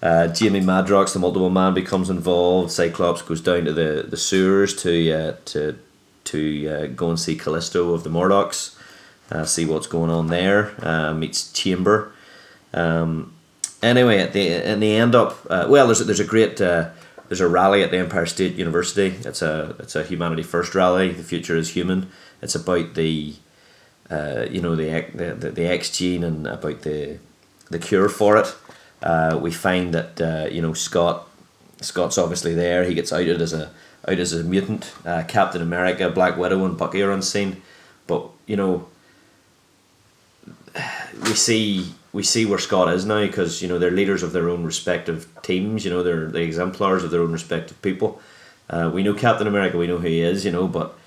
uh, Jamie Madrox, the multiple man, becomes involved. Cyclops goes down to the, the sewers to uh, to to uh, go and see Callisto of the Morlocks, uh, see what's going on there. Uh, meets Chamber. Um, anyway, at the and they end up uh, well. There's a, there's a great uh, there's a rally at the Empire State University. It's a it's a humanity first rally. The future is human. It's about the uh, you know the, the the X gene and about the the cure for it. Uh, we find that uh, you know Scott Scott's obviously there. He gets outed as a out as a mutant. Uh, Captain America, Black Widow, and Bucky are on scene, but you know [sighs] we see we see where Scott is now because you know they're leaders of their own respective teams. You know they're the exemplars of their own respective people. Uh, we know Captain America. We know who he is. You know, but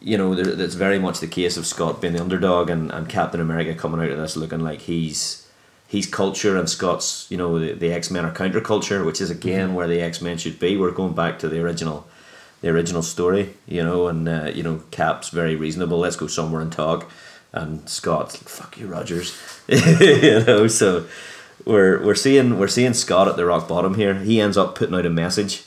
you know there, it's very much the case of Scott being the underdog and, and Captain America coming out of this looking like he's he's culture and Scott's you know the, the X Men are counterculture, which is again where the X Men should be. We're going back to the original the original story, you know, and uh, you know Cap's very reasonable. Let's go somewhere and talk and Scott's like, "Fuck you, Rogers," [laughs] you know. So we're we're seeing we're seeing Scott at the rock bottom here. He ends up putting out a message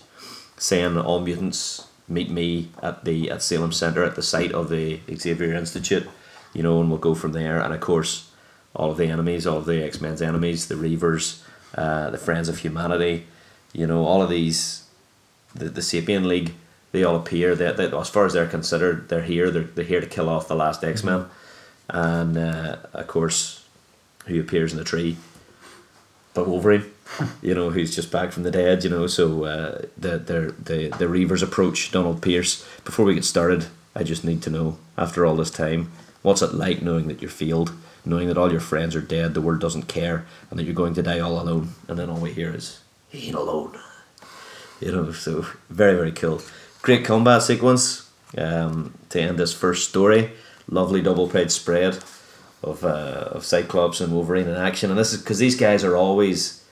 saying all mutants meet me at the at Salem Center at the site of the Xavier Institute, you know, and we'll go from there. And of course, all of the enemies, all of the X Men's enemies, the Reavers, uh, the Friends of Humanity, you know, all of these, the the Sapien League, they all appear. That as far as they're considered, they're here. They're, they're here to kill off the last X Men and uh, of course, who appears in the tree, but Wolverine, [laughs] you know, who's just back from the dead, you know. So uh, the the the the Reavers approach Donald Pierce. Before we get started, I just need to know, after all this time, what's it like knowing that you're failed, knowing that all your friends are dead, the world doesn't care, and that you're going to die all alone, and then all we hear is he ain't alone. You know, so very very cool. Great combat sequence um, to end this first story lovely double page spread of uh, of Cyclops and Wolverine in action, and this is because these guys are always,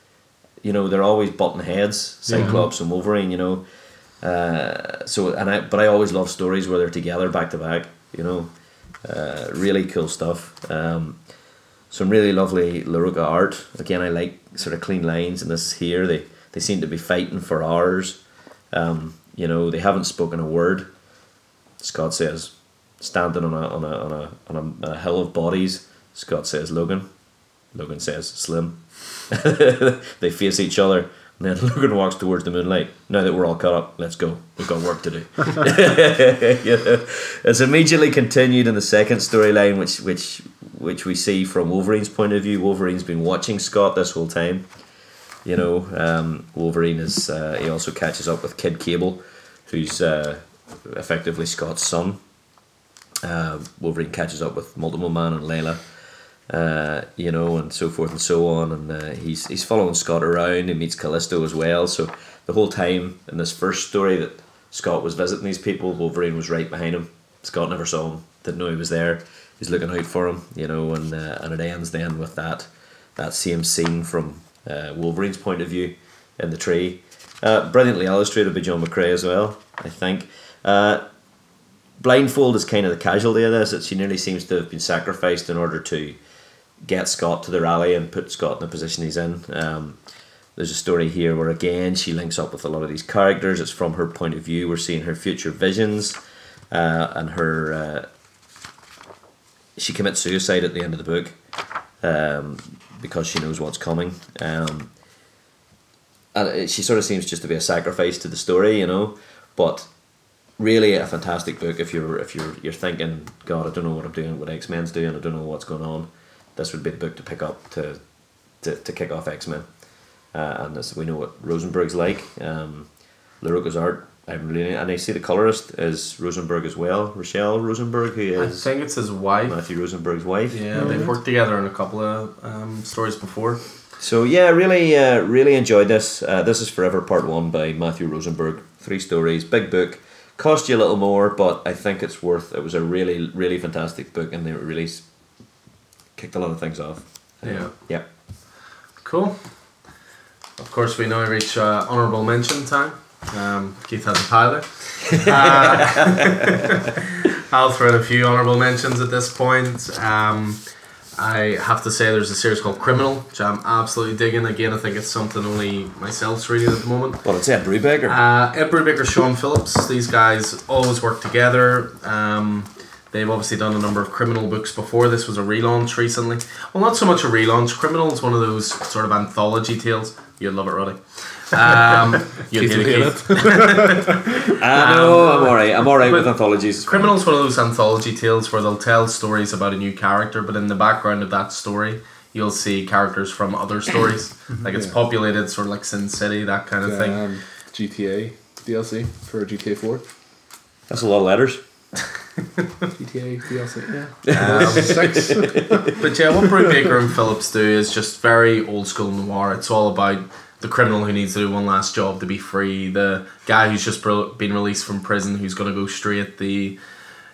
you know they're always button heads, Cyclops and Wolverine. You know, uh, so and I but I always love stories where they're together back to back. You know, uh, really cool stuff. Um, some really lovely Larroca art. Again, I like sort of clean lines in this here. They they seem to be fighting for hours. Um, you know, they haven't spoken a word. Scott says, standing on a on a on a on a, a hill of bodies. Scott says, Logan. Logan says, Slim. [laughs] they face each other. And then [laughs] Logan walks towards the moonlight. Now that we're all caught up, let's go. We've got work to do. [laughs] It's immediately continued in the second storyline, which which which we see from Wolverine's point of view. Wolverine's been watching Scott this whole time. You know, um, Wolverine is. Uh, he also catches up with Kid Cable, who's uh, effectively Scott's son. Uh, Wolverine catches up with Multiple Man and Layla uh, you know, and so forth and so on. And uh, he's he's following Scott around. He meets Callisto as well. So the whole time in this first story that Scott was visiting these people, Wolverine was right behind him. Scott never saw him, didn't know he was there. He's looking out for him, you know, and uh, and it ends then with that that same scene from uh, Wolverine's point of view in the tree. Uh, brilliantly illustrated by John McCrea as well, I think. Uh, Blindfold is kind of the casualty of this. It she nearly seems to have been sacrificed in order to get Scott to the rally and put Scott in the position he's in. Um, there's a story here where again she links up with a lot of these characters. It's from her point of view. We're seeing her future visions uh, and her. Uh, she commits suicide at the end of the book um, because she knows what's coming. Um, and she sort of seems just to be a sacrifice to the story, you know. But really a fantastic book if you're if you're you're thinking, God, I don't know what I'm doing, what X Men's doing, I don't know what's going on. This would be the book to pick up to to, to kick off X Men. Uh, and as we know what Rosenberg's like. Um, Larroca's art, I'm really and I see the colorist is Rosenberg as well, Rachelle Rosenberg, who I think it's his wife. Matthew Rosenberg's wife. Yeah, they've worked together in a couple of um, stories before. So yeah, really, uh, really enjoyed this. Uh, this is Forever Part One by Matthew Rosenberg. Three stories, big book. Cost you a little more, but I think it's worth. It was a really, really fantastic book, and they really kicked a lot of things off. Uh, Yeah. yeah. Cool. Of course, we now reach uh, honourable mention time. Um, Keith has a there. Uh, [laughs] I'll throw in a few honourable mentions at this point. Um, I have to say there's a series called Criminal, which I'm absolutely digging. Again, I think it's something only myself's reading at the moment. But it's Ed Brubaker. Uh, Ed Brubaker, Sean Phillips, these guys always work together. Um, they've obviously done a number of criminal books before. This was a relaunch recently. Well, not so much a relaunch. Criminal is one of those sort of anthology tales. You'd love it, Roddy. Um, [laughs] you'd Keith hate it, will I know. I'm alright. I'm alright with anthologies. Criminal's is one of those anthology tales where they'll tell stories about a new character, but in the background of that story, you'll see characters from other stories. [coughs] like it's Yeah. populated, sort of like Sin City, that kind of thing. Um, GTA DLC for GTA Four. That's a lot of letters. [laughs] GTA DLC. Yeah. Um, Six. [laughs] But yeah, what Brubaker and Phillips do is just very old school noir. It's all about the criminal who needs to do one last job to be free, the guy who's just been released from prison who's going to go straight, the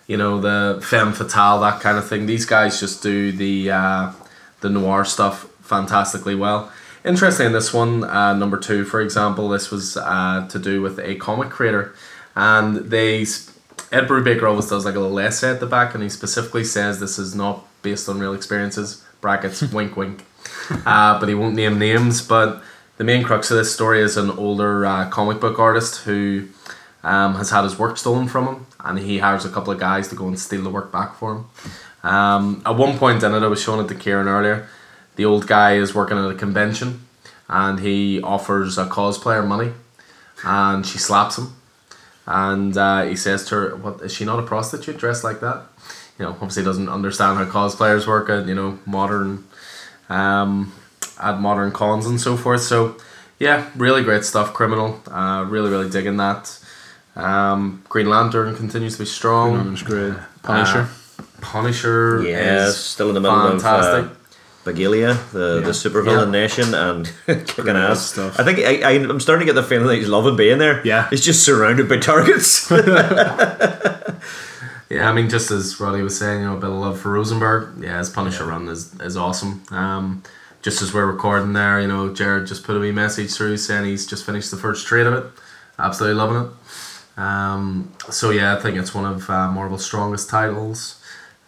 you know the femme fatale, that kind of thing. These guys just do the uh, the noir stuff fantastically well. Interesting in this one, uh, number two, for example, this was uh, to do with a comic creator, and they Ed Brubaker always does like a little essay at the back, and he specifically says this is not based on real experiences. Brackets, [laughs] wink, wink. Uh, but he won't name names. But the main crux of this story is an older uh, comic book artist who um, has had his work stolen from him, and he hires a couple of guys to go and steal the work back for him. Um, at one point in it, I was showing it to Kieran earlier. The old guy is working at a convention, and he offers a cosplayer money, and she slaps him and uh, he says to her, "What is she not a prostitute dressed like that?" You know, obviously doesn't understand how cosplayers work at you know modern, um, at modern cons and so forth. So, yeah, really great stuff. Criminal, uh, really really digging that. Um, Green Lantern continues to be strong. Orange Grid. Punisher. Punisher, Yeah, is still in the middle fantastic. of uh, Bagalia, the, Yeah. the supervillain Yeah. nation, and [laughs] kicking ass. stuff. I think I, I, I'm starting to get the feeling that he's loving being there. Yeah. He's just surrounded by targets. [laughs] [laughs] Yeah, I mean, just as Roddy was saying, you know, a bit of love for Rosenberg. Yeah, his Punisher run is, is awesome. Um, just as we're recording there, you know, Jared just put a wee message through saying he's just finished the first trade of it. Absolutely loving it. Um, so yeah, I think it's one of uh, Marvel's strongest titles.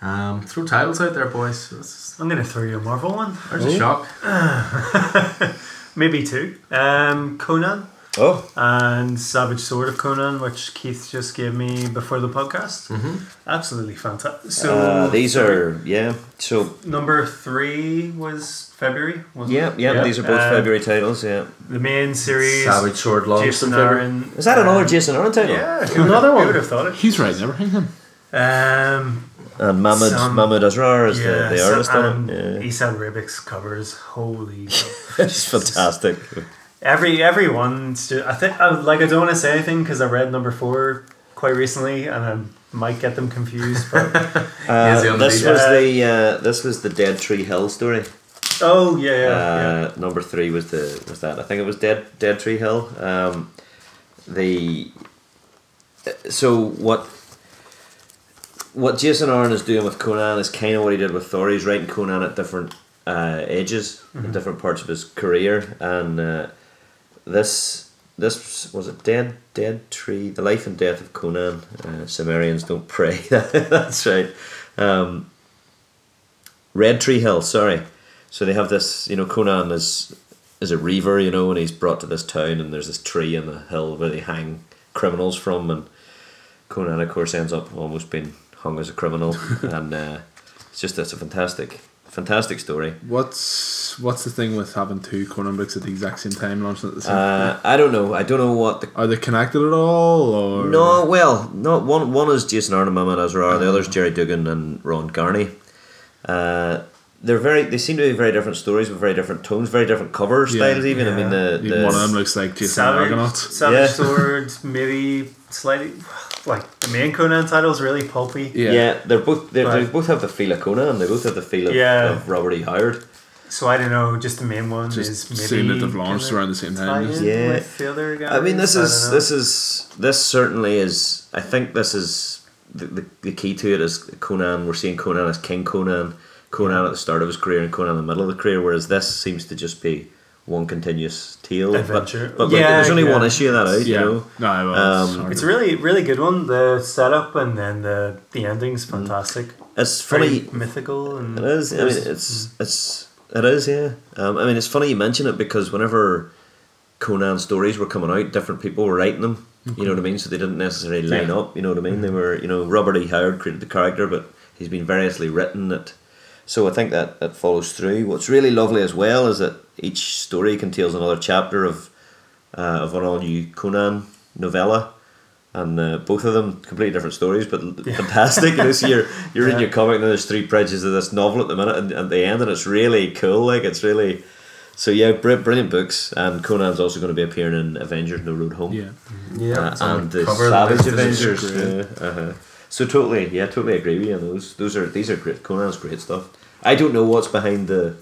Um, throw titles out there, boys. I'm gonna throw you a Marvel one, There's a shock. [sighs] maybe two. Um, Conan Oh, and Savage Sword of Conan, which Keith just gave me before the podcast. Mm-hmm. Absolutely fantastic. So uh, these are yeah. So number three was February. Wasn't yeah, it? yeah, These are both Uh, February titles. Yeah. The main series. Savage Sword launched Jason. Aaron. Is that another um, Jason Aaron title? Yeah, Another who one? would have thought it? He's writing everything. Him. Um, And Mahmoud Some- Mahmoud Asrar is yeah, the, the so- artist on it. Yeah. Esad Ribic's covers. Holy. [laughs] it's fantastic. [laughs] Every every one, I think I, like I don't want to say anything because I read number four quite recently and I might get them confused. But [laughs] Uh, the this detail. was the uh, this was the Dead Tree Hill story. oh yeah, yeah, uh, Number three was the was that I think it was Dead Dead Tree Hill. Um, the so what what Jason Aaron is doing with Conan is kind of what he did with Thor. He's writing Conan at different uh, ages, Mm-hmm. at different parts of his career, and uh, this this was it Dead Dead Tree, the life and death of Conan. Uh, Cimmerians don't pray. [laughs] That's right. Um, Red Tree Hill, sorry. So they have this, you know, Conan is is a reaver, you know, and he's brought to this town, and there's this tree in the hill where they hang criminals from, and Conan, of course, ends up almost being hung as a criminal, [laughs] and uh, it's just it's a fantastic, fantastic story. What's what's the thing with having two Conan books at the exact same time launching at the same Uh, I don't know. I don't know what the Are they connected at all? Or No, well, no. One one is Jason Aaron and Mahmoud Asrar. The other's Gerry Duggan and Ron Garney. Uh, they're very. They seem to be very different stories with very different tones, very different cover Yeah, styles. even I mean, the, the one of them looks like Jason Savage, Argonaut. Savage Yeah. Sword, maybe slightly like the main Conan title is really pulpy. yeah. Yeah. they're both they, they both have the feel of Conan. They both have the feel of, Yeah. of Robert E. Howard. So I don't know. Just the main one Just is maybe seeing that they've launched around the same time. Yeah. with guys. I mean, this I is this is this certainly is. I think this is the, the, the key to it is Conan. We're seeing Conan as King Conan, Conan at the start of his career, and Conan in the middle of the career. Whereas this seems to just be one continuous tale. Adventure. But, but like, Yeah, there's only yeah. one issue of that out. Yeah. You know. No, well, Um, it's It's a really, really good one. The setup and then the the ending's fantastic. It's funny. Very mythical and It is. I mean, it's it's it is. Yeah. Um, I mean, it's funny you mention it because whenever Conan stories were coming out, different people were writing them. You know what I mean? So they didn't necessarily line Yeah. up. You know what I mean? They were. You know, Robert E. Howard created the character, but he's been variously written. That. So I think that that follows through. What's really lovely as well is that each story contains another chapter of uh, of an all new Conan novella. And uh, both of them completely different stories, but l- fantastic. You know, so you're [laughs] you're reading Yeah. your comic, and there's three pages of this novel at the minute, and at the end, and it's really cool. Like it's really, so yeah, br- brilliant books. And Conan's also going to be appearing in Avengers: No Road Home, yeah. Yeah, uh, and the Savage list, Avengers. Yeah, uh-huh. So totally, yeah, totally agree with you. on Those those are these are great. Conan's great stuff. I don't know what's behind the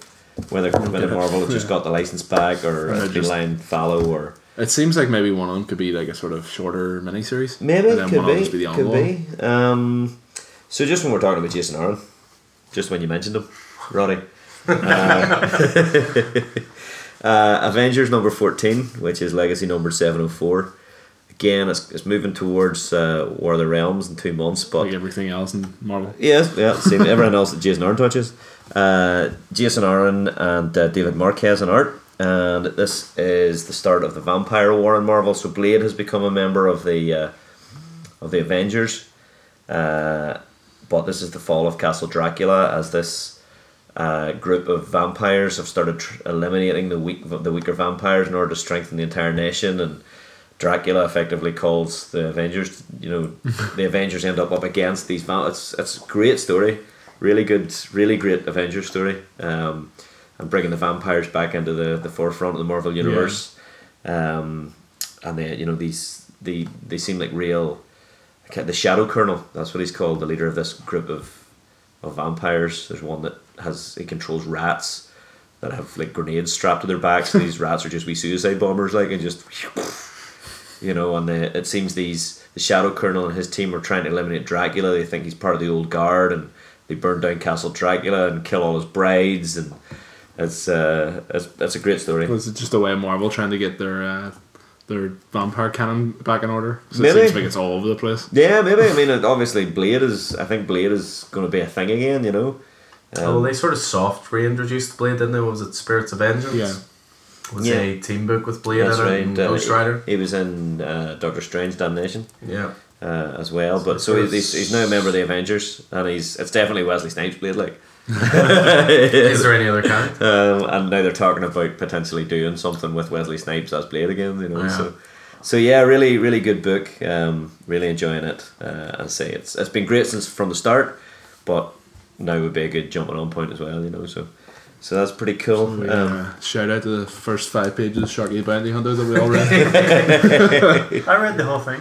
whether whether Marvel have just got the license back or [laughs] And it's been lying fallow or. It seems like maybe one of them could be like a sort of shorter miniseries. Maybe and then could one be, be the could ongoing. be. Um, so just when we're talking about Jason Aaron, just when you mentioned him, Roddy, [laughs] uh, [laughs] uh, Avengers number fourteen, which is Legacy number seven hundred four. Again, it's, it's moving towards uh, War of the Realms in two months, but Like everything else in Marvel. Yes, yeah, same. [laughs] Everyone else that Jason Aaron touches. Uh, Jason Aaron and uh, David Marquez on art. And this is the start of the Vampire War in Marvel. So Blade has become a member of the uh, of the Avengers. Uh, but this is the fall of Castle Dracula as this uh, group of vampires have started tr- eliminating the weak the weaker vampires in order to strengthen the entire nation and Dracula effectively calls the Avengers. You know, [laughs] the Avengers end up up against these. Val- it's it's a great story, really good, really great Avengers story. Um, and bringing the vampires back into the, the forefront of the Marvel universe. Um, and they, you know, these they they seem like real. The Shadow Colonel, that's what he's called, the leader of this group of of vampires. There's one that has he controls rats that have like grenades strapped to their backs. and these rats are just wee suicide bombers, like and just [laughs] you know. And the, it seems these the Shadow Colonel and his team are trying to eliminate Dracula. They think he's part of the old guard, and they burn down Castle Dracula and kill all his brides, and it's uh, it's, it's a great story. Was it just a way of Marvel trying to get their uh, their vampire canon back in order? 'Cause it seems like it's all over the place. Yeah, maybe. I [laughs] mean, obviously, Blade is. I think Blade is going to be a thing again. You know. Um, oh, they sort of soft reintroduced Blade, didn't they? What was it Spirits of Vengeance? Yeah. Was Yeah. a team book with Blade that's right. and uh, Ghost Rider. He, he was in uh, Doctor Strange Damnation Yeah. uh, as well. So But so he's, he's now a member of the Avengers, and he's it's definitely Wesley Snipes Blade, like. [laughs] Is there any other character? [laughs] Um, and now they're talking about potentially doing something with Wesley Snipes as Blade again. You know, Yeah. so so yeah, really, really good book. Um, really enjoying it. Uh, and say it's it's been great since from the start, but now would be a good jumping on point as well. You know, so so that's pretty cool. We, Um, uh, shout out to the first five pages of Sharky the Bounty Hunter that we all read. [laughs] [laughs] I read the whole thing.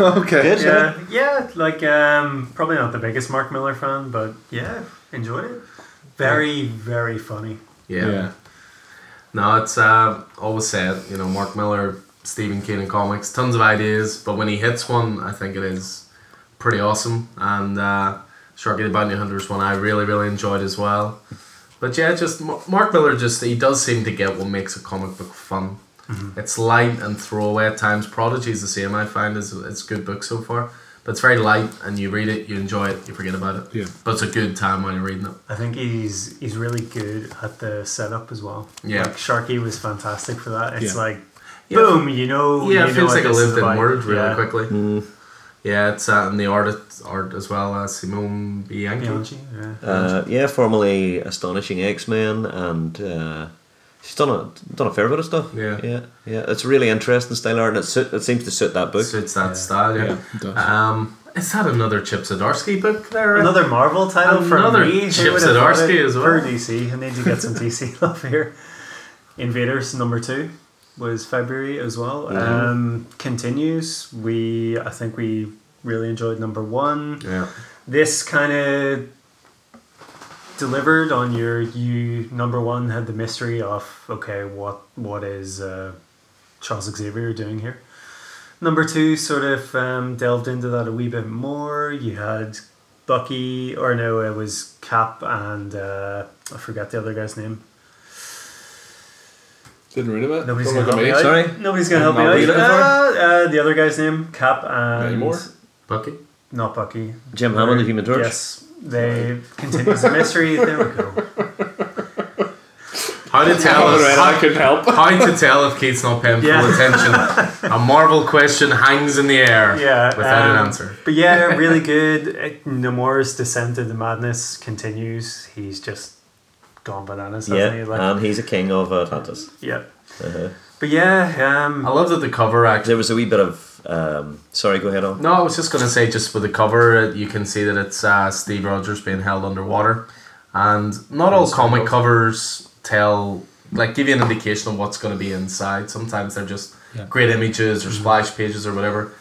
[laughs] okay. Good. Yeah, yeah, like um, probably not the biggest Mark Millar fan, but yeah, enjoyed it. Very, very funny. Yeah. Yeah. No, it's uh, always said, you know, Mark Millar, Stephen King in comics, tons of ideas, but when he hits one, I think it is pretty awesome. And uh, Sharky the Bounty Hunter is one I really, really enjoyed as well. But yeah, just Mark Millar, just he does seem to get what makes a comic book fun. It's light and throwaway at times. Prodigy is the same. I find is it's a good book so far, but it's very light, and you read it, you enjoy it, you forget about it. Yeah. But it's a good time while you're reading it. I think he's he's really good at the setup as well. Yeah. like Sharky was fantastic for that. It's Yeah. like Yeah. boom, you know. Yeah, you it know feels like a lived in about. word really yeah. quickly. mm, Yeah, it's uh, and the art art as well as Simone Bianchi. Bianchi, yeah. uh, yeah, formerly astonishing X Men, and uh, she's done a done a fair bit of stuff. Yeah. yeah, yeah. It's really interesting style art, and it suit, it seems to suit that book. Suits that Yeah. style, yeah. Yeah, it does. Um, is that another Chip Zdarsky book there? Another Marvel title for Another me. Who Chip would Zdarsky as well. Per DC, I need to get some DC [laughs] love here. Invaders number two was February as well. Mm-hmm. Um, continues. We I think we really enjoyed number one. Yeah, This kind of delivered on your you number one had the mystery of okay what what is uh, Charles Xavier doing here. Number two sort of um, delved into that a wee bit more. You had Bucky, or no, it was Cap and uh, I forget the other guy's name. Didn't read about it. Nobody's Don't gonna help me me. out. Sorry? Nobody's gonna help me Not out. what you looking Uh, uh, the other guy's name, Cap and Any more? Bucky. not Bucky. Jim Hammond, the Human Torch. Yes, they continues the mystery. There we go. [laughs] How to [laughs] tell us right, I how, couldn't help. [laughs] how to tell if Keith's not paying full attention? A Marvel question hangs in the air Yeah, without um, an answer. But yeah, really good. Namor's descent into madness continues. He's just gone bananas, hasn't Yeah, he? Like, and he's a king of Atlantis. yeah. Uh-huh. But yeah, um, I love that the cover actually. There was a wee bit of. Um, sorry, go ahead on. No, I was just going to say, just with the cover, uh, you can see that it's uh, Steve Rogers being held underwater. And not all comic covers tell, like, give you an indication of what's going to be inside. Sometimes they're just Yeah. great images or splash pages or whatever.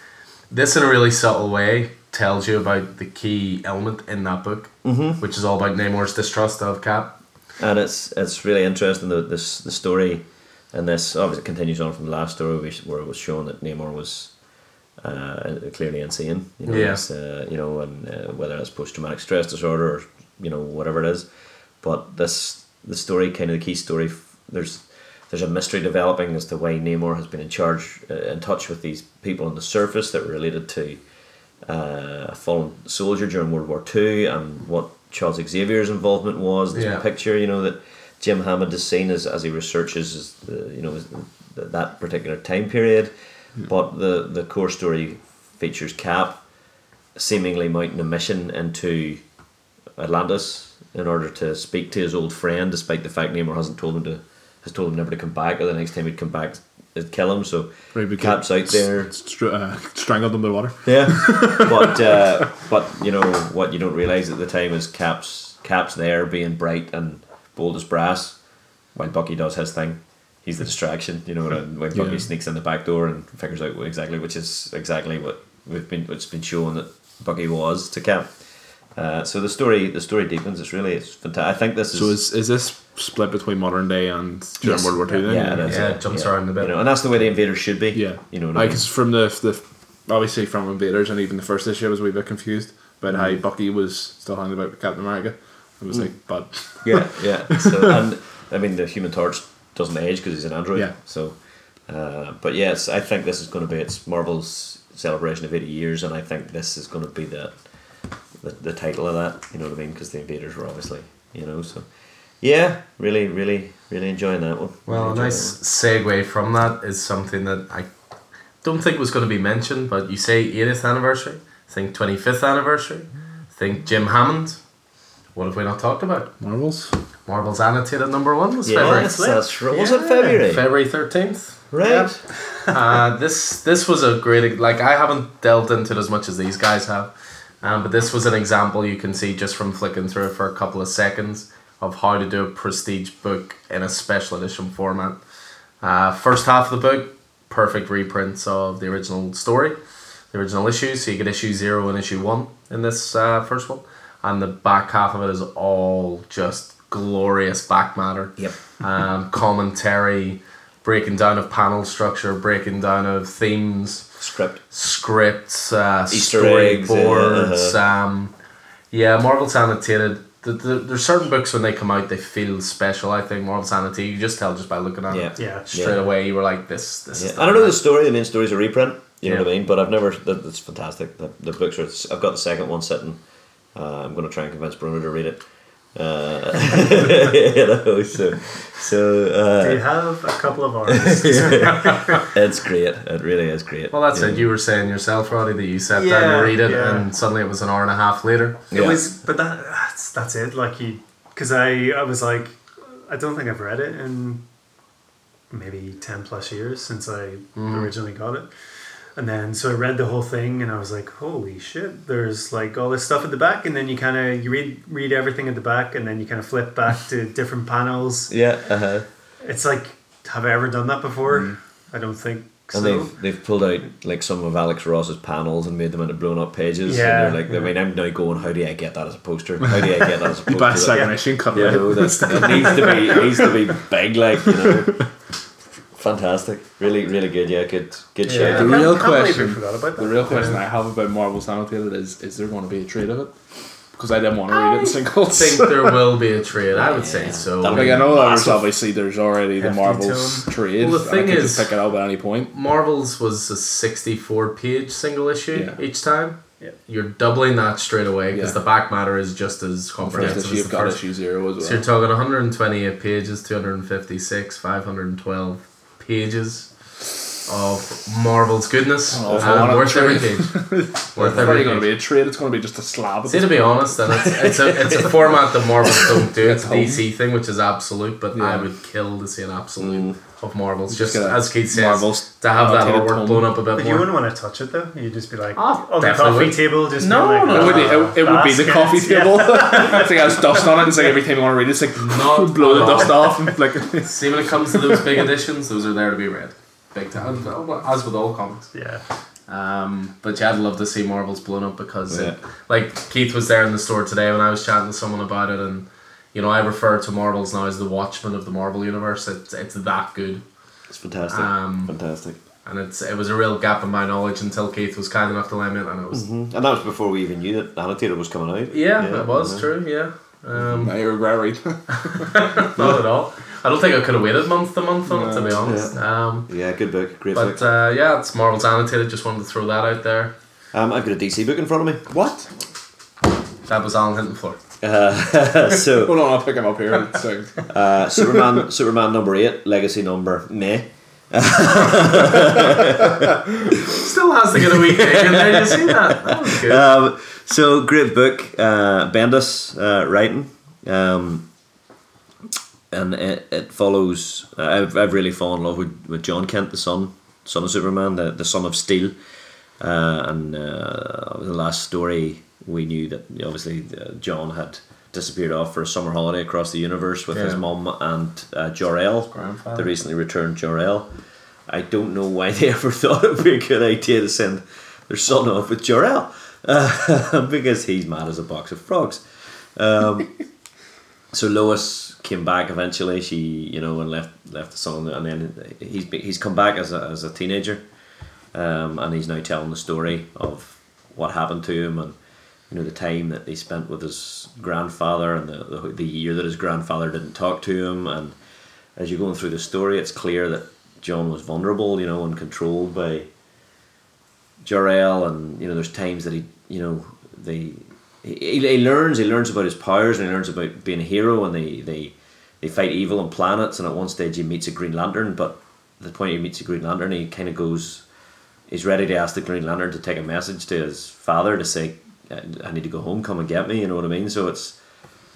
This, in a really subtle way, tells you about the key element in that book, Mm-hmm. which is all about Namor's distrust of Cap. And it's it's really interesting the this the story. And this obviously continues on from the last story where it was shown that Namor was uh, clearly insane. You know, Yeah. uh, you know and uh, whether it's post-traumatic stress disorder or you know whatever it is. But this the story kind of the key story there's there's a mystery developing as to why Namor has been in charge uh, in touch with these people on the surface that were related to uh, a fallen soldier during World War Two and what Charles Xavier's involvement was. There's Yeah. a picture, you know, that Jim Hammond is seen as, as he researches, the, you know, the, that particular time period. Hmm. But the, the core story features Cap seemingly mounting a mission into Atlantis in order to speak to his old friend, despite the fact Namor hasn't told him to has told him never to come back, or the next time he'd come back, it'd kill him. So Right, Cap's out there. str- uh, strangled under the water. Yeah, [laughs] but uh, but you know what you don't realize at the time is Cap's Cap's there being bright and bold as brass, while Bucky does his thing. He's the distraction, you know. And when Bucky Yeah. sneaks in the back door and figures out what exactly, which is exactly what we've been, what's been shown that Bucky was to Cap. Uh, so the story, the story deepens. It's really, it's fantastic. I think this is. So is is this split between modern day and during Yes. World War Two? Then yeah, it is, Yeah, it jumps around a bit. You know, and that's the way the invaders should be. Yeah. you know. what I Like mean? from the the obviously from Invaders and even the first issue I was a wee bit confused about how Bucky was still hanging about with Captain America. It was like, but Yeah, [laughs] yeah. So, and I mean, the Human Torch doesn't age because he's an android. Yeah. So, uh, but yes, I think this is going to be it's Marvel's celebration of eighty years, and I think this is going to be the the, the title of that. You know what I mean? Because the Invaders were obviously, you know, so yeah, really, really, really enjoying that one. Well, Really a nice segue from that is something that I don't think was going to be mentioned, but you say 80th anniversary, think 25th anniversary, think Jim Hammond. What have we not talked about? Marvels. Marvel's annotated number one was that one. February. Yes, that's right. Was it February? February 13th. Right. uh, this this was a great like I haven't delved into it as much as these guys have, um, but this was an example you can see just from flicking through it for a couple of seconds of how to do a prestige book in a special edition format. Uh, first half of the book, perfect reprints of the original story, the original issues. So you get issue zero and issue one in this uh, first one, and the back half of it is all just glorious back matter Yep. [laughs] um, commentary, breaking down of panel structure, breaking down of themes, Script. scripts, uh, Easter eggs, storyboards. uh, um, yeah, Marvel's annotated. The, the, there's certain books when they come out they feel special. I think Marvels annotated. You just tell just by looking at Yeah. it. Yeah. Straight Yeah. away, you were like, "This, this Yeah. is." I don't know the story. The main story's a reprint. You know what I mean? But I've never. That, that's fantastic. The, the books are. I've got the second one sitting. Uh, I'm going to try and convince Bruno to read it. Uh, [laughs] you know, so so Do you uh, have a couple of [laughs] artists? it's great. It really is great. Well, that's yeah. it. You were saying yourself, Roddy, that you sat down Yeah, to read it, yeah. and suddenly it was an hour and a half later. It Yeah. was, but that that's, that's it. Like you, because I I was like, I don't think I've read it in maybe ten plus years since I Mm. originally got it, and then so I read the whole thing and I was like, holy shit! There's like all this stuff at the back, and then you kind of you read read everything at the back, and then you kind of flip back to [laughs] different panels. Yeah. Uh-huh. It's like, have I ever done that before? I don't think so. And they've they've pulled out like some of Alex Ross's panels and made them into blown up pages. Yeah. And they're like, I mean, I'm now going, how do I get that as a poster? [laughs] How do I get that as a You poster? buy a second Yeah. issue and cut You it out. that's, that needs to be it needs to be big, like you know. [laughs] Fantastic, really, really good. Yeah, good, good Yeah. show. The real can't believe we question- forgot about that. The real question I have about Marvels Annotated is: Is there going to be a trade of it? Because I didn't want to read it in I think there [laughs] will be a trade. I would say so. That'll like I know there's obviously there's already the Marvel's tome. trade. Well, the and thing I could is- just pick it up at any point. Marvel's was a 64 page single issue Yeah. each time. Yeah. You're doubling that straight away because Yeah. the back matter is just as First comprehensive issue as you've the got first. issue zero as well. So you're talking 128 pages, 256, 512 pages of Marvel's goodness. Oh, if I and want a worth every page. [laughs] It's worth going to be a trade. It's going to be just a slab. At See, to be honest, and it's, it's a [laughs] it's a format that Marvel don't do. It's a. DC thing, which is absolute. But I would kill to see an absolute Mm. Of Marvels. Just Just get a as Keith says, Marvel's to have that artwork blown up a bit But you wouldn't want to touch it though. You'd just be like Oh, on the coffee would. table, just No, like, no, It would, be, "Ah, it, it would be the baskets." coffee Yeah. table. [laughs] it's like has dust on it. It's like every time you want to read it, it's like [laughs] Not [laughs] blow the dust off. And like See, when it comes to those big editions, those are there to be read. Big time. As with all comics. Yeah, Um, but yeah, I'd love to see Marvel's blown up because, it, like, Keith was there in the store today when I was chatting to someone about it, and you know, I refer to Marvels now as the Watchmen of the Marvel universe. It's it's that good, It's fantastic, Um, fantastic. and it's it was a real gap in my knowledge until Keith was kind enough to lend me it, and it was Mhm. And that was before we even knew that Annotated was coming out. yeah, it was yeah. true, yeah. Um, now you regret reading. not at all. I don't think I could have waited month to month on it to be No. honest. Um, Yeah, good book, great but book. uh, yeah, it's Marvels annotated. Just wanted to throw that out there. Um, I've got a DC book in front of me. what? That was Alan hitting the floor. Uh, [laughs] so [laughs] Hold on, I'll pick him up here. It's like, uh, Superman, Superman number eight, legacy number meh. [laughs] Still has to get a wee kick in there. You see that? That. Um, so great book, uh, Bendis uh, writing, um, and it, it follows. Uh, I've, I've really fallen in love with, with Jon Kent, the son, son of Superman, the, the son of Steel, uh, and uh, the last story we knew that obviously uh, Jon had disappeared off for a summer holiday across the universe with his mum and uh, Jor-El, grandfather. the recently returned Jor-El. I don't know why they [laughs] ever thought it would be a good idea to send their son off with Jor-El. Uh, [laughs] because he's mad as a box of frogs. Um, [laughs] so Lois came back eventually. She, you know, and left left the son, and then he's he's come back as a as a teenager, um, and he's now telling the story of what happened to him and you know the time that he spent with his grandfather and the, the the year that his grandfather didn't talk to him. And as you're going through the story it's clear that Jon was vulnerable you know and controlled by Jor-El and you know there's times that he you know they he, he learns he learns about his powers and he learns about being a hero. And they they they fight evil on planets. And at one stage he meets a Green Lantern but the point he meets a Green Lantern he kind of goes he's ready to ask the Green Lantern to take a message to his father to say I need to go home come and get me you know what I mean? So it's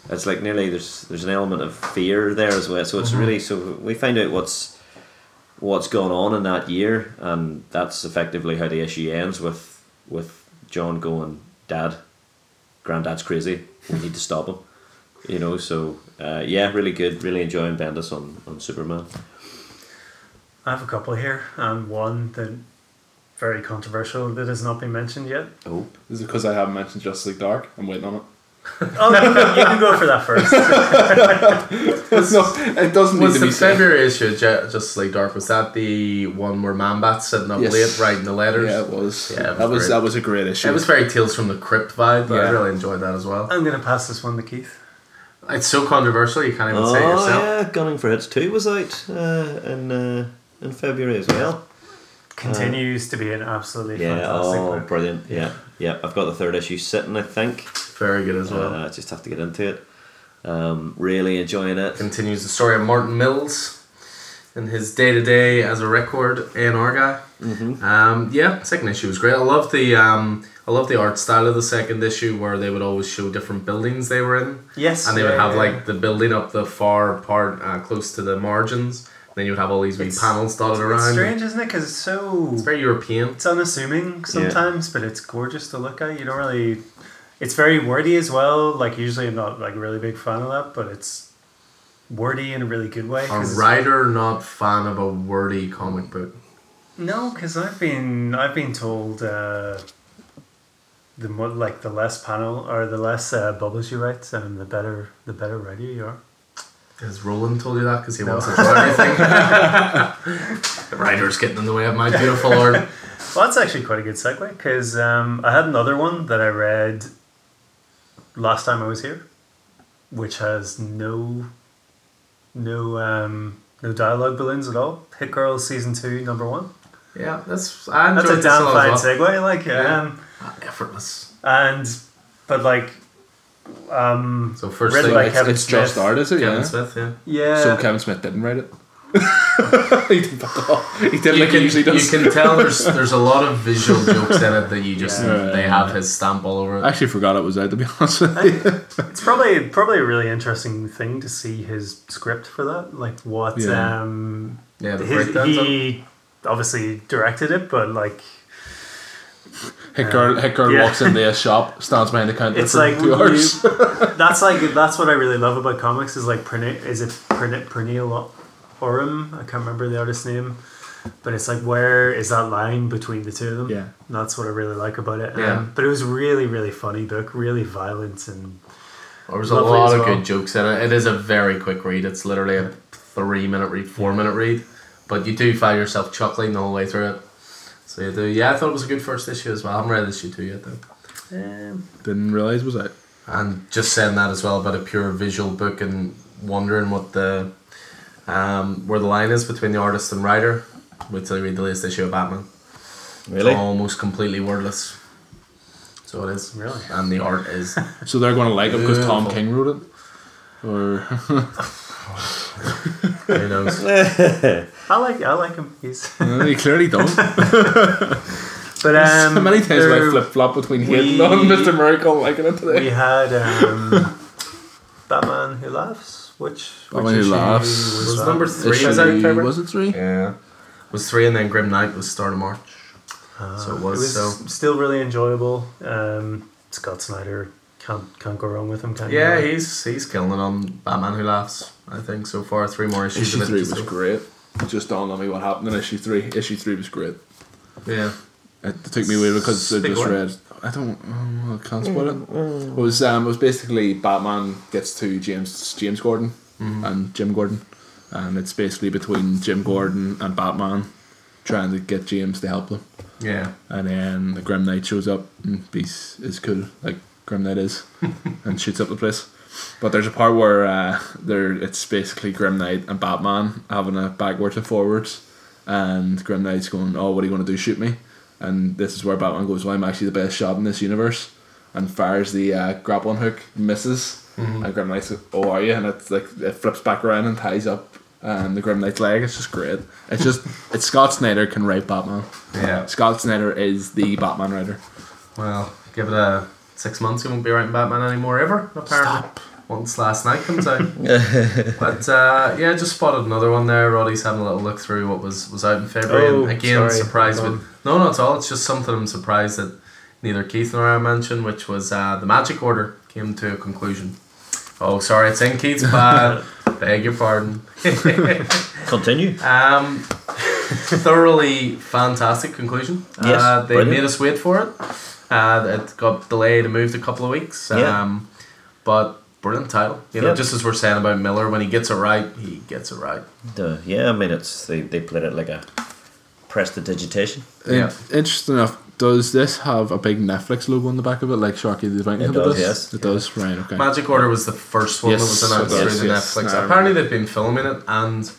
it's like nearly there's there's an element of fear there as well. So it's really so we find out what's what's going on in that year and that's effectively how the issue ends with with Jon going dad granddad's crazy. We need to stop him. You know so uh, yeah really good. Really enjoying Bendis on, on Superman. I have a couple here, and one that very controversial that has not been mentioned yet. oh Is it because I haven't mentioned Justice League Dark? I'm waiting on it. Oh, you can, you can go for that first. [laughs] no, it doesn't need Was to the be said. February issue of Ju- Justice League Dark? Was that the one where Man-Bat's sitting up Yes. late writing the letters? Yeah, it was. Yeah, it was that was great. that was a great issue. It was very Tales from the Crypt vibe. I Yeah. really enjoyed that as well. I'm going to pass this one to Keith. It's so controversial you can't even say it oh yourself. yeah Gunning for Hits 2 was out uh, in uh, in February as well Continues to be an absolutely yeah fantastic oh book. brilliant yeah yeah I've got the third issue sitting I think Very good as well. Uh, I just have to get into it. Um, really enjoying it. Continues the story of Martin Mills and his day to day as a record A&R guy. Mm-hmm. Um, yeah, second issue was great. I love the um, I love the art style of the second issue where they would always show different buildings they were in, Yes. and they would have yeah. like the building up the far part uh, close to the margins. Then you would have all these wee panels dotted It's around. strange, isn't it? Because it's so. It's very European. It's unassuming sometimes, but it's gorgeous to look at. You don't really. It's very wordy as well. Like usually, I'm not like a really big fan of that, but it's wordy in a really good way. A it's- writer not fan of a wordy comic book. No, because I've been I've been told uh, the more like the less panel or the less uh, bubbles you write, and the better the better writer you are. Has Roland told you that because he No. wants to draw everything? [laughs] the writer's getting in the way of my beautiful art. Well, that's actually quite a good segue because um, I had another one that I read last time I was here, which has no no um, no dialogue balloons at all. Hit Girl season two, number one. Yeah, that's I That's a damn fine well. segue. Like, Yeah. um, Ah, effortless. and but like, um, So first Written thing, by it's, Kevin it's just Smith. art, is it? Kevin yeah. Smith. Yeah. yeah. So Kevin Smith didn't write it. [laughs] he did fuck all. He did You like can, he usually you can tell there's there's a lot of visual jokes in it that you just Yeah. they have his stamp all over it. I actually forgot it was out. To be honest with you. It's probably probably a really interesting thing to see his script for that. Like what Yeah. um Yeah, the his, breakdowns. of he obviously directed it, but like Hit girl, hit girl Yeah. walks into a shop, stands behind the counter it's for like two you- hours. [laughs] that's like that's what I really love about comics is like Prene- is it Prene- Pernille Orum? I can't remember the artist's name. But it's like where is that line between the two of them? Yeah. And that's what I really like about it. Yeah. Um, but it was really, really funny book, really violent and There was a lot as of well. good jokes in it. It is a very quick read. It's literally a three minute read, four minute read, but you do find yourself chuckling the whole way through it. So you do. Yeah, I thought it was a good first issue as well. I haven't read issue two yet though. um, Didn't realize it was out. And just saying that as well about a pure visual book and wondering what the um, where the line is between the artist and writer. Wait till you read the latest issue of Batman. Really? It's almost completely wordless. So it is. Really? And the art is. [laughs] So they're going to like it because Tom King wrote it, or [laughs] [laughs] who knows? [laughs] I like I like him. He's [laughs] Uh, you clearly don't. but um so many times I flip flop between we- hating on Mr. Miracle liking it today. we today. had um, Batman Who Laughs, which Batman which Who Laughs. Was that? number three Issue- was out in was it three? Yeah. Was three and then Grim Knight was start of March. Uh, So it was, so- still really enjoyable. Um, Scott Snyder can't can't go wrong with him. Can Yeah, you? he's he's killing it on Batman Who Laughs. I think so far three more issues. Issue of it three to was go. great. It just dawned on me what happened in issue three. Issue three was great. Yeah. It took me away because I just away. read. I don't. Oh, I can't spoil it. Mm, mm. It was um. It was basically Batman gets to James James Gordon mm-hmm. and Jim Gordon, and it's basically between Jim Gordon and Batman trying to get James to help them. Yeah. And then the Grim Knight shows up and he's is cool. Like Grim Knight is, [laughs] and shoots up the place. But there's a part where uh, there it's basically Grim Knight and Batman having a backwards and forwards, and Grim Knight's going, "Oh, what are you going to do? Shoot me?" And this is where Batman goes, "Well, I'm actually the best shot in this universe," and fires the uh, grappling hook, misses, and Grim Knight's like, "Oh, are you?" And it's like it flips back around and ties up. And the Grim Knight's leg, it's just great. It's just, [laughs] it's Scott Snyder can write Batman. Yeah. Scott Snyder is the Batman writer. Well, give it a six months, you won't be writing Batman anymore ever, apparently. Stop. Once last night comes out. [laughs] but uh, yeah, just spotted another one there. Roddy's having a little look through what was, was out in February. Oh, and again, sorry. surprised with. No, not at all. It's just something I'm surprised that neither Keith nor I mentioned, which was uh, the Magic Order came to a conclusion. Oh, sorry, it's in Keith's [laughs] bad. Beg your pardon. [laughs] Continue. Um, thoroughly fantastic conclusion. Yes, uh, they brilliant. made us wait for it. Uh, it got delayed and moved a couple of weeks. Yeah. Um, but brilliant title. You know, Yeah. just as we're saying about Millar, when he gets it right, he gets it right. Uh, yeah, I mean it's they, they played it like a prestidigitation. Yeah. In- interesting enough, does this have a big Netflix logo on the back of it, like Sharkey the Bounty It does, does? yes. It does, right, okay. Magic Order was the first one Yes, that was announced it through does, the yes. Netflix. I Apparently, they've been filming it and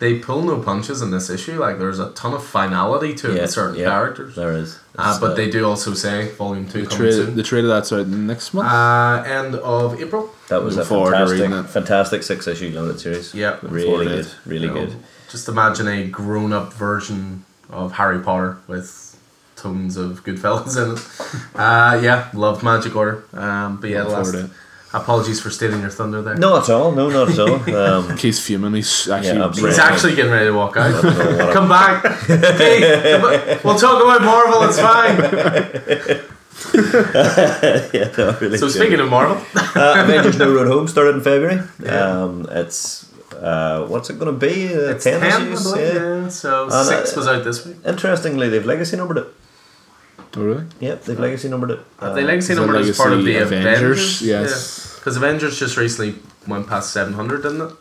they pull no punches in this issue. Like, there's a ton of finality to it Yeah, with certain yeah. characters. There is. Uh, but they do also say Volume 2 The, trade, soon. the trade of that's out next month. Uh, end of April. that was a Look forward to fantastic, reading it. fantastic six issue limited series. Yeah. really good, it. really You know, good. Just imagine a grown up version of Harry Potter with tones of Goodfellas in it. [laughs] Uh, yeah, love Magic Order. Um, but yeah, Look last, forward to apologies for stealing your thunder there. Not at all. No, not at all. [laughs] Um, Keith's fuming. He's actually. Yeah, He's actually getting ready to walk out. I don't know what Come back. Hey, come back. we'll talk about Marvel, it's fine. [laughs] yeah, no, really So good. speaking of Marvel, uh, Avengers No Road Home started in February. Yeah. Um, it's uh, what's it going to be? Uh, it's 10 10, issues. Yeah. yeah. So And, six uh, was out this week. Interestingly, they've legacy numbered it. Oh, really? Yep, they've legacy numbered it. Have Uh, they legacy is it number as part of the Avengers? Avengers? Yes. Because Avengers just recently went past 700, didn't it?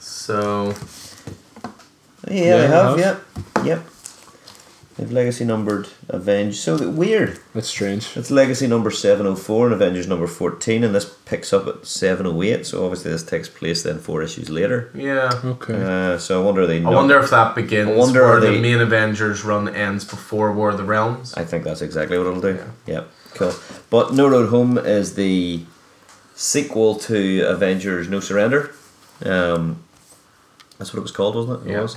So, Yeah, Yeah, they they have. have. Yep, yep. They've legacy numbered Avengers. So weird. That's strange. It's legacy number seven oh four and Avengers number fourteen, and this picks up at seven oh eight. So obviously this takes place then four issues later. yeah. Okay. Uh, so I wonder they. I wonder if that begins I wonder where are the they- main Avengers run ends before War of the Realms. I think that's exactly what it'll do. Yep, cool. But No Road Home is the sequel to Avengers No Surrender. Um, that's what it was called, wasn't it? It Yeah. was.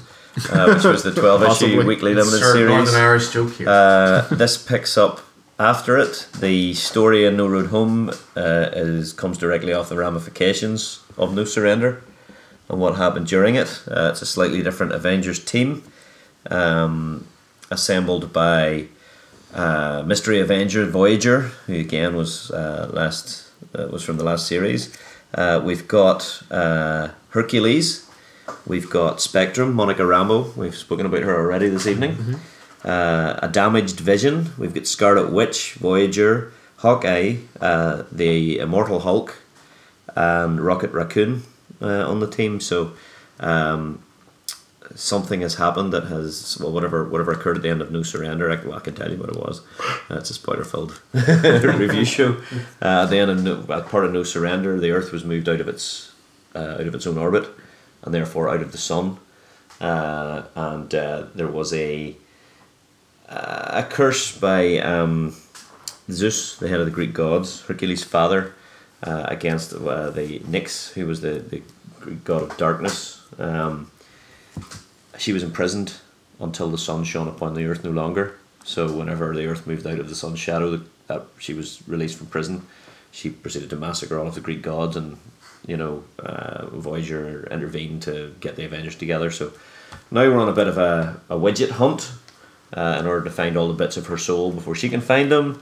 Uh, which was the 12 issue weekly limited Insert series. Northern Irish joke here. Uh, this picks up after it. The story in No Road Home uh, is comes directly off the ramifications of No Surrender and what happened during it. Uh, it's a slightly different Avengers team, um, assembled by uh, Mystery Avenger Voyager, who again was uh, last uh, was from the last series. Uh, we've got uh, Hercules. We've got Spectrum, Monica Rambeau. We've spoken about her already this evening. Uh, a damaged Vision. We've got Scarlet Witch, Voyager, Hawkeye, uh, the Immortal Hulk, and Rocket Raccoon uh, on the team. So um, something has happened that has well whatever whatever occurred at the end of No Surrender. I, well, I can tell you what it was. It's a spoiler filled [laughs] review show. Uh, at the end of no, part of No Surrender, the Earth was moved out of its uh, out of its own orbit, and therefore out of the sun. Uh, and uh, there was a a curse by um, Zeus, the head of the Greek gods, Hercules' father, uh, against uh, the Nyx, who was the, the Greek god of darkness. Um, she was imprisoned until the sun shone upon the earth no longer. So whenever the earth moved out of the sun's shadow, that she was released from prison. She proceeded to massacre all of the Greek gods, and you know, uh, Voyager intervened to get the Avengers together. So now we're on a bit of a, a widget hunt uh, in order to find all the bits of her soul before she can find them.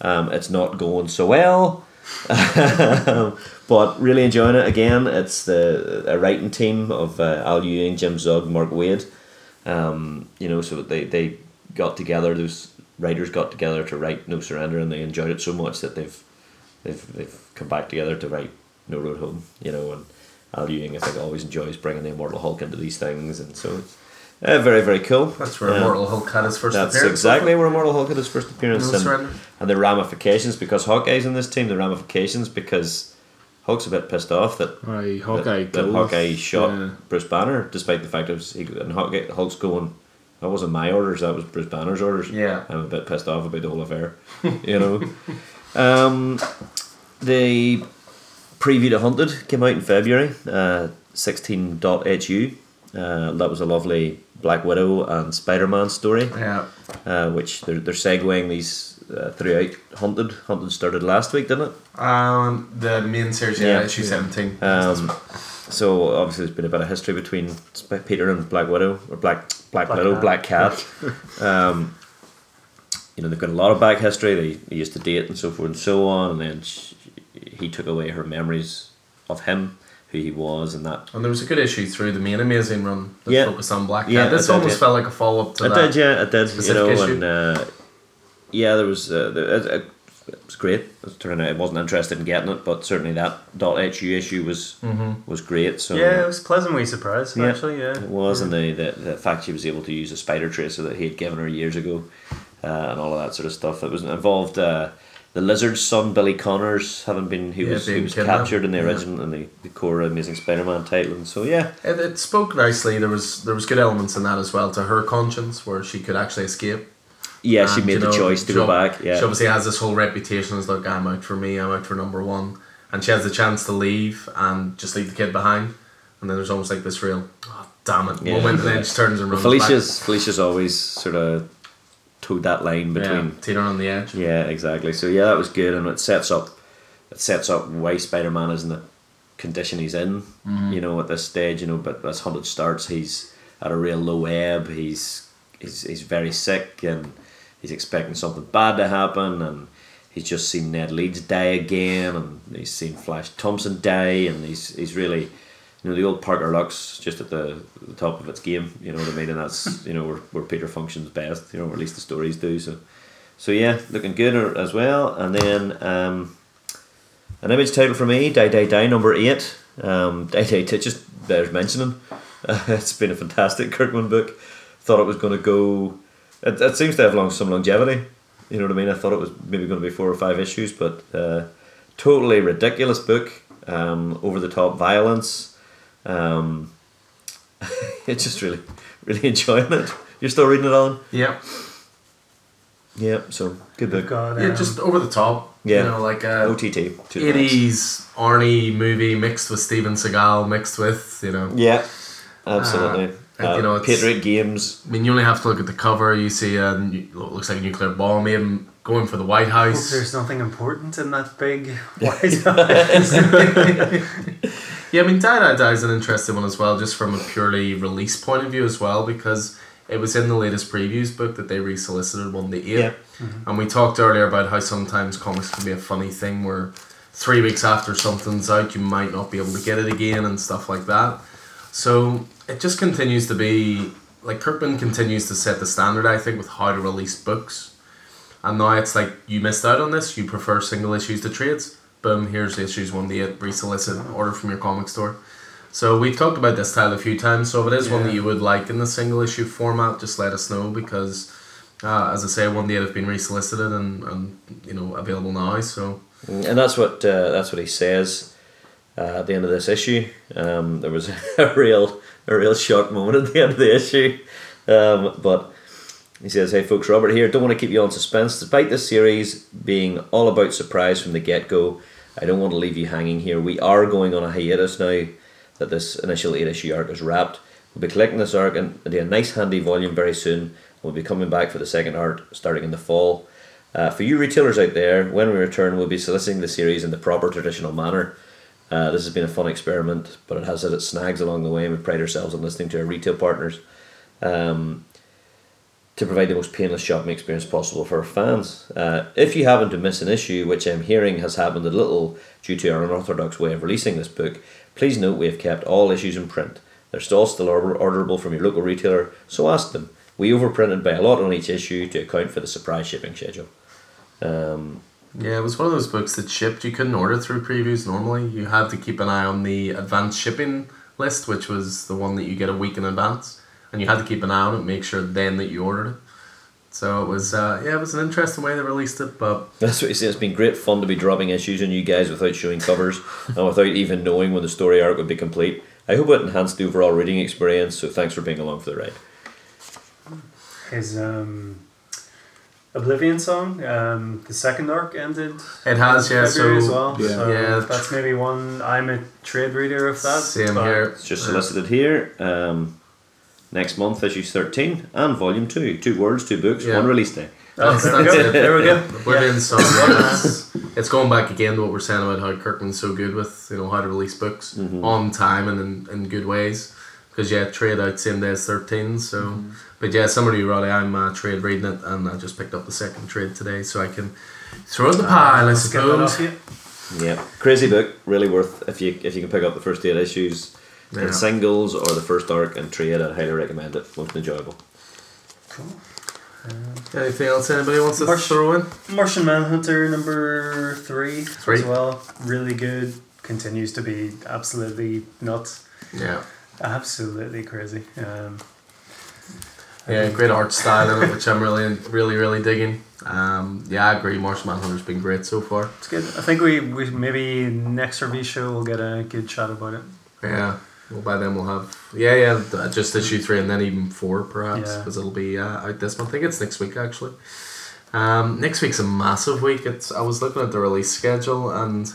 Um, it's not going so well, [laughs] but really enjoying it again. It's the a writing team of uh, Al Ewing, Jim Zub, Mark Waid. Um, you know, so they, they got together. Those writers got together to write No Surrender, and they enjoyed it so much that they've they've they've come back together to write No Road Home. You know, and Al Ewing I think always enjoys bringing the Immortal Hulk into these things, and so it's Uh, very very cool. That's where Um, Immortal Hulk had his first That's appearance. exactly where Immortal Hulk had his first appearance, No and, and the ramifications because Hawkeye's in this team. The ramifications because Hulk's a bit pissed off that Aye, Hawkeye that, that Hawkeye shot yeah. Bruce Banner, despite the fact that it was, he, and Hawkeye, Hulk's going, that wasn't my orders, that was Bruce Banner's orders. Yeah. I'm a bit pissed off about the whole affair, [laughs] you know. um, the preview to Hunted came out in February, uh, 16.hu. Uh, that was a lovely Black Widow and Spider Man story Yeah. uh, which they're, they're segueing these uh, throughout Hunted. Hunted started last week, didn't it? Um, the main series, yeah, Yeah. issue 17. Um, so obviously there's been a bit of history between Peter and Black Widow, or Black Black, Black Widow, Cat. Black Cat. [laughs] um, you know they've got a lot of back history. They, they used to date and so forth and so on, and then she, he took away her memories of him, who he was, and that. and there was a good issue through the main Amazing run that Yeah. focused on Black Cat. Yeah, this did, almost yeah. felt like a follow up to It that. did, yeah, it did. You specific know, issue. and uh, yeah, there was uh, the, it, it, it was great. It turned out I wasn't interested in getting it, but certainly that dot .hu issue was was great. So Yeah, it was pleasantly surprised Yeah. actually. Yeah, It was, and the, the the fact she was able to use a spider tracer that he had given her years ago, uh, and all of that sort of stuff. It was involved. Uh, the lizard's son, Billy Connors, having been he Yeah, was he was kidnapped. captured in the Yeah. original in the, the core Amazing Spider-Man title, and so yeah, It, it spoke nicely. There was there was good elements in that as well to her conscience, where she could actually escape. yeah, she made the know, choice to go back. Yeah, She obviously has this whole reputation as like I'm out for me, I'm out for number one, and she has the chance to leave and just leave the kid behind. And then there's almost like this real, oh, damn it Yeah. moment, and then she turns and runs Felicia's Felicia's always sort of towed that line between yeah, teetering on the edge. Yeah, exactly. So yeah, that was good, and it sets up it sets up why Spider Man is in the condition he's in. Mm-hmm. You know, at this stage, you know, but as Hunted starts, he's at a real low ebb. He's he's he's very sick, and he's expecting something bad to happen, and he's just seen Ned Leeds die again, and he's seen Flash Thompson die, and he's he's really. You know the old Parker Luck's just at the, the top of its game. You know what I mean, and that's [laughs] you know where, where Peter functions best. You know, or at least the stories do. So, so yeah, looking good as well. And then um, an image title for me, Die Die Die number eight. Um, Die Die Die just bears mentioning. [laughs] it's been a fantastic Kirkman book. Thought it was going to go. It, it seems to have long some longevity. You know what I mean? I thought it was maybe going to be four or five issues, but uh, totally ridiculous book. Um, over the top violence. Um, [laughs] it's just really, really [laughs] enjoying it. You're still reading it on? Yeah, Yeah. So good book. got yeah, um, just over the top. Yeah. you know, like a OTT. two eighties Arnie movie mixed with Steven Seagal, mixed with you know. Yeah, absolutely. Uh, Uh, you know, it's- Patriot Games. I mean, you only have to look at the cover. You see a nu- looks like a nuclear bomb, maybe going for the White hope House. there's nothing important in that big [laughs] white house. Yeah, I mean, Die Die Die is an interesting one as well, just from a purely release point of view as well, because it was in the latest previews book that they resolicited one to eight. Yeah. Mm-hmm. And we talked earlier about how sometimes comics can be a funny thing where three weeks after something's out, you might not be able to get it again and stuff like that. So it just continues to be like Kirkman continues to set the standard, I think, with how to release books. And now it's like you missed out on this. You prefer single issues to trades. Boom! Here's issues one to eight. Resolicit, order from your comic store. So we've talked about this title a few times. So if it is one that you would like in the single issue format, just let us know because, uh, as I say, one eight have been resolicited and, and you know available now. So And that's what uh, that's what he says uh, at the end of this issue. Um, there was [laughs] a real a real shock moment at the end of the issue, um, but he says, "Hey folks, Robert here. Don't want to keep you on suspense. Despite this series being all about surprise from the get go, I don't want to leave you hanging here. We are going on a hiatus now that this initial eight issue arc is wrapped. We'll be collecting this arc in- a nice handy volume very soon. We'll be coming back for the second arc starting in the fall." Uh, for you retailers out there, when we return, we'll be soliciting the series in the proper traditional manner. Uh, this has been a fun experiment, but it has had its snags along the way, and we pride ourselves on listening to our retail partners um, to provide the most painless shopping experience possible for our fans. Uh, if you happen to miss an issue, which I'm hearing has happened a little due to our unorthodox way of releasing this book, please note we have kept all issues in print. They're still still orderable from your local retailer, so ask them. We overprinted by a lot on each issue to account for the surprise shipping schedule. Um, yeah, it was one of those books that shipped. You couldn't order through previews normally. You had to keep an eye on the advanced shipping list, which was the one that you get a week in advance. And you had to keep an eye on it, make sure then that you ordered it. So it was, uh, yeah, it was an interesting way they released it, but That's what you say. It's been great fun to be dropping issues on you guys without showing covers [laughs] and without even knowing when the story arc would be complete. I hope it enhanced the overall reading experience. So thanks for being along for the ride. His um, Oblivion song, um, the second arc ended. It has, yeah, so- as well. Yeah. so Yeah. that's maybe one. I'm a trade reader of that. same but here. It's just solicited here. Um, next month, issues 13 and volume 2. Two words, two books, Yeah. one release day. Oh, That's- there we that's go. we go. Oblivion song. It's, it's going back again to what we're saying about how Kirkman's so good with you know how to release books Mhm. on time and in, in good ways. Because yeah, trade out same day as thirteen. So, but yeah, similar to you, Roddy, I'm uh, trade reading it, and I just picked up the second trade today, so I can throw in the pile. I Let's get suppose. Yeah, crazy book. Really worth if you if you can pick up the first eight issues Yeah. in singles or the first arc and trade. I'd highly recommend it. Most enjoyable. Cool. Anything else anybody wants to Marsh- throw in? Martian Manhunter number three, Three. as well. Really good. Continues to be absolutely nuts. Yeah. Absolutely crazy. Um, Yeah, great art style in it, which I'm really, really, really digging. Um, yeah, I agree. Martian Manhunter's been great so far. it's good. I think we, we maybe next review show we'll get a good chat about it. Yeah. Well, by then we'll have yeah, yeah, just issue three and then even four perhaps Yeah. because it'll be uh, out this month. I think it's next week actually. Um, next week's a massive week. It's I was looking at the release schedule and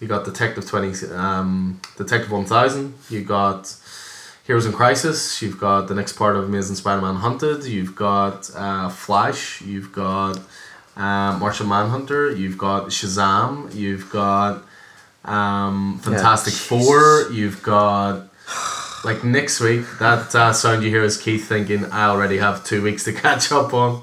you got Detective twenty, um, Detective one thousand. You got Heroes in Crisis. You've got the next part of Amazing Spider-Man Hunted. You've got uh, Flash. You've got um, Martian Manhunter. You've got Shazam. You've got um, Fantastic Jesus. Four. You've got [sighs] like next week. That uh, sound you hear is Keith thinking I already have two weeks to [laughs] catch up on,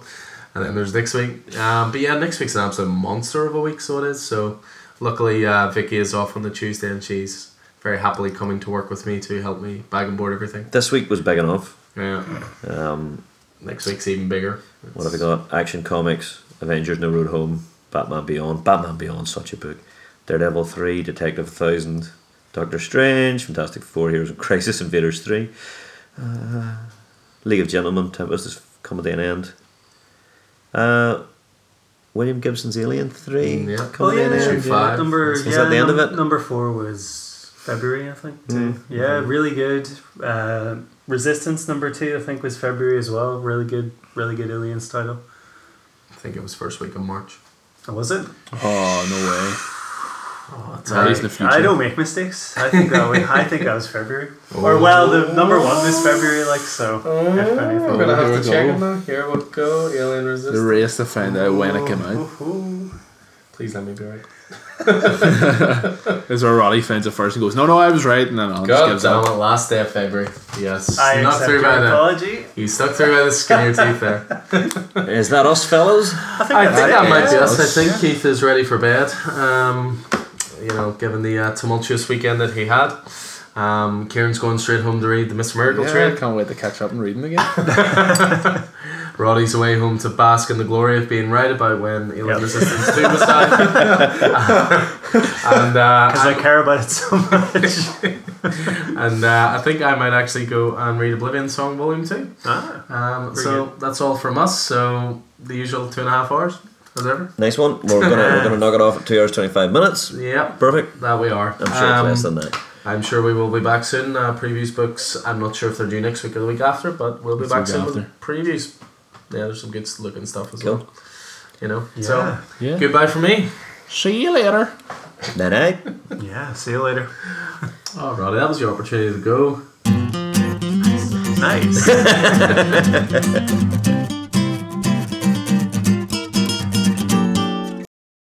and then there's next week. Um, but yeah, next week's an absolute monster of a week, so it is. So luckily, uh, Vicky is off on the Tuesday, and she's very happily coming to work with me to help me bag and board everything. This week was big enough. Yeah, Um, next week's even bigger. what have we got? Action Comics, Avengers No Road Home, Batman Beyond. Batman Beyond, such a book. Daredevil 3, Detective 1000, Doctor Strange, Fantastic Four, Heroes in Crisis, Invaders 3, uh, League of Gentlemen, Tempest is coming to an end. Uh, William Gibson's Alien 3, Mm, yeah. coming to an end. five. Number Is yeah, that the end of it? Number four was February, I think. Too. Mm. Yeah, really good. Uh, Resistance number two, I think, was February as well. Really good, really good Aliens title. I think it was first week of March. Oh, was it? Oh no way! Oh, it's Right. in the future. I don't make mistakes. I think that was, I think that was February. Or Oh. well, the number one was February, like so. if anything. We're gonna have we to check go. it now. Here we go. Alien Resistance. The Resistance. race to find out when it came out. Ooh, Please let me be right. [laughs] Is where Roddy finds it first and goes, "No, no, I was right," and then I'll just God gives damn up. it! Last day of February. Yes. I Not through by the. apology. You stuck through by the skin of your teeth there. [laughs] Is that us, fellas? I think, I think it, that might be yeah. us. I think Keith is ready for bed. Um, you know, given the uh, tumultuous weekend that he had. Um, Kieran's going straight home to read the Mr. Miracle Yeah, I trade. can't wait to catch up and read them again. [laughs] [laughs] Roddy's away home to bask in the glory of being right about when Alien Yep. Resistance 2 was out. [laughs] and uh, Because I care about it so much. and uh, I think I might actually go and read Oblivion Song Volume 2. ah, Um, Very so that's all from us. So the usual two and a half hours, as ever. Nice one. We're gonna we're gonna knock it off at two hours twenty five minutes. Yep, Perfect. that we are. I'm sure Um, it's less than that. I'm sure we will be back soon. Uh, previews books. I'm not sure if they're due next week or the week after, but we'll be It's back soon week with previews. Yeah, there's some good looking stuff as Cool. well. You know. yeah. So Yeah. goodbye from me. See you later. Night night. yeah, see you later. Oh, Roddy, that was your opportunity to go. Nice. [laughs] [laughs]